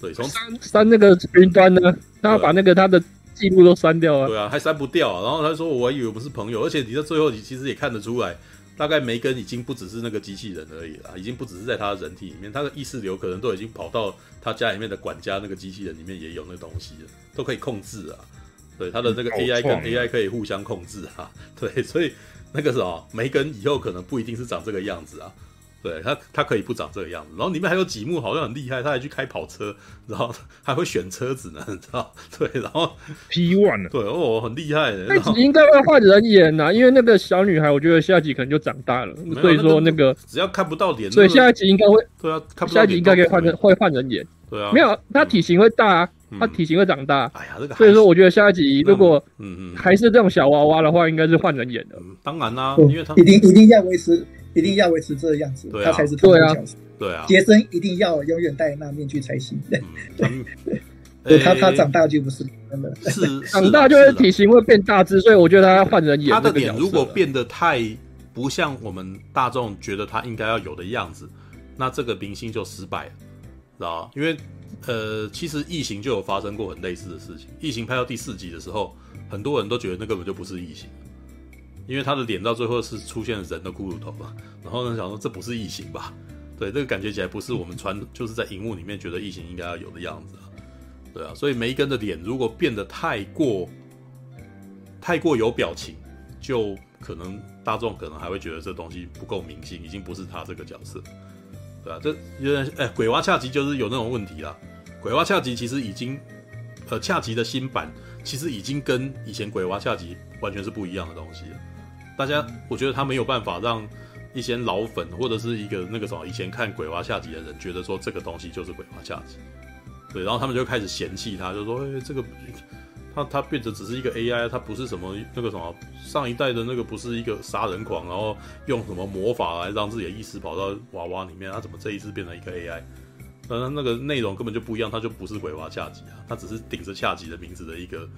对，从删删那个云端呢，他把那个他的。记录都删掉了，对啊，还删不掉啊。然后他说：“我还以为我们是朋友，而且你在最后，你其实也看得出来，大概梅根已经不只是那个机器人而已了，已经不只是在他的人体里面，他的意识流可能都已经跑到他家里面的管家那个机器人里面也有那东西了，都可以控制啊。对，他的那个 AI 跟 AI 可以互相控制啊。对，所以那个什么，梅根以后可能不一定是长这个样子啊。”对他，他可以不长这个样子。然后里面还有几幕好像很厉害，他还去开跑车，然后还会选车子呢，你知道？对，然后 P one 对哦，很厉害。那集应该会换人演呐，因为那个小女孩，我觉得下集可能就长大了，所以说那个只要看不到脸，所以下一集应该会对啊，下一集应该可以换人，会换人演。对啊，没有，他体型会大，他体型会长大。哎呀，这个所以说我觉得下一集如果嗯嗯还是这种小娃娃的话，应该是换人演的。当然啦，因为他一定一定要维持。一定要维持这个样子，他才是特别角色。对啊，杰森一定要永远戴那面具才行。对，对，他他长大就不是真的，是 长大就是体型会变大只，所以我觉得他要换人演。他的脸如果变得太不像我们大众觉得他应该要有的样子，那这个明星就失败了，知道吗？因为呃，其实异形就有发生过很类似的事情。异形拍到第四集的时候，很多人都觉得那根本就不是异形。因为他的脸到最后是出现了人的骷髅头嘛，然后呢，想说这不是异形吧？对，这个感觉起来不是我们传就是在荧幕里面觉得异形应该要有的样子啊，对啊，所以梅根的脸如果变得太过太过有表情，就可能大众可能还会觉得这东西不够明星，已经不是他这个角色，对啊，这有点哎，鬼娃恰吉就是有那种问题啦。鬼娃恰吉其实已经呃恰吉的新版其实已经跟以前鬼娃恰吉完全是不一样的东西了。大家，我觉得他没有办法让一些老粉或者是一个那个什么以前看《鬼娃下集》的人觉得说这个东西就是《鬼娃下集》，对，然后他们就开始嫌弃他，就说：“哎，这个他他变得只是一个 AI，他不是什么那个什么上一代的那个不是一个杀人狂，然后用什么魔法来让自己的意识跑到娃娃里面，他怎么这一次变成一个 AI？当然那个内容根本就不一样，他就不是鬼娃下集啊，他只是顶着下集的名字的一个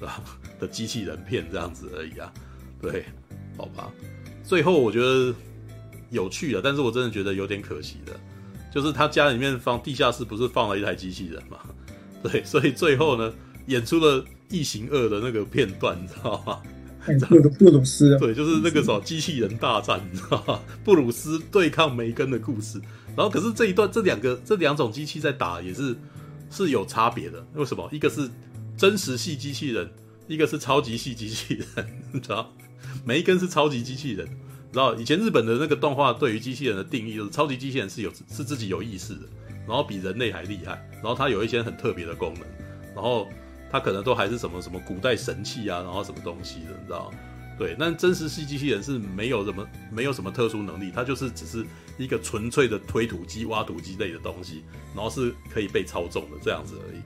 啊 的机器人片这样子而已啊，对。”好吧，最后我觉得有趣的，但是我真的觉得有点可惜的，就是他家里面放地下室不是放了一台机器人嘛？对，所以最后呢，演出了《异形二》的那个片段，你知道吗？布鲁布鲁斯，对，就是那个什么机器人大战，你知道吗？布鲁斯对抗梅根的故事。然后可是这一段这两个这两种机器在打也是是有差别的，为什么？一个是真实系机器人，一个是超级系机器人，你知道？每一根是超级机器人，然后以前日本的那个动画对于机器人的定义就是超级机器人是有是自己有意识的，然后比人类还厉害，然后它有一些很特别的功能，然后它可能都还是什么什么古代神器啊，然后什么东西的，你知道？对，但真实系机器人是没有什么没有什么特殊能力，它就是只是一个纯粹的推土机、挖土机类的东西，然后是可以被操纵的这样子而已。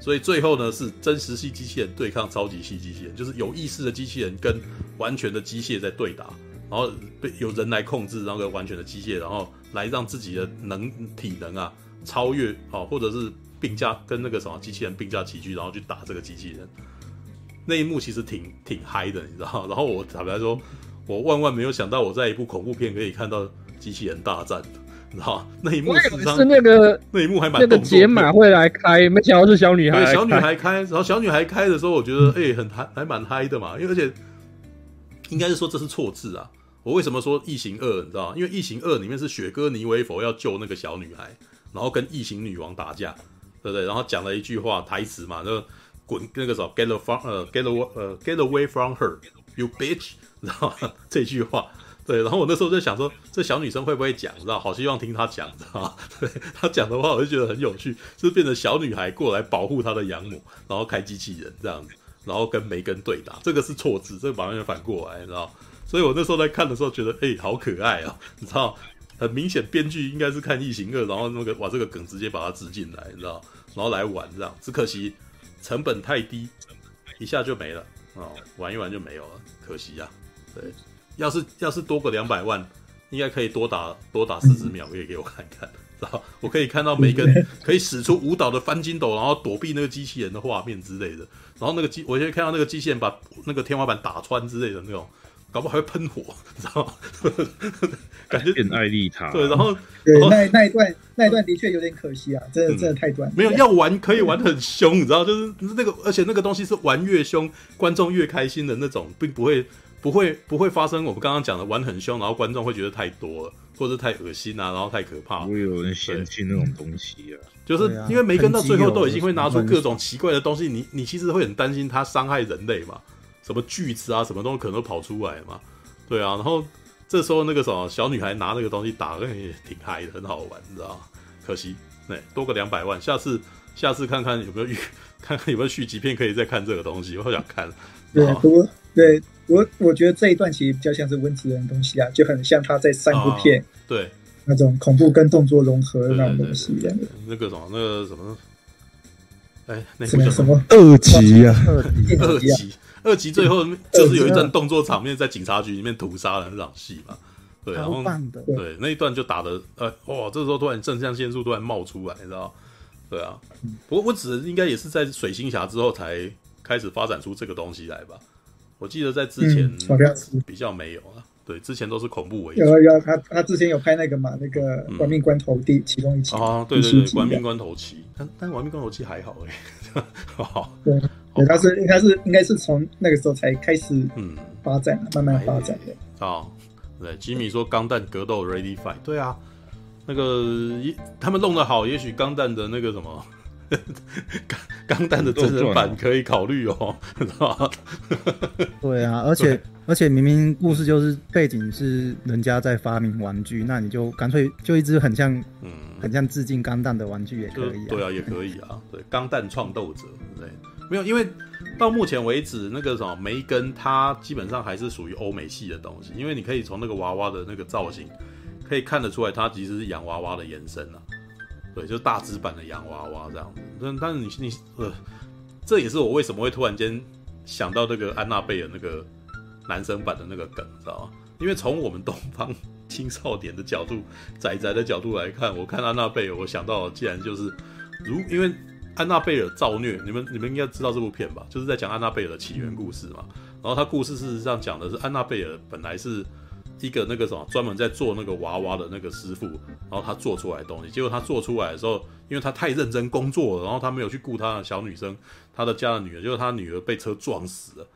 所以最后呢，是真实系机器人对抗超级系机器人，就是有意识的机器人跟完全的机械在对打，然后被有人来控制那个完全的机械，然后来让自己的能体能啊超越啊，或者是并驾跟那个什么机器人并驾齐驱，然后去打这个机器人。那一幕其实挺挺嗨的，你知道？然后我坦白说，我万万没有想到我在一部恐怖片可以看到机器人大战，你知道那一幕是那个那一幕还蛮那个解码会来开，没想到是小女孩。小女孩开，然后小女孩开的时候，我觉得哎、欸，很嗨，还蛮嗨的嘛。因为而且应该是说这是错字啊。我为什么说异形二？你知道吗？因为异形二里面是雪哥尼维佛要救那个小女孩，然后跟异形女王打架，对不对？然后讲了一句话台词嘛，那个滚那个什么 get from 呃 get away 呃 get away from her you bitch，你知道吗？这句话。对，然后我那时候在想说，这小女生会不会讲？你知道，好希望听她讲，知道？对她讲的话，我就觉得很有趣，就是变成小女孩过来保护她的养母，然后开机器人这样子，然后跟梅根对打，这个是错字，这个完全反过来，你知道？所以我那时候在看的时候觉得，哎，好可爱啊，你知道？很明显，编剧应该是看《异形二》，然后那个把这个梗直接把它植进来，你知道？然后来玩这样，只可惜成本太低，一下就没了哦，玩一玩就没有了，可惜呀、啊，对。要是要是多个两百万，应该可以多打多打四十秒，可以给我看看，然后我可以看到每根可以使出舞蹈的翻筋斗，然后躲避那个机器人的画面之类的。然后那个机，我现在看到那个机器人把那个天花板打穿之类的那种，搞不好还会喷火，知道吗？感觉变艾丽塔。对，然后对那那一段那一段的确有点可惜啊，真的、嗯、真的太短。没有要玩可以玩很凶，你知道，就是那个，而且那个东西是玩越凶，观众越开心的那种，并不会。不会不会发生我们刚刚讲的玩很凶，然后观众会觉得太多了，或者太恶心啊，然后太可怕。不会有人嫌弃那种东西啊。就是因为梅根到最后都已经会拿出各种奇怪的东西，你你其实会很担心他伤害人类嘛？什么锯子啊，什么东西可能都跑出来嘛？对啊，然后这时候那个什么小女孩拿那个东西打，也挺嗨的，很好玩，你知道吗？可惜，对，多个两百万，下次下次看看有没有 看看有没有续集片可以再看这个东西，我好想看。对，不过对。我我觉得这一段其实比较像是温子仁的东西啊，就很像他在三部片、啊、对那种恐怖跟动作融合的那种东西一样的。那个什么，那个什么，哎，那什么什么二级啊，二级，二级最后就是有一段动作场面在警察局里面屠杀的那场戏嘛。对，然后对那一段就打的，呃，哇，这时候突然肾上腺素突然冒出来，你知道？对啊，不过温子仁应该也是在水星侠之后才开始发展出这个东西来吧。我记得在之前比较没有啊，对，之前都是恐怖为主。有有，他他之前有拍那个嘛，那个《玩命关头》第其中一期啊，对对对，《玩命关头七》，但但《玩命关头七》还好哎，好，对对，他是应该是应该是从那个时候才开始嗯发展，慢慢发展的啊。对，吉米说《钢弹格斗 Ready Fight》，对啊，那个他们弄得好，也许《钢弹》的那个什么。钢 钢弹的真人版可以考虑哦，知道吗？对啊，而且而且明明故事就是背景是人家在发明玩具，那你就干脆就一只很像嗯很像致敬钢弹的玩具也可以，啊，对啊也可以啊，对钢弹创斗者对，没有，因为到目前为止那个什么梅根它基本上还是属于欧美系的东西，因为你可以从那个娃娃的那个造型可以看得出来，它其实是洋娃娃的延伸啊。对，就大只版的洋娃娃这样子。但但是你你呃，这也是我为什么会突然间想到那个安娜贝尔那个男生版的那个梗，知道吗？因为从我们东方青少年的角度、宅宅的角度来看，我看安娜贝尔，我想到既然就是如因为安娜贝尔造虐，你们你们应该知道这部片吧？就是在讲安娜贝尔的起源故事嘛。然后他故事事实上讲的是安娜贝尔本来是。一个那个什么专门在做那个娃娃的那个师傅，然后他做出来的东西，结果他做出来的时候，因为他太认真工作了，然后他没有去顾他的小女生，他的家的女儿，就是他女儿被车撞死了，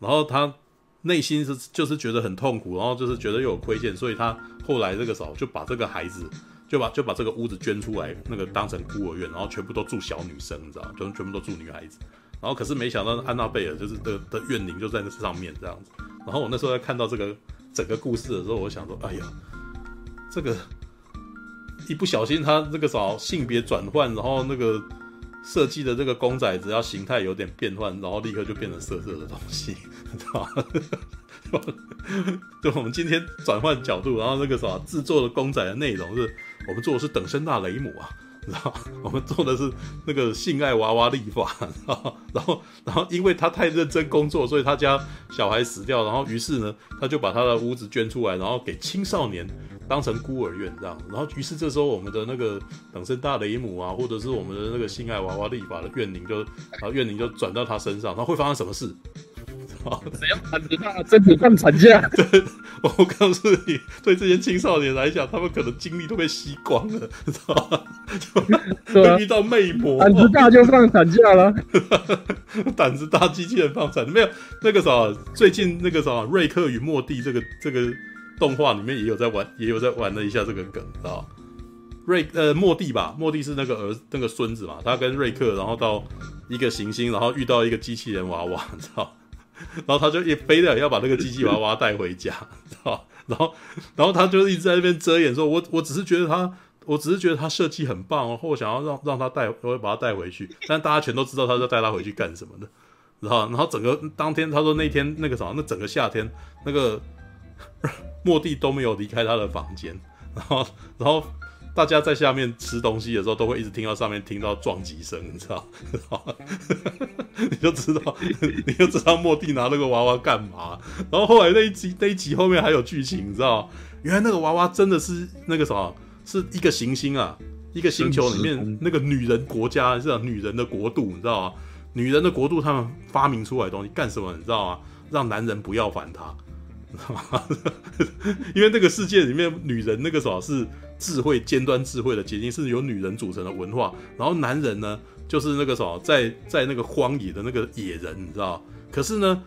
然后他内心是就是觉得很痛苦，然后就是觉得又有亏欠，所以他后来这个时候就把这个孩子就把就把这个屋子捐出来，那个当成孤儿院，然后全部都住小女生，你知道吗？就全部都住女孩子，然后可是没想到安娜贝尔就是的的怨灵就在那上面这样子，然后我那时候在看到这个。整个故事的时候，我想说，哎呀，这个一不小心，他这个啥性别转换，然后那个设计的这个公仔，只要形态有点变换，然后立刻就变成色色的东西，知道吗？就我们今天转换角度，然后那个啥制作的公仔的内容是，我们做的是等身大雷姆啊。然后我们做的是那个性爱娃娃立法，然后然后然后因为他太认真工作，所以他家小孩死掉，然后于是呢，他就把他的屋子捐出来，然后给青少年当成孤儿院这样。然后于是这时候我们的那个等身大雷姆啊，或者是我们的那个性爱娃娃立法的怨灵就，然后怨灵就转到他身上，然后会发生什么事？道谁要胆子大，真的放产假？对，我告诉你，对这些青少年来讲，他们可能精力都被吸光了，知道吗？会遇到魅魔，胆子大就放产假了。胆子大，机器人放产没有？那个啥，最近那个啥，瑞克与莫蒂这个这个动画里面也有在玩，也有在玩了一下这个梗，知道瑞呃莫蒂吧，莫蒂是那个儿那个孙子嘛，他跟瑞克然后到一个行星，然后遇到一个机器人娃娃，你知道，然后他就也飞了要把那个机器娃娃带回家，知道，然后然后他就一直在那边遮掩说，我我只是觉得他，我只是觉得他设计很棒，或想要让让他带，我会把他带回去，但大家全都知道他在带他回去干什么的，然后然后整个当天他说那天那个什么，那整个夏天那个 莫蒂都没有离开他的房间，然后然后。大家在下面吃东西的时候，都会一直听到上面听到撞击声，你知道？你就知道，你就知道莫蒂拿那个娃娃干嘛。然后后来那一集那一集后面还有剧情，你知道？原来那个娃娃真的是那个什么，是一个行星啊，一个星球里面那个女人国家，是女人的国度，你知道吗？女人的国度，他们发明出来的东西干什么？你知道吗？让男人不要烦她，因为那个世界里面女人那个什么是。智慧尖端智慧的结晶是由女人组成的文化，然后男人呢，就是那个什么，在在那个荒野的那个野人，你知道？可是呢，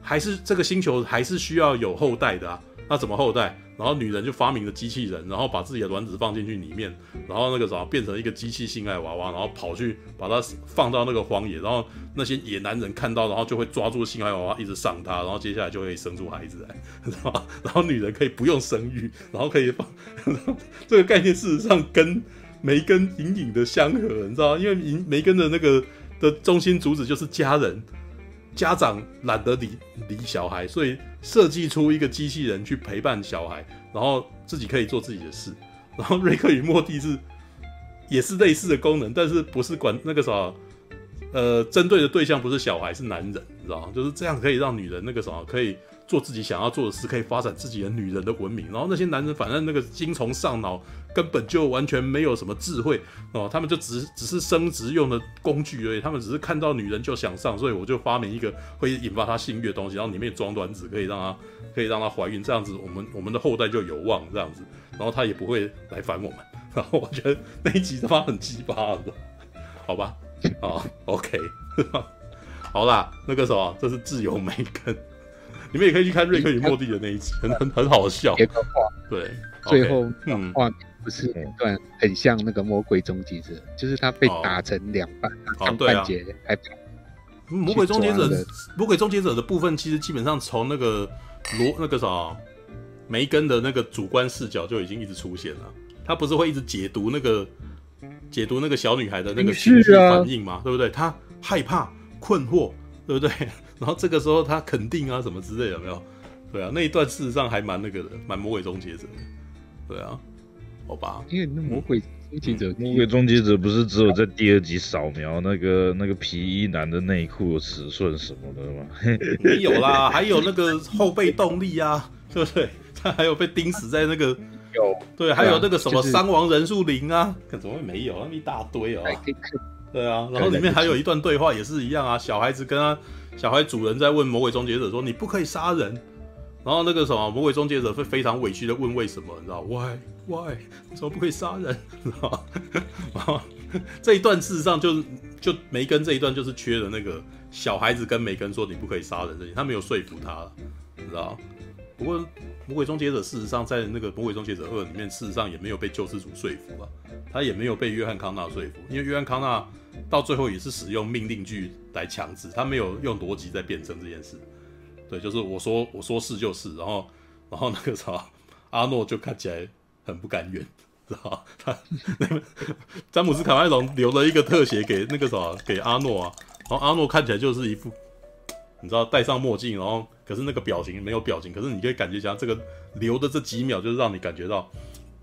还是这个星球还是需要有后代的啊。那怎么后代？然后女人就发明了机器人，然后把自己的卵子放进去里面，然后那个啥变成一个机器性爱娃娃，然后跑去把它放到那个荒野，然后那些野男人看到，然后就会抓住性爱娃娃一直上它，然后接下来就会生出孩子来，知道吧？然后女人可以不用生育，然后可以放这个概念，事实上跟梅根隐隐的相合，你知道？因为梅根的那个的中心主旨就是家人。家长懒得理理小孩，所以设计出一个机器人去陪伴小孩，然后自己可以做自己的事。然后瑞克与莫蒂是 也是类似的功能，但是不是管那个啥，呃，针对的对象不是小孩，是男人，你知道吗？就是这样可以让女人那个什么可以。做自己想要做的事，可以发展自己的女人的文明。然后那些男人，反正那个精虫上脑，根本就完全没有什么智慧哦，他们就只只是生殖用的工具而已。他们只是看到女人就想上，所以我就发明一个会引发她性欲的东西，然后里面装卵子，可以让她可以让她怀孕，这样子我们我们的后代就有望这样子。然后她也不会来烦我们。然后我觉得那一集他妈很鸡巴的，好吧？啊，OK，好啦，那个什么，这是自由梅根。你们也可以去看瑞克与莫蒂的那一集，很很很好笑。对，最后嗯，不是段很像那个魔鬼终结者，就是他被打成两半，上半截还。魔鬼终结者，魔鬼终结者的部分其实基本上从那个罗那个啥梅根的那个主观视角就已经一直出现了。他不是会一直解读那个解读那个小女孩的那个情绪反应吗？对不对？他害怕、困惑，对不对？然后这个时候他肯定啊什么之类的有没有？对啊，那一段事实上还蛮那个的，蛮魔鬼终结者的。对啊，好吧。因为那魔鬼终结者，魔鬼终结者不是只有在第二集扫描那个那个皮衣男的内裤尺寸什么的吗？没有啦，还有那个后背动力啊，对不对？他还有被钉死在那个有对，还有那个什么伤亡人数零啊，可怎么会没有？那么一大堆哦。对啊，然后里面还有一段对话也是一样啊，小孩子跟他小孩主人在问魔鬼终结者说：“你不可以杀人。”然后那个什么魔鬼终结者会非常委屈的问：“为什么？你知道？Why Why？怎么不可以杀人？”知道 然后这一段事实上就就梅根这一段就是缺了那个小孩子跟梅根说：“你不可以杀人。”这些他没有说服他了，你知道？不过魔鬼终结者事实上在那个魔鬼终结者二里面，事实上也没有被救世主说服啊，他也没有被约翰康纳说服，因为约翰康纳。到最后也是使用命令句来强制，他没有用逻辑在辩证这件事。对，就是我说我说是就是，然后然后那个啥，阿诺就看起来很不甘愿，知道吧？他那个詹姆斯卡麦隆留了一个特写给那个啥给阿诺啊，然后阿诺看起来就是一副你知道戴上墨镜，然后可是那个表情没有表情，可是你可以感觉一下这个留的这几秒，就是让你感觉到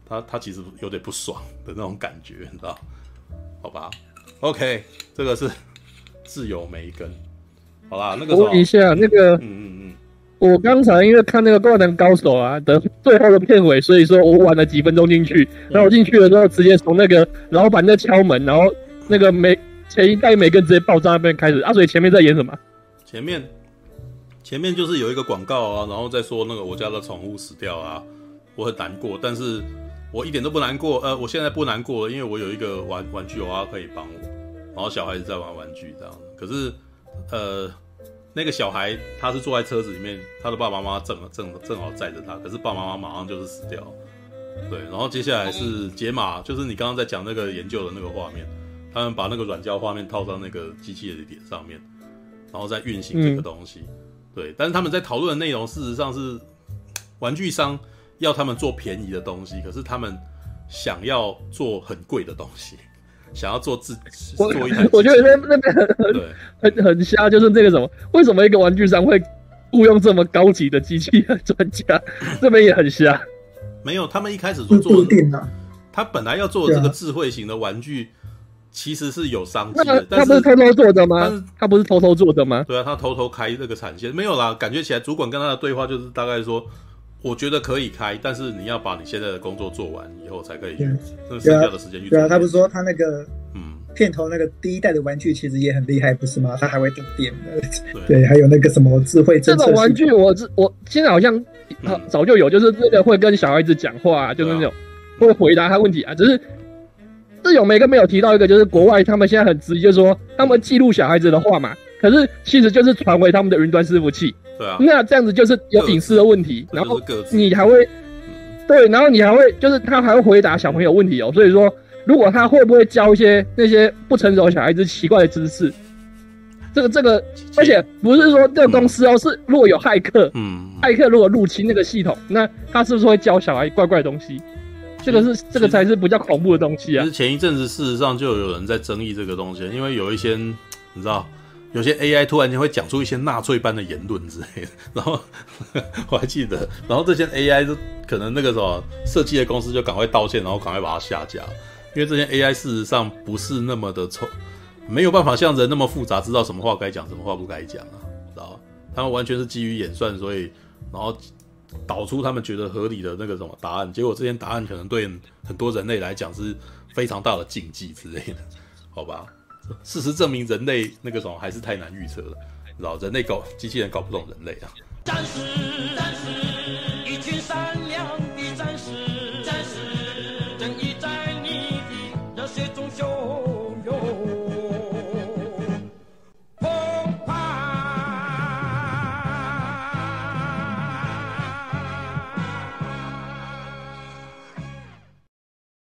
他他其实有点不爽的那种感觉，你知道？好吧。OK，这个是自由梅根，好啦，那个我问一下那个，嗯嗯嗯，我刚才因为看那个《灌篮高手》啊的最后的片尾，所以说我晚了几分钟进去，然后我进去了之后直接从那个老板在敲门，然后那个每前一代每个直接爆炸那边开始啊，所以前面在演什么？前面前面就是有一个广告啊，然后再说那个我家的宠物死掉啊，我很难过，但是我一点都不难过。呃，我现在不难过了，因为我有一个玩玩具娃娃可以帮我，然后小孩子在玩玩具这样。可是，呃，那个小孩他是坐在车子里面，他的爸爸妈妈正正正好载着他，可是爸爸妈妈马上就是死掉。对，然后接下来是解码，就是你刚刚在讲那个研究的那个画面，他们把那个软胶画面套上那个机器的脸上面，然后再运行这个东西。嗯、对，但是他们在讨论的内容，事实上是玩具商要他们做便宜的东西，可是他们想要做很贵的东西，想要做自做一台。我觉得那那边很很很瞎，就是这个什么？为什么一个玩具商会雇佣这么高级的机器的专家？这边也很瞎。没有，他们一开始做做的，他本来要做这个智慧型的玩具，其实是有商机的。他不是偷偷做的吗？他不是偷偷做的吗？对啊，他偷偷开这个产线，没有啦。感觉起来，主管跟他的对话就是大概说，我觉得可以开，但是你要把你现在的工作做完以后才可以去，剩下的时间去做。对啊，他不是说他那个嗯，片头那个第一代的玩具其实也很厉害，不是吗？他还会动电的，对，还有那个什么智慧这种玩具，我我现在好像。他早就有，就是这个会跟小孩子讲话，啊，就是那种会回答他问题啊。只是这有没跟没有提到一个，就是国外他们现在很直接说，他们记录小孩子的话嘛，可是其实就是传回他们的云端伺服器。对啊。那这样子就是有隐私的问题，然后你还会对，然后你还会就是他还会回答小朋友问题哦。所以说，如果他会不会教一些那些不成熟的小孩子奇怪的知识？这个这个，而且不是说这个公司哦，嗯、是如果有骇客，嗯，骇客如果入侵那个系统，那他是不是会教小孩怪怪的东西？这个是这个才是比较恐怖的东西啊！其实前一阵子事实上就有人在争议这个东西，因为有一些你知道，有些 AI 突然间会讲出一些纳粹般的言论之类的，然后 我还记得，然后这些 AI 就可能那个什么设计的公司就赶快道歉，然后赶快把它下架，因为这些 AI 事实上不是那么的聪。没有办法像人那么复杂，知道什么话该讲，什么话不该讲啊，知道吧？他们完全是基于演算，所以然后导出他们觉得合理的那个什么答案，结果这些答案可能对很多人类来讲是非常大的禁忌之类的，好吧？事实证明，人类那个什么还是太难预测了，老？人类搞机器人搞不懂人类啊。战士，战士，一群善良。